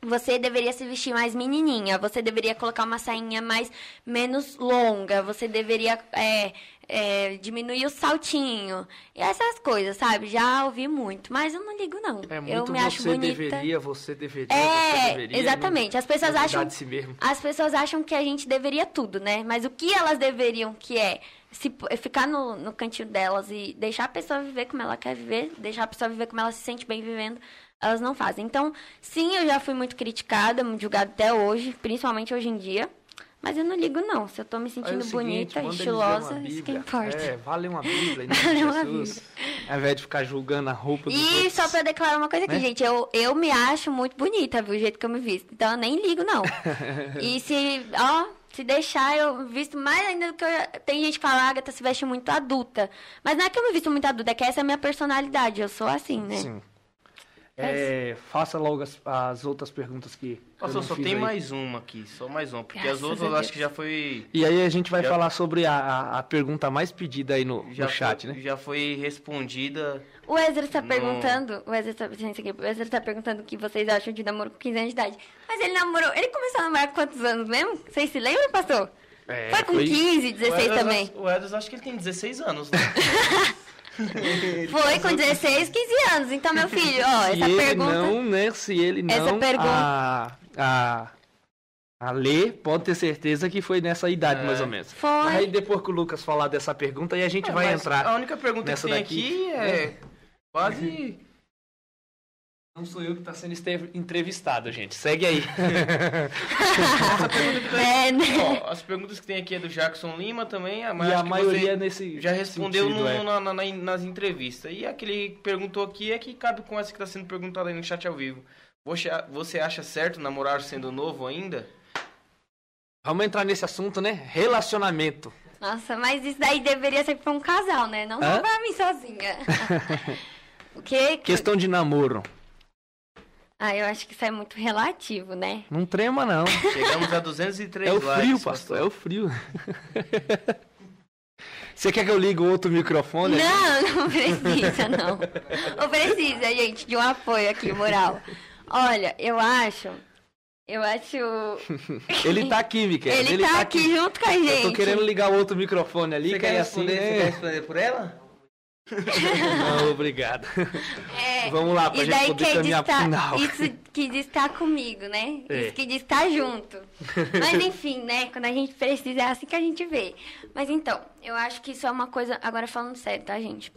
[SPEAKER 3] Você deveria se vestir mais menininha, você deveria colocar uma sainha mais menos longa, você deveria é, é, diminuir o saltinho. E essas coisas, sabe? Já ouvi muito, mas eu não ligo, não.
[SPEAKER 1] É
[SPEAKER 3] eu
[SPEAKER 1] muito
[SPEAKER 3] me acho
[SPEAKER 1] você
[SPEAKER 3] bonita.
[SPEAKER 1] deveria, você deveria,
[SPEAKER 3] É,
[SPEAKER 1] você deveria.
[SPEAKER 3] exatamente.
[SPEAKER 1] não-
[SPEAKER 3] As pessoas acham-
[SPEAKER 1] si mesmo.
[SPEAKER 3] As pessoas acham que a gente deveria tudo, né? Mas o que elas deveriam, que é se ficar no, no cantinho delas e deixar a pessoa viver como ela quer viver, deixar a pessoa viver como ela se sente bem vivendo, elas não fazem. Então, sim, eu já fui muito criticada, muito julgada até hoje, principalmente hoje em dia. Mas eu não ligo, não. Se eu tô me sentindo
[SPEAKER 1] seguinte,
[SPEAKER 3] bonita, estilosa, isso que
[SPEAKER 1] Bíblia.
[SPEAKER 3] importa.
[SPEAKER 1] É, vale uma Bíblia, nome
[SPEAKER 3] Vale uma
[SPEAKER 1] Jesus. (laughs) Ao invés de ficar julgando a roupa dos
[SPEAKER 3] E
[SPEAKER 1] outros.
[SPEAKER 3] só pra declarar uma coisa aqui,
[SPEAKER 1] Né?
[SPEAKER 3] gente, eu, eu me acho muito bonita, viu, o jeito que eu me visto. Então eu nem ligo, não. (laughs) e se, ó, se deixar, eu visto mais ainda do que eu. Tem gente que fala, "Ah, Agatha se veste muito adulta. Mas não é que eu me visto muito adulta, é que essa é a minha personalidade. Eu sou assim, né?
[SPEAKER 1] Sim. É, faça logo as, as outras perguntas que. eu
[SPEAKER 2] Pastor,
[SPEAKER 1] não
[SPEAKER 2] só tem
[SPEAKER 1] aí.
[SPEAKER 2] mais uma aqui, só mais uma. Porque
[SPEAKER 3] Graças
[SPEAKER 2] as outras eu acho que já foi.
[SPEAKER 1] E aí a gente vai
[SPEAKER 2] Já-
[SPEAKER 1] falar sobre a, a, a pergunta mais pedida aí no,
[SPEAKER 2] Já
[SPEAKER 1] no chat,
[SPEAKER 2] foi,
[SPEAKER 1] né?
[SPEAKER 2] Já foi respondida.
[SPEAKER 3] O Ezra está
[SPEAKER 2] Não.
[SPEAKER 3] perguntando. O Ezra tá, aqui, o Ezra tá perguntando o que vocês acham de namoro com 15 anos de idade. Mas ele namorou. Ele começou a namorar com quantos anos mesmo? Vocês se lembram, pastor?
[SPEAKER 1] É,
[SPEAKER 3] foi com 15, 16
[SPEAKER 2] o
[SPEAKER 3] também.
[SPEAKER 2] O Edwards acho que ele tem 16 anos, né? (laughs)
[SPEAKER 3] Foi com 16, 15 anos. Então, meu (laughs) filho, ó,
[SPEAKER 1] Se
[SPEAKER 3] essa
[SPEAKER 1] ele
[SPEAKER 3] pergunta.
[SPEAKER 1] não, né? Se ele não,
[SPEAKER 3] Essa pergunta-
[SPEAKER 1] a, a, a Lê pode ter certeza que foi nessa idade,
[SPEAKER 2] É.
[SPEAKER 1] mais ou menos.
[SPEAKER 3] Foi.
[SPEAKER 1] Aí depois que o Lucas falar dessa pergunta, aí a gente
[SPEAKER 2] É,
[SPEAKER 1] vai entrar.
[SPEAKER 2] A única pergunta
[SPEAKER 1] nessa
[SPEAKER 2] que tem
[SPEAKER 1] daqui.
[SPEAKER 2] aqui é quase.
[SPEAKER 1] Não sou eu que está sendo entrevistado, gente. Segue aí. (laughs)
[SPEAKER 3] É, né?
[SPEAKER 2] Ó, as perguntas que tem aqui é do Jackson Lima também, mas
[SPEAKER 1] e a maioria
[SPEAKER 2] você
[SPEAKER 1] nesse
[SPEAKER 2] já respondeu
[SPEAKER 1] sentido,
[SPEAKER 2] no-
[SPEAKER 1] é.
[SPEAKER 2] na- na- na- nas entrevistas. E a que perguntou aqui é que cabe com essa que está sendo perguntada aí no chat ao vivo. Você, você acha certo namorar sendo novo ainda?
[SPEAKER 1] Vamos entrar nesse assunto, né? Relacionamento.
[SPEAKER 3] Nossa, mas isso daí deveria ser pra um casal, né? Não
[SPEAKER 1] Hã?
[SPEAKER 3] só pra mim sozinha. (laughs) (laughs) o quê?
[SPEAKER 1] Questão de namoro.
[SPEAKER 3] Ah, eu acho que isso é muito relativo, né?
[SPEAKER 1] Não trema, não.
[SPEAKER 2] Chegamos a 203
[SPEAKER 1] É o
[SPEAKER 2] likes.
[SPEAKER 1] frio, pastor. É o frio. (laughs) Você quer que eu ligue o outro microfone?
[SPEAKER 3] Não, não precisa, não. Não precisa, gente, de um apoio aqui, moral. Olha, eu acho. Eu acho. (laughs)
[SPEAKER 1] Ele tá aqui, Miquel.
[SPEAKER 3] Ele, ele tá, tá aqui, aqui junto com a gente.
[SPEAKER 1] Eu tô querendo ligar o outro microfone ali,
[SPEAKER 2] você
[SPEAKER 1] que
[SPEAKER 2] quer
[SPEAKER 1] é
[SPEAKER 2] responder,
[SPEAKER 1] assim.
[SPEAKER 2] Você
[SPEAKER 1] né?
[SPEAKER 2] quer responder por ela?
[SPEAKER 1] Não, obrigado.
[SPEAKER 3] É,
[SPEAKER 1] Vamos lá, pra
[SPEAKER 3] e
[SPEAKER 1] gente
[SPEAKER 3] daí
[SPEAKER 1] poder caminhar pro final.
[SPEAKER 3] Isso que diz estar comigo, né?
[SPEAKER 1] É.
[SPEAKER 3] Isso que diz estar junto. Mas enfim, né? Quando a gente precisa, é assim que a gente vê. Mas então, eu acho que isso é uma coisa. Agora falando sério, tá, gente?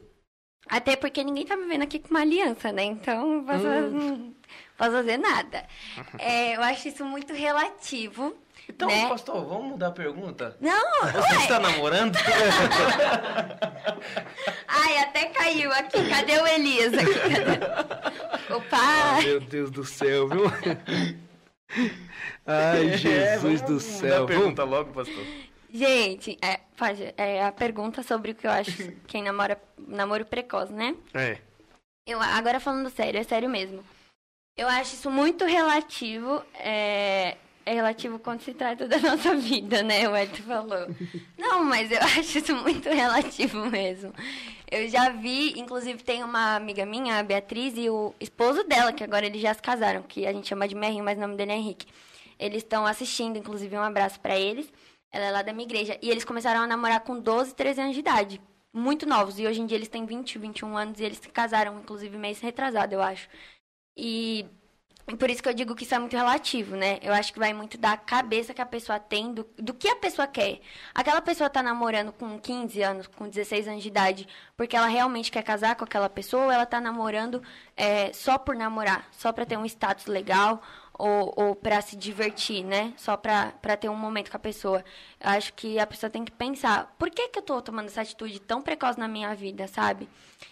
[SPEAKER 3] Até porque ninguém tá me vendo aqui com uma aliança, né? Então, posso,
[SPEAKER 1] Hum.
[SPEAKER 3] não posso fazer nada. É, eu acho isso muito relativo.
[SPEAKER 2] Então,
[SPEAKER 3] né?
[SPEAKER 2] pastor, vamos mudar a pergunta?
[SPEAKER 3] Não,
[SPEAKER 2] Você
[SPEAKER 3] ué.
[SPEAKER 2] está namorando? (laughs)
[SPEAKER 3] Ai, até caiu aqui. Cadê o Elias aqui? Cadê? (laughs) O
[SPEAKER 1] Ah,
[SPEAKER 3] pai.
[SPEAKER 1] meu Deus do céu, viu? Ai,
[SPEAKER 2] É,
[SPEAKER 1] Jesus
[SPEAKER 2] vamos
[SPEAKER 1] do
[SPEAKER 2] mudar
[SPEAKER 1] céu.
[SPEAKER 2] a pergunta logo, pastor.
[SPEAKER 3] Gente, é, pode, é a pergunta sobre o que eu acho (laughs) quem namora namoro precoce, né?
[SPEAKER 1] É.
[SPEAKER 3] Eu, agora falando sério, é sério mesmo. Eu acho isso muito relativo. É, é relativo quando se trata da (laughs) nossa vida, né? O Edson falou. Não, mas eu (laughs) acho isso muito relativo mesmo. Eu já vi, inclusive tem uma amiga minha, a Beatriz, e o esposo dela, que agora eles já se casaram, que a gente chama de Merrinho, mas o nome dele é Henrique. Eles estão assistindo, inclusive um abraço pra eles. Ela é lá da minha igreja. E eles começaram a namorar com 12, 13 anos de idade. Muito novos. E hoje em dia eles têm 20, 21 anos e eles se casaram, inclusive, mês retrasado, eu acho. E e por isso que eu digo que isso é muito relativo, né? Eu acho que vai muito da cabeça que a pessoa tem, do, do que a pessoa quer. Aquela pessoa tá namorando com 15 anos, com 16 anos de idade, porque ela realmente quer casar com aquela pessoa, ou ela tá namorando é, só por namorar, só pra ter um status legal, ou, ou para se divertir, né? Só pra, pra ter um momento com a pessoa. Eu acho que a pessoa tem que pensar, por que, que eu tô tomando essa atitude tão precoce na minha vida, sabe?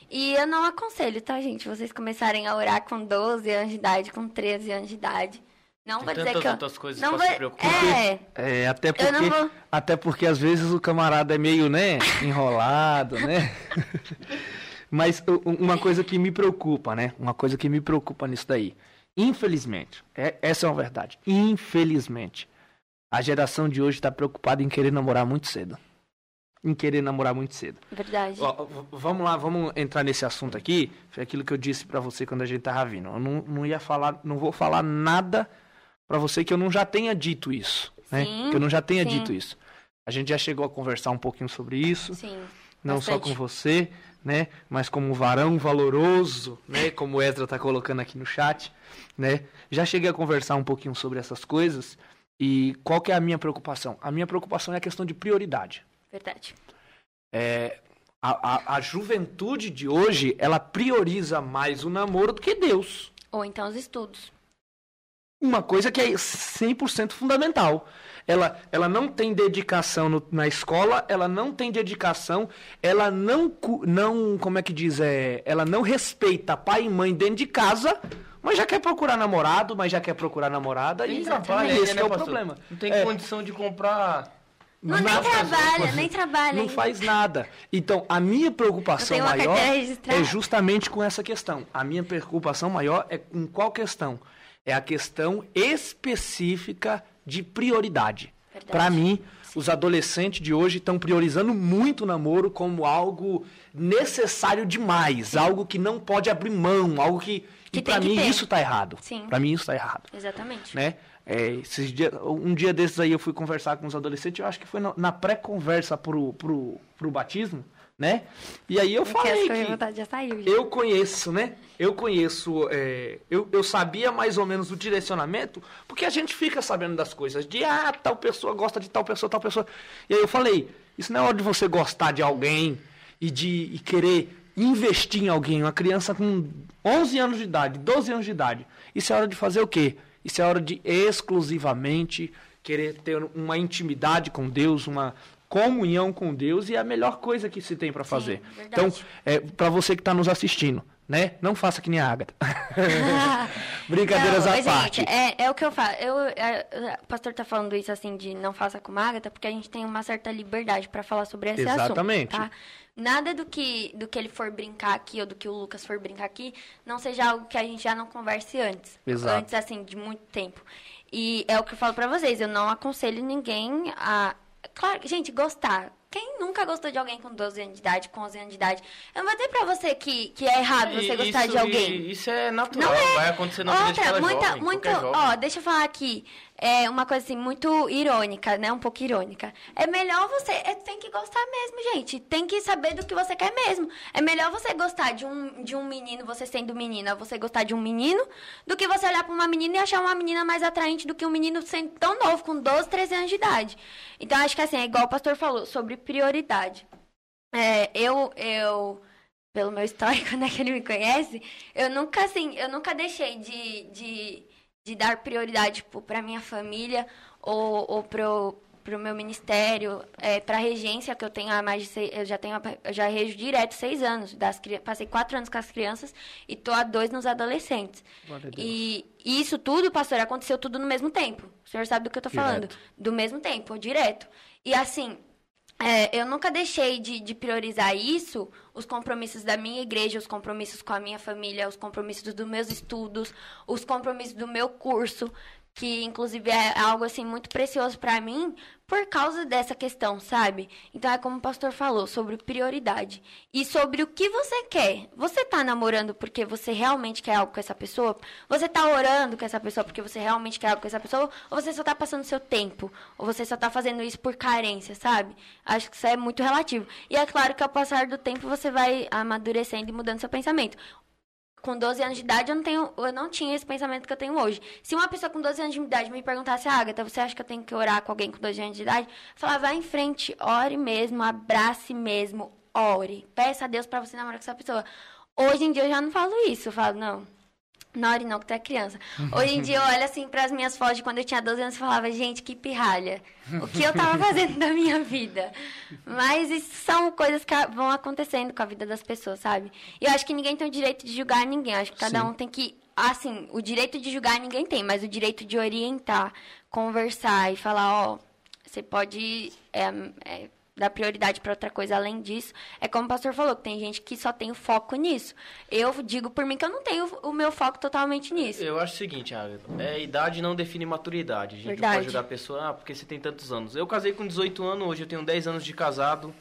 [SPEAKER 3] E eu não aconselho, tá, gente? Vocês começarem a orar com 12 anos de idade, com 13 anos de idade. Não
[SPEAKER 2] Tem
[SPEAKER 3] vou dizer
[SPEAKER 2] tantas
[SPEAKER 3] que eu...
[SPEAKER 2] outras coisas
[SPEAKER 3] não
[SPEAKER 2] pra
[SPEAKER 3] vou...
[SPEAKER 2] se preocupar.
[SPEAKER 3] É,
[SPEAKER 1] É, até
[SPEAKER 3] Eu não
[SPEAKER 1] porque,
[SPEAKER 3] vou-
[SPEAKER 1] até porque às vezes o camarada é meio, né, (laughs) enrolado, né? (laughs) Mas uma coisa que me preocupa, né? Uma coisa que me preocupa nisso daí. Infelizmente, é- essa é uma verdade. Infelizmente, a geração de hoje está preocupada em querer namorar muito cedo. Em querer namorar muito cedo.
[SPEAKER 3] verdade.
[SPEAKER 1] Ó, vamos lá, vamos entrar nesse assunto aqui. Foi aquilo que eu disse pra você quando a gente tava vindo. Eu não, não ia falar, não vou falar nada pra você que eu não já tenha dito isso, né?
[SPEAKER 3] Sim,
[SPEAKER 1] que eu não já tenha
[SPEAKER 3] sim.
[SPEAKER 1] dito isso. A gente já chegou a conversar um pouquinho sobre isso,
[SPEAKER 3] Sim.
[SPEAKER 1] não só
[SPEAKER 3] bastante.
[SPEAKER 1] com você, né, mas como um varão valoroso, né, como o Ezra tá colocando aqui no chat, né? Já cheguei a conversar um pouquinho sobre essas coisas e qual que é a minha preocupação? A minha preocupação é a questão de prioridade.
[SPEAKER 3] Verdade.
[SPEAKER 1] É, a, a, a juventude de hoje, ela prioriza mais o namoro do que Deus.
[SPEAKER 3] Ou então os estudos.
[SPEAKER 1] Uma coisa que é 100% fundamental. Ela, ela não tem dedicação no- na escola, ela não tem dedicação, ela não, não como é que diz, é, ela não respeita pai e mãe dentro de casa, mas já quer procurar namorado, mas já quer procurar namorada, e,
[SPEAKER 2] trabalha
[SPEAKER 1] e esse
[SPEAKER 2] ainda,
[SPEAKER 1] que é o
[SPEAKER 2] né, pastor?
[SPEAKER 1] problema.
[SPEAKER 2] Não tem
[SPEAKER 1] É.
[SPEAKER 2] condição de comprar.
[SPEAKER 3] Não, nem trabalha, nem trabalha.
[SPEAKER 1] Não
[SPEAKER 3] hein?
[SPEAKER 1] faz nada. Então, a minha preocupação maior é justamente com essa questão. A minha preocupação maior é com qual questão? É a questão específica de prioridade. Para mim, os adolescentes de hoje estão priorizando muito o namoro como algo necessário demais, algo que não pode abrir mão, algo que,
[SPEAKER 3] Que
[SPEAKER 1] e para
[SPEAKER 3] que
[SPEAKER 1] mim isso tá errado.
[SPEAKER 3] Sim.
[SPEAKER 1] Para mim isso tá errado
[SPEAKER 3] Exatamente.
[SPEAKER 1] né? É, esses dia- um dia desses aí eu fui conversar com os adolescentes, eu acho que foi na, na pré-conversa pro, pro, pro batismo, né? E aí eu falei que
[SPEAKER 3] vontade já saiu. gente.
[SPEAKER 1] eu conheço, né? Eu conheço, é, eu, eu sabia mais ou menos o direcionamento, porque a gente fica sabendo das coisas, de ah, tal pessoa gosta de tal pessoa, tal pessoa. E aí eu falei, isso não é hora de você gostar de alguém e de e querer investir em alguém, uma criança com 11 anos de idade, 12 anos de idade. Isso é hora de fazer o quê? Isso é hora de exclusivamente querer ter uma intimidade com Deus, uma comunhão com Deus e é a melhor coisa que se tem para fazer.
[SPEAKER 3] verdade.
[SPEAKER 1] Então, é, para você que está nos assistindo, né? Não faça que nem a Agatha. (laughs) (laughs) Brincadeiras
[SPEAKER 3] Não,
[SPEAKER 1] à parte.
[SPEAKER 3] Gente, é, é o que eu falo. Eu, é, o pastor tá falando isso assim de não faça com Agatha, porque a gente tem uma certa liberdade para falar sobre esse
[SPEAKER 1] Exatamente.
[SPEAKER 3] assunto. Tá? Nada do que, do que ele for brincar aqui ou do que o Lucas for brincar aqui não seja algo que a gente já não converse antes.
[SPEAKER 1] Exato.
[SPEAKER 3] Antes, assim, de muito tempo. E é o que eu falo pra vocês, eu não aconselho ninguém a. Claro, gente, gostar. Quem nunca gostou de alguém com 12 anos de idade, com 11 anos de idade? Eu não vou dizer pra você que, que é errado você gostar
[SPEAKER 2] isso,
[SPEAKER 3] de alguém.
[SPEAKER 2] Isso é natural,
[SPEAKER 3] Não é.
[SPEAKER 2] vai acontecer na vida de
[SPEAKER 3] Outra, muita,
[SPEAKER 2] jovem,
[SPEAKER 3] muito, ó, deixa eu falar aqui, é uma coisa assim muito irônica, né? Um pouco irônica. É melhor você, é, tem que gostar mesmo, gente. Tem que saber do que você quer mesmo. É melhor você gostar de um, de um menino, você sendo menina, você gostar de um menino, do que você olhar pra uma menina e achar uma menina mais atraente do que um menino sendo tão novo, com 12, 13 anos de idade. Então, acho que assim, é igual o pastor falou, sobre prioridade. É, eu, eu, pelo meu histórico, (laughs) né, que ele me conhece, eu nunca, assim, eu nunca deixei de, de, de dar prioridade, tipo, pra minha família ou, ou pro, pro meu ministério, é, pra regência, que eu tenho há mais de seis, eu já tenho, eu já rejo direto seis anos, das, passei quatro anos com as crianças e tô há dois nos adolescentes.
[SPEAKER 1] A.
[SPEAKER 3] E e isso tudo, pastor, aconteceu tudo no mesmo tempo. O senhor sabe do que eu tô falando.
[SPEAKER 1] Direto.
[SPEAKER 3] Do mesmo tempo, direto. E assim, é, eu nunca deixei de, de priorizar isso, os compromissos da minha igreja, os compromissos com a minha família, os compromissos dos meus estudos, os compromissos do meu curso, que inclusive é algo assim muito precioso para mim por causa dessa questão, sabe? Então é como o pastor falou sobre prioridade e sobre o que você quer. Você tá namorando porque você realmente quer algo com essa pessoa? Você tá orando com essa pessoa porque você realmente quer algo com essa pessoa? Ou você só tá passando seu tempo? Ou você só tá fazendo isso por carência, sabe? Acho que isso é muito relativo. E é claro que ao passar do tempo você vai amadurecendo e mudando seu pensamento com 12 anos de idade, eu não, tenho, eu não tinha esse pensamento que eu tenho hoje. Se uma pessoa com 12 anos de idade me perguntasse, Agatha, você acha que eu tenho que orar com alguém com 12 anos de idade? Eu falava, vai em frente, ore mesmo, abrace mesmo, ore. Peça a Deus pra você namorar com essa pessoa. Hoje em dia eu já não falo isso, eu falo, não, não ore não, que tu é criança. Hoje em dia eu olho assim pras minhas fotos de quando eu tinha 12 anos e falava, gente, que pirralha. O que eu tava fazendo da minha vida? Mas isso são coisas que vão acontecendo com a vida das pessoas, sabe? E eu acho que ninguém tem o direito de julgar ninguém. Eu acho que cada
[SPEAKER 1] Sim.
[SPEAKER 3] um tem que. Assim, o direito de julgar ninguém tem, mas o direito de orientar, conversar e falar, ó, você pode é, é, dar prioridade para outra coisa além disso. É como o pastor falou, que tem gente que só tem o foco nisso. Eu digo por mim que eu não tenho o meu foco totalmente nisso.
[SPEAKER 2] Eu acho o seguinte, Agatha, é, idade não define maturidade. A gente
[SPEAKER 3] Verdade.
[SPEAKER 2] pode ajudar a pessoa, ah, porque você tem tantos anos. Eu casei com 18 anos, hoje eu tenho 10 anos de casado.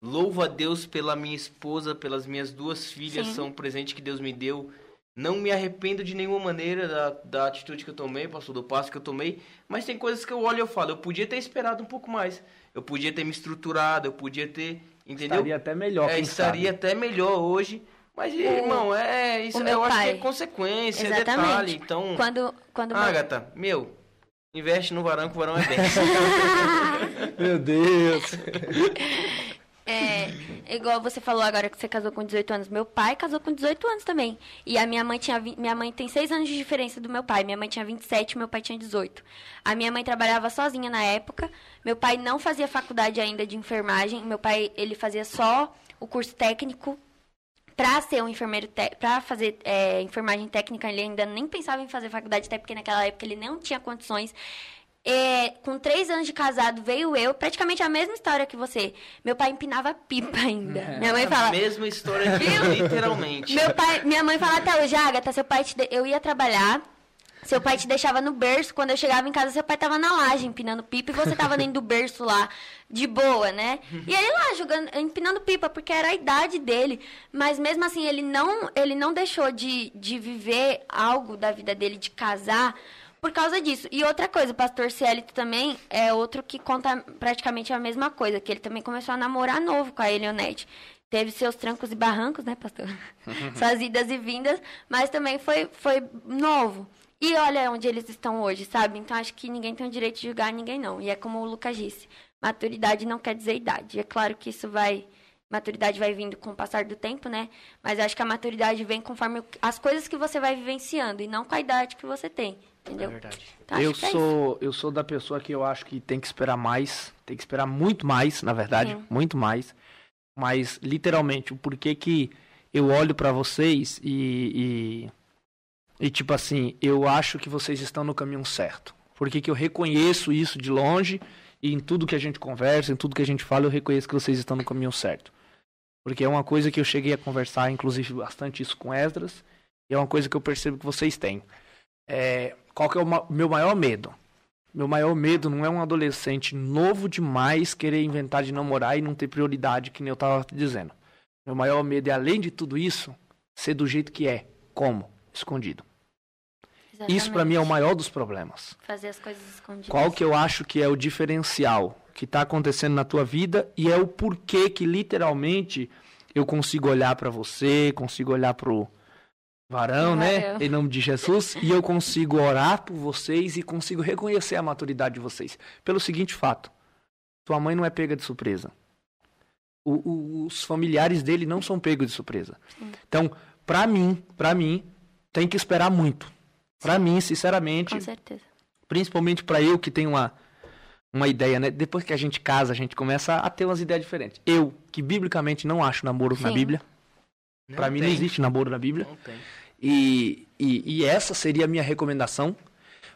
[SPEAKER 2] Louvo a Deus pela minha esposa, pelas minhas duas filhas,
[SPEAKER 3] Sim.
[SPEAKER 2] são um presente que Deus me deu. Não me arrependo de nenhuma maneira da, da atitude que eu tomei, pastor, do passo que eu tomei. Mas tem coisas que eu olho e eu falo, eu podia ter esperado um pouco mais. Eu podia ter me estruturado, eu podia ter, entendeu?
[SPEAKER 1] Estaria até melhor,
[SPEAKER 2] É, estaria
[SPEAKER 1] sabe.
[SPEAKER 2] até melhor hoje. Mas, irmão, é isso.
[SPEAKER 3] o meu
[SPEAKER 2] Eu acho que
[SPEAKER 3] pai.
[SPEAKER 2] é consequência, é
[SPEAKER 3] Exatamente.
[SPEAKER 2] detalhe. Então,
[SPEAKER 3] Quando, quando meu-
[SPEAKER 2] Agatha, meu, investe no varão que o varão é bênção. (laughs) (laughs)
[SPEAKER 1] Meu Deus. (laughs)
[SPEAKER 3] É, igual você falou agora que você casou com 18 anos. Meu pai casou com 18 anos também. E a minha mãe tinha. Minha mãe tem 6 anos de diferença do meu pai. Minha mãe tinha 27, meu pai tinha 18. A minha mãe trabalhava sozinha na época. Meu pai não fazia faculdade ainda de enfermagem. Meu pai, ele fazia só o curso técnico. Pra ser um enfermeiro, pra fazer é, enfermagem técnica, ele ainda nem pensava em fazer faculdade, até porque naquela época ele não tinha condições. É, com três anos de casado, veio eu, praticamente a mesma história que você. Meu pai empinava pipa ainda. Minha mãe fala.
[SPEAKER 2] Mesma história que eu, (laughs) literalmente.
[SPEAKER 3] Meu pai, minha mãe fala até hoje, Agatha, seu pai te de- eu ia trabalhar, seu pai te deixava no berço, quando eu chegava em casa, seu pai tava na laje empinando pipa e você tava dentro do berço lá, de boa, né? E ele lá jogando, empinando pipa, porque era a idade dele. Mas mesmo assim, ele não, ele não deixou de, de viver algo da vida dele, de casar, por causa disso. E outra coisa, o pastor Cielito também é outro que conta praticamente a mesma coisa, que ele também começou a namorar novo com a Elionete. Teve seus trancos e barrancos, né, pastor? (laughs) Suas idas e vindas, mas também foi, foi novo. E olha onde eles estão hoje, sabe? Então acho que ninguém tem o direito de julgar ninguém, não. E é como o Lucas disse: maturidade não quer dizer idade. É claro que isso vai. Maturidade vai vindo com o passar do tempo, né? Mas acho que a maturidade vem conforme as coisas que você vai vivenciando e não com a idade que você tem. Entendeu?
[SPEAKER 2] É verdade.
[SPEAKER 3] Então,
[SPEAKER 1] eu
[SPEAKER 3] é
[SPEAKER 1] sou eu sou da pessoa que eu acho que tem que esperar mais, tem que esperar muito mais, na verdade,
[SPEAKER 3] Sim.
[SPEAKER 1] muito mais. Mas literalmente o porquê que eu olho pra vocês e, e e tipo assim, eu acho que vocês estão no caminho certo. Porque que eu reconheço isso de longe e em tudo que a gente conversa, em tudo que a gente fala, eu reconheço que vocês estão no caminho certo. Porque é uma coisa que eu cheguei a conversar, inclusive, bastante isso com Esdras, e é uma coisa que eu percebo que vocês têm. É, qual que é o ma- meu maior medo? Meu maior medo não é um adolescente novo demais querer inventar de namorar e não ter prioridade, que nem eu tava dizendo. Meu maior medo é, além de tudo isso, ser do jeito que é. Como? Escondido. Isso para mim é o maior dos problemas.
[SPEAKER 3] Fazer as coisas escondidas.
[SPEAKER 1] Qual que eu acho que é o diferencial que está acontecendo na tua vida e é o porquê que literalmente eu consigo olhar para você, consigo olhar pro varão, né? Em nome de Jesus, e eu consigo orar por vocês e consigo reconhecer a maturidade de vocês. Pelo seguinte fato: tua mãe não é pega de surpresa. O, o, os familiares dele não são pegos de surpresa. Sim. Então, para mim, para mim, tem que esperar muito. Para mim, sinceramente.
[SPEAKER 3] Com certeza.
[SPEAKER 1] Principalmente para eu que tenho uma uma ideia, né? Depois que a gente casa, a gente começa a ter umas ideias diferentes. Eu, que biblicamente não acho namoro Sim. na Bíblia. Para mim não existe namoro na Bíblia. Não tem. E, e, e essa seria a minha recomendação.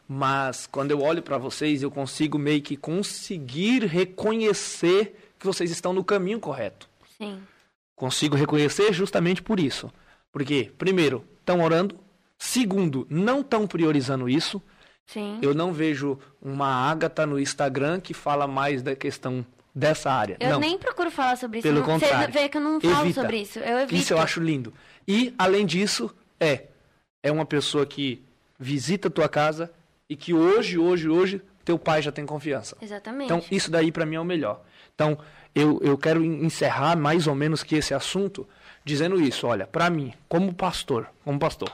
[SPEAKER 1] Mas quando eu olho para vocês, eu consigo meio que conseguir reconhecer que vocês estão no caminho correto.
[SPEAKER 3] Sim.
[SPEAKER 1] Consigo reconhecer justamente por isso. Porque, primeiro, estão orando. Segundo, não estão priorizando isso.
[SPEAKER 3] Sim.
[SPEAKER 1] Eu não vejo uma Agatha no Instagram que fala mais da questão dessa área.
[SPEAKER 3] Eu
[SPEAKER 1] não.
[SPEAKER 3] nem procuro falar sobre isso.
[SPEAKER 1] Pelo
[SPEAKER 3] não,
[SPEAKER 1] contrário.
[SPEAKER 3] Você vê que eu não falo
[SPEAKER 1] evita.
[SPEAKER 3] sobre isso. Eu evito.
[SPEAKER 1] Isso eu acho lindo. E, além disso, é. É uma pessoa que visita a tua casa e que hoje, hoje, hoje, teu pai já tem confiança.
[SPEAKER 3] Exatamente.
[SPEAKER 1] Então, isso daí para mim é o melhor. Então, eu, eu quero encerrar mais ou menos que esse assunto dizendo isso. Olha, para mim, como pastor, como pastor,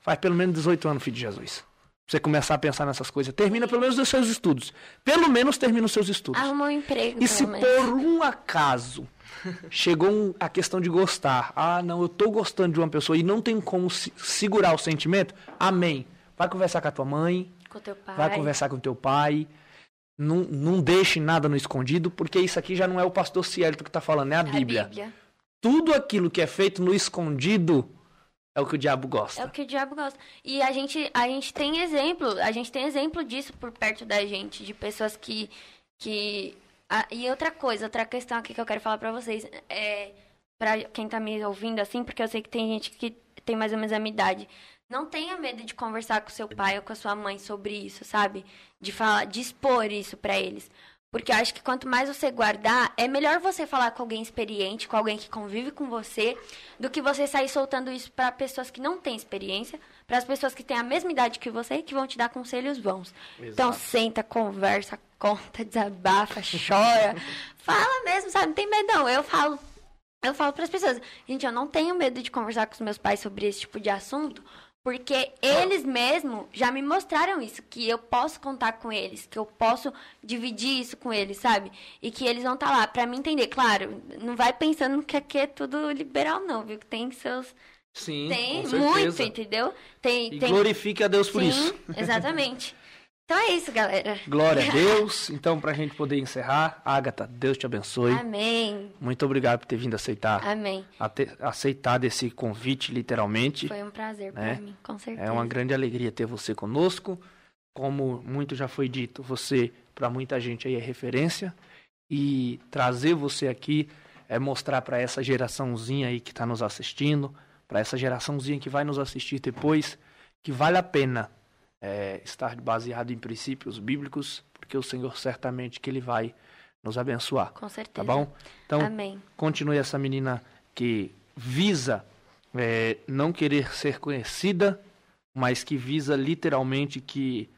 [SPEAKER 1] faz pelo menos 18 anos, filho de Jesus você começar a pensar nessas coisas. Termina pelo menos os seus estudos. Pelo menos termina os seus estudos.
[SPEAKER 3] Arruma um emprego.
[SPEAKER 1] E se por um acaso chegou um, a questão de gostar, ah, não, eu tô gostando de uma pessoa e não tem como se, segurar o sentimento, amém. Vai conversar com a tua mãe.
[SPEAKER 3] Com teu pai.
[SPEAKER 1] Vai conversar com teu pai. Não, não deixe nada no escondido, porque isso aqui já não é o pastor Cielito que está falando, é a, é Bíblia. a Bíblia. Tudo aquilo que é feito no escondido é o que o diabo gosta.
[SPEAKER 3] É o que o diabo gosta. E a gente, a gente tem exemplo, a gente tem exemplo disso por perto da gente, de pessoas que. que e outra coisa, outra questão aqui que eu quero falar pra vocês, é. Pra quem tá me ouvindo assim, porque eu sei que tem gente que tem mais ou menos a minha idade. Não tenha medo de conversar com seu pai ou com a sua mãe sobre isso, sabe? De falar, de expor isso para eles. Porque eu acho que quanto mais você guardar, é melhor você falar com alguém experiente, com alguém que convive com você, do que você sair soltando isso para pessoas que não têm experiência, para as pessoas que têm a mesma idade que você, que vão te dar conselhos bons. Exato. Então senta, conversa, conta, desabafa, chora, (laughs) fala mesmo, sabe? Não tem medo não. Eu falo, eu falo para as pessoas, gente, eu não tenho medo de conversar com os meus pais sobre esse tipo de assunto, porque eles mesmos já me mostraram isso, que eu posso contar com eles, que eu posso dividir isso com eles, sabe? E que eles vão estar tá lá para me entender. Claro, não vai pensando que aqui é tudo liberal, não, viu? Que tem seus.
[SPEAKER 1] Sim,
[SPEAKER 3] tem muito, entendeu? Tem,
[SPEAKER 1] e
[SPEAKER 3] tem...
[SPEAKER 1] glorifique a Deus por
[SPEAKER 3] Sim,
[SPEAKER 1] isso.
[SPEAKER 3] Exatamente. (laughs) Então é isso, galera.
[SPEAKER 1] Glória a (laughs) Deus. Então, para a gente poder encerrar, Agatha, Deus te abençoe.
[SPEAKER 3] Amém.
[SPEAKER 1] Muito obrigado por ter vindo aceitar.
[SPEAKER 3] Amém.
[SPEAKER 1] aceitar esse convite, literalmente.
[SPEAKER 3] Foi um prazer né? para mim, com certeza.
[SPEAKER 1] É uma grande alegria ter você conosco. Como muito já foi dito, você, para muita gente aí, é referência. E trazer você aqui é mostrar para essa geraçãozinha aí que está nos assistindo, para essa geraçãozinha que vai nos assistir depois, que vale a pena é, estar baseado em princípios bíblicos, porque o Senhor certamente que Ele vai nos abençoar.
[SPEAKER 3] Com certeza.
[SPEAKER 1] Tá bom? Então,
[SPEAKER 3] Amém.
[SPEAKER 1] continue essa menina que visa é, não querer ser conhecida, mas que visa literalmente que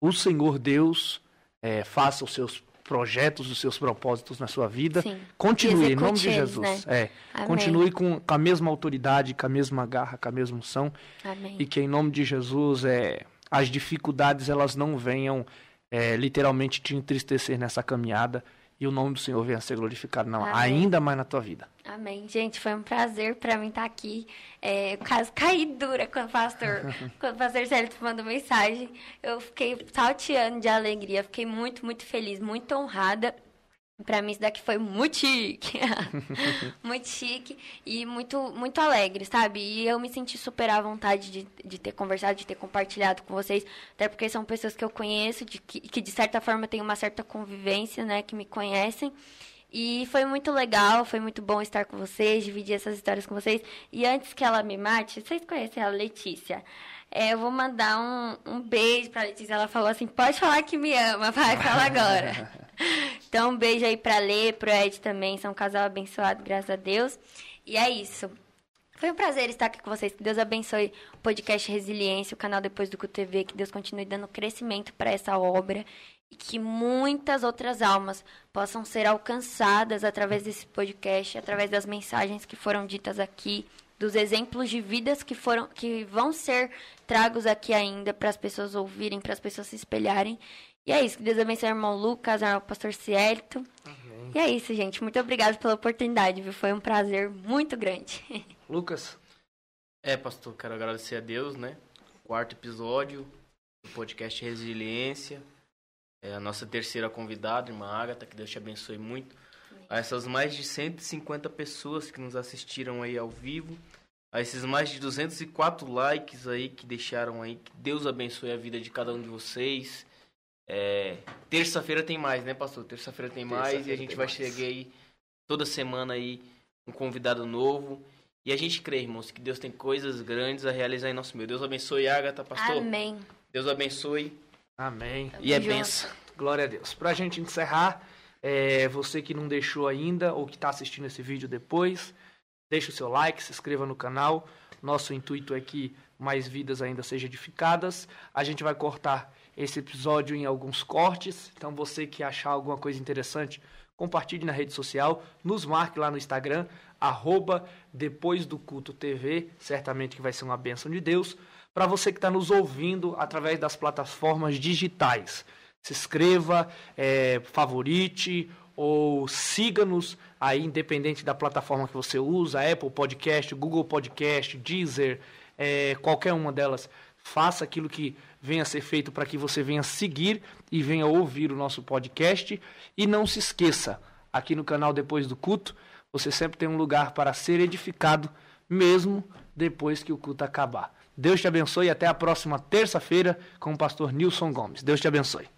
[SPEAKER 1] o Senhor Deus é, faça os seus projetos, os seus propósitos na sua vida.
[SPEAKER 3] Sim.
[SPEAKER 1] Continue, em nome de Jesus.
[SPEAKER 3] Né?
[SPEAKER 1] É, continue com, com, a mesma autoridade, com a mesma garra, com a mesma unção.
[SPEAKER 3] Amém.
[SPEAKER 1] E que em nome de Jesus é, as dificuldades elas não venham é, literalmente te entristecer nessa caminhada e o nome do Senhor venha a ser glorificado não, ainda mais na tua vida.
[SPEAKER 3] Amém. Gente, foi um prazer para mim estar aqui. É, quase caí dura quando o pastor, (laughs) quando o pastor Célio mandou mensagem. Eu fiquei salteando de alegria, fiquei muito, muito feliz, muito honrada. Pra mim isso daqui foi muito chique. (laughs) muito chique e muito, muito alegre, sabe? E eu me senti super à vontade de, de ter conversado, de ter compartilhado com vocês. Até porque são pessoas que eu conheço, de, que, que de certa forma tem uma certa convivência, né? Que me conhecem. E foi muito legal, foi muito bom estar com vocês, dividir essas histórias com vocês. E antes que ela me mate, vocês conhecem a Letícia? É, eu vou mandar um, um beijo pra Letícia. Ela falou assim: pode falar que me ama, vai, fala agora. (laughs) então, um beijo aí pra Lê, pro Ed também. São um casal abençoado, graças a Deus. E é isso. Foi um prazer estar aqui com vocês. Que Deus abençoe o podcast Resiliência, o canal Depois do TV. Que Deus continue dando crescimento para essa obra e que muitas outras almas possam ser alcançadas através desse podcast, através das mensagens que foram ditas aqui, dos exemplos de vidas que foram que vão ser tragos aqui ainda para as pessoas ouvirem, para as pessoas se espelharem. E é isso, que Deus abençoe o irmão Lucas, o pastor Cielto. Amém. E é isso, gente. Muito obrigado pela oportunidade, viu? Foi um prazer muito grande. (laughs)
[SPEAKER 1] Lucas.
[SPEAKER 2] É, pastor, quero agradecer a Deus, né? Quarto episódio do podcast Resiliência. É a nossa terceira convidada, irmã Agatha, que Deus te abençoe muito a essas mais de 150 pessoas que nos assistiram aí ao vivo, a esses mais de 204 likes aí que deixaram aí, que Deus abençoe a vida de cada um de vocês. É, terça-feira tem mais, né, pastor? Terça-feira tem Terça mais e a gente vai mais. chegar aí toda semana aí um convidado novo. E a gente crê, irmãos, que Deus tem coisas grandes a realizar em nosso meio. Deus abençoe, Agatha, pastor.
[SPEAKER 3] Amém.
[SPEAKER 2] Deus abençoe.
[SPEAKER 1] Amém.
[SPEAKER 2] E é benção.
[SPEAKER 1] Glória a Deus. Pra gente encerrar, é, você que não deixou ainda ou que está assistindo esse vídeo depois, deixe o seu like, se inscreva no canal. Nosso intuito é que mais vidas ainda sejam edificadas. A gente vai cortar esse episódio em alguns cortes. Então você que achar alguma coisa interessante, compartilhe na rede social, nos marque lá no Instagram, arroba depois do culto TV, certamente que vai ser uma bênção de Deus. Para você que está nos ouvindo através das plataformas digitais se inscreva, é, favorite ou siga-nos aí, independente da plataforma que você usa, Apple Podcast, Google Podcast, Deezer, é, qualquer uma delas. Faça aquilo que venha a ser feito para que você venha seguir e venha ouvir o nosso podcast. E não se esqueça, aqui no canal Depois do Culto, você sempre tem um lugar para ser edificado, mesmo depois que o culto acabar. Deus te abençoe e até a próxima terça-feira com o pastor Nilson Gomes. Deus te abençoe.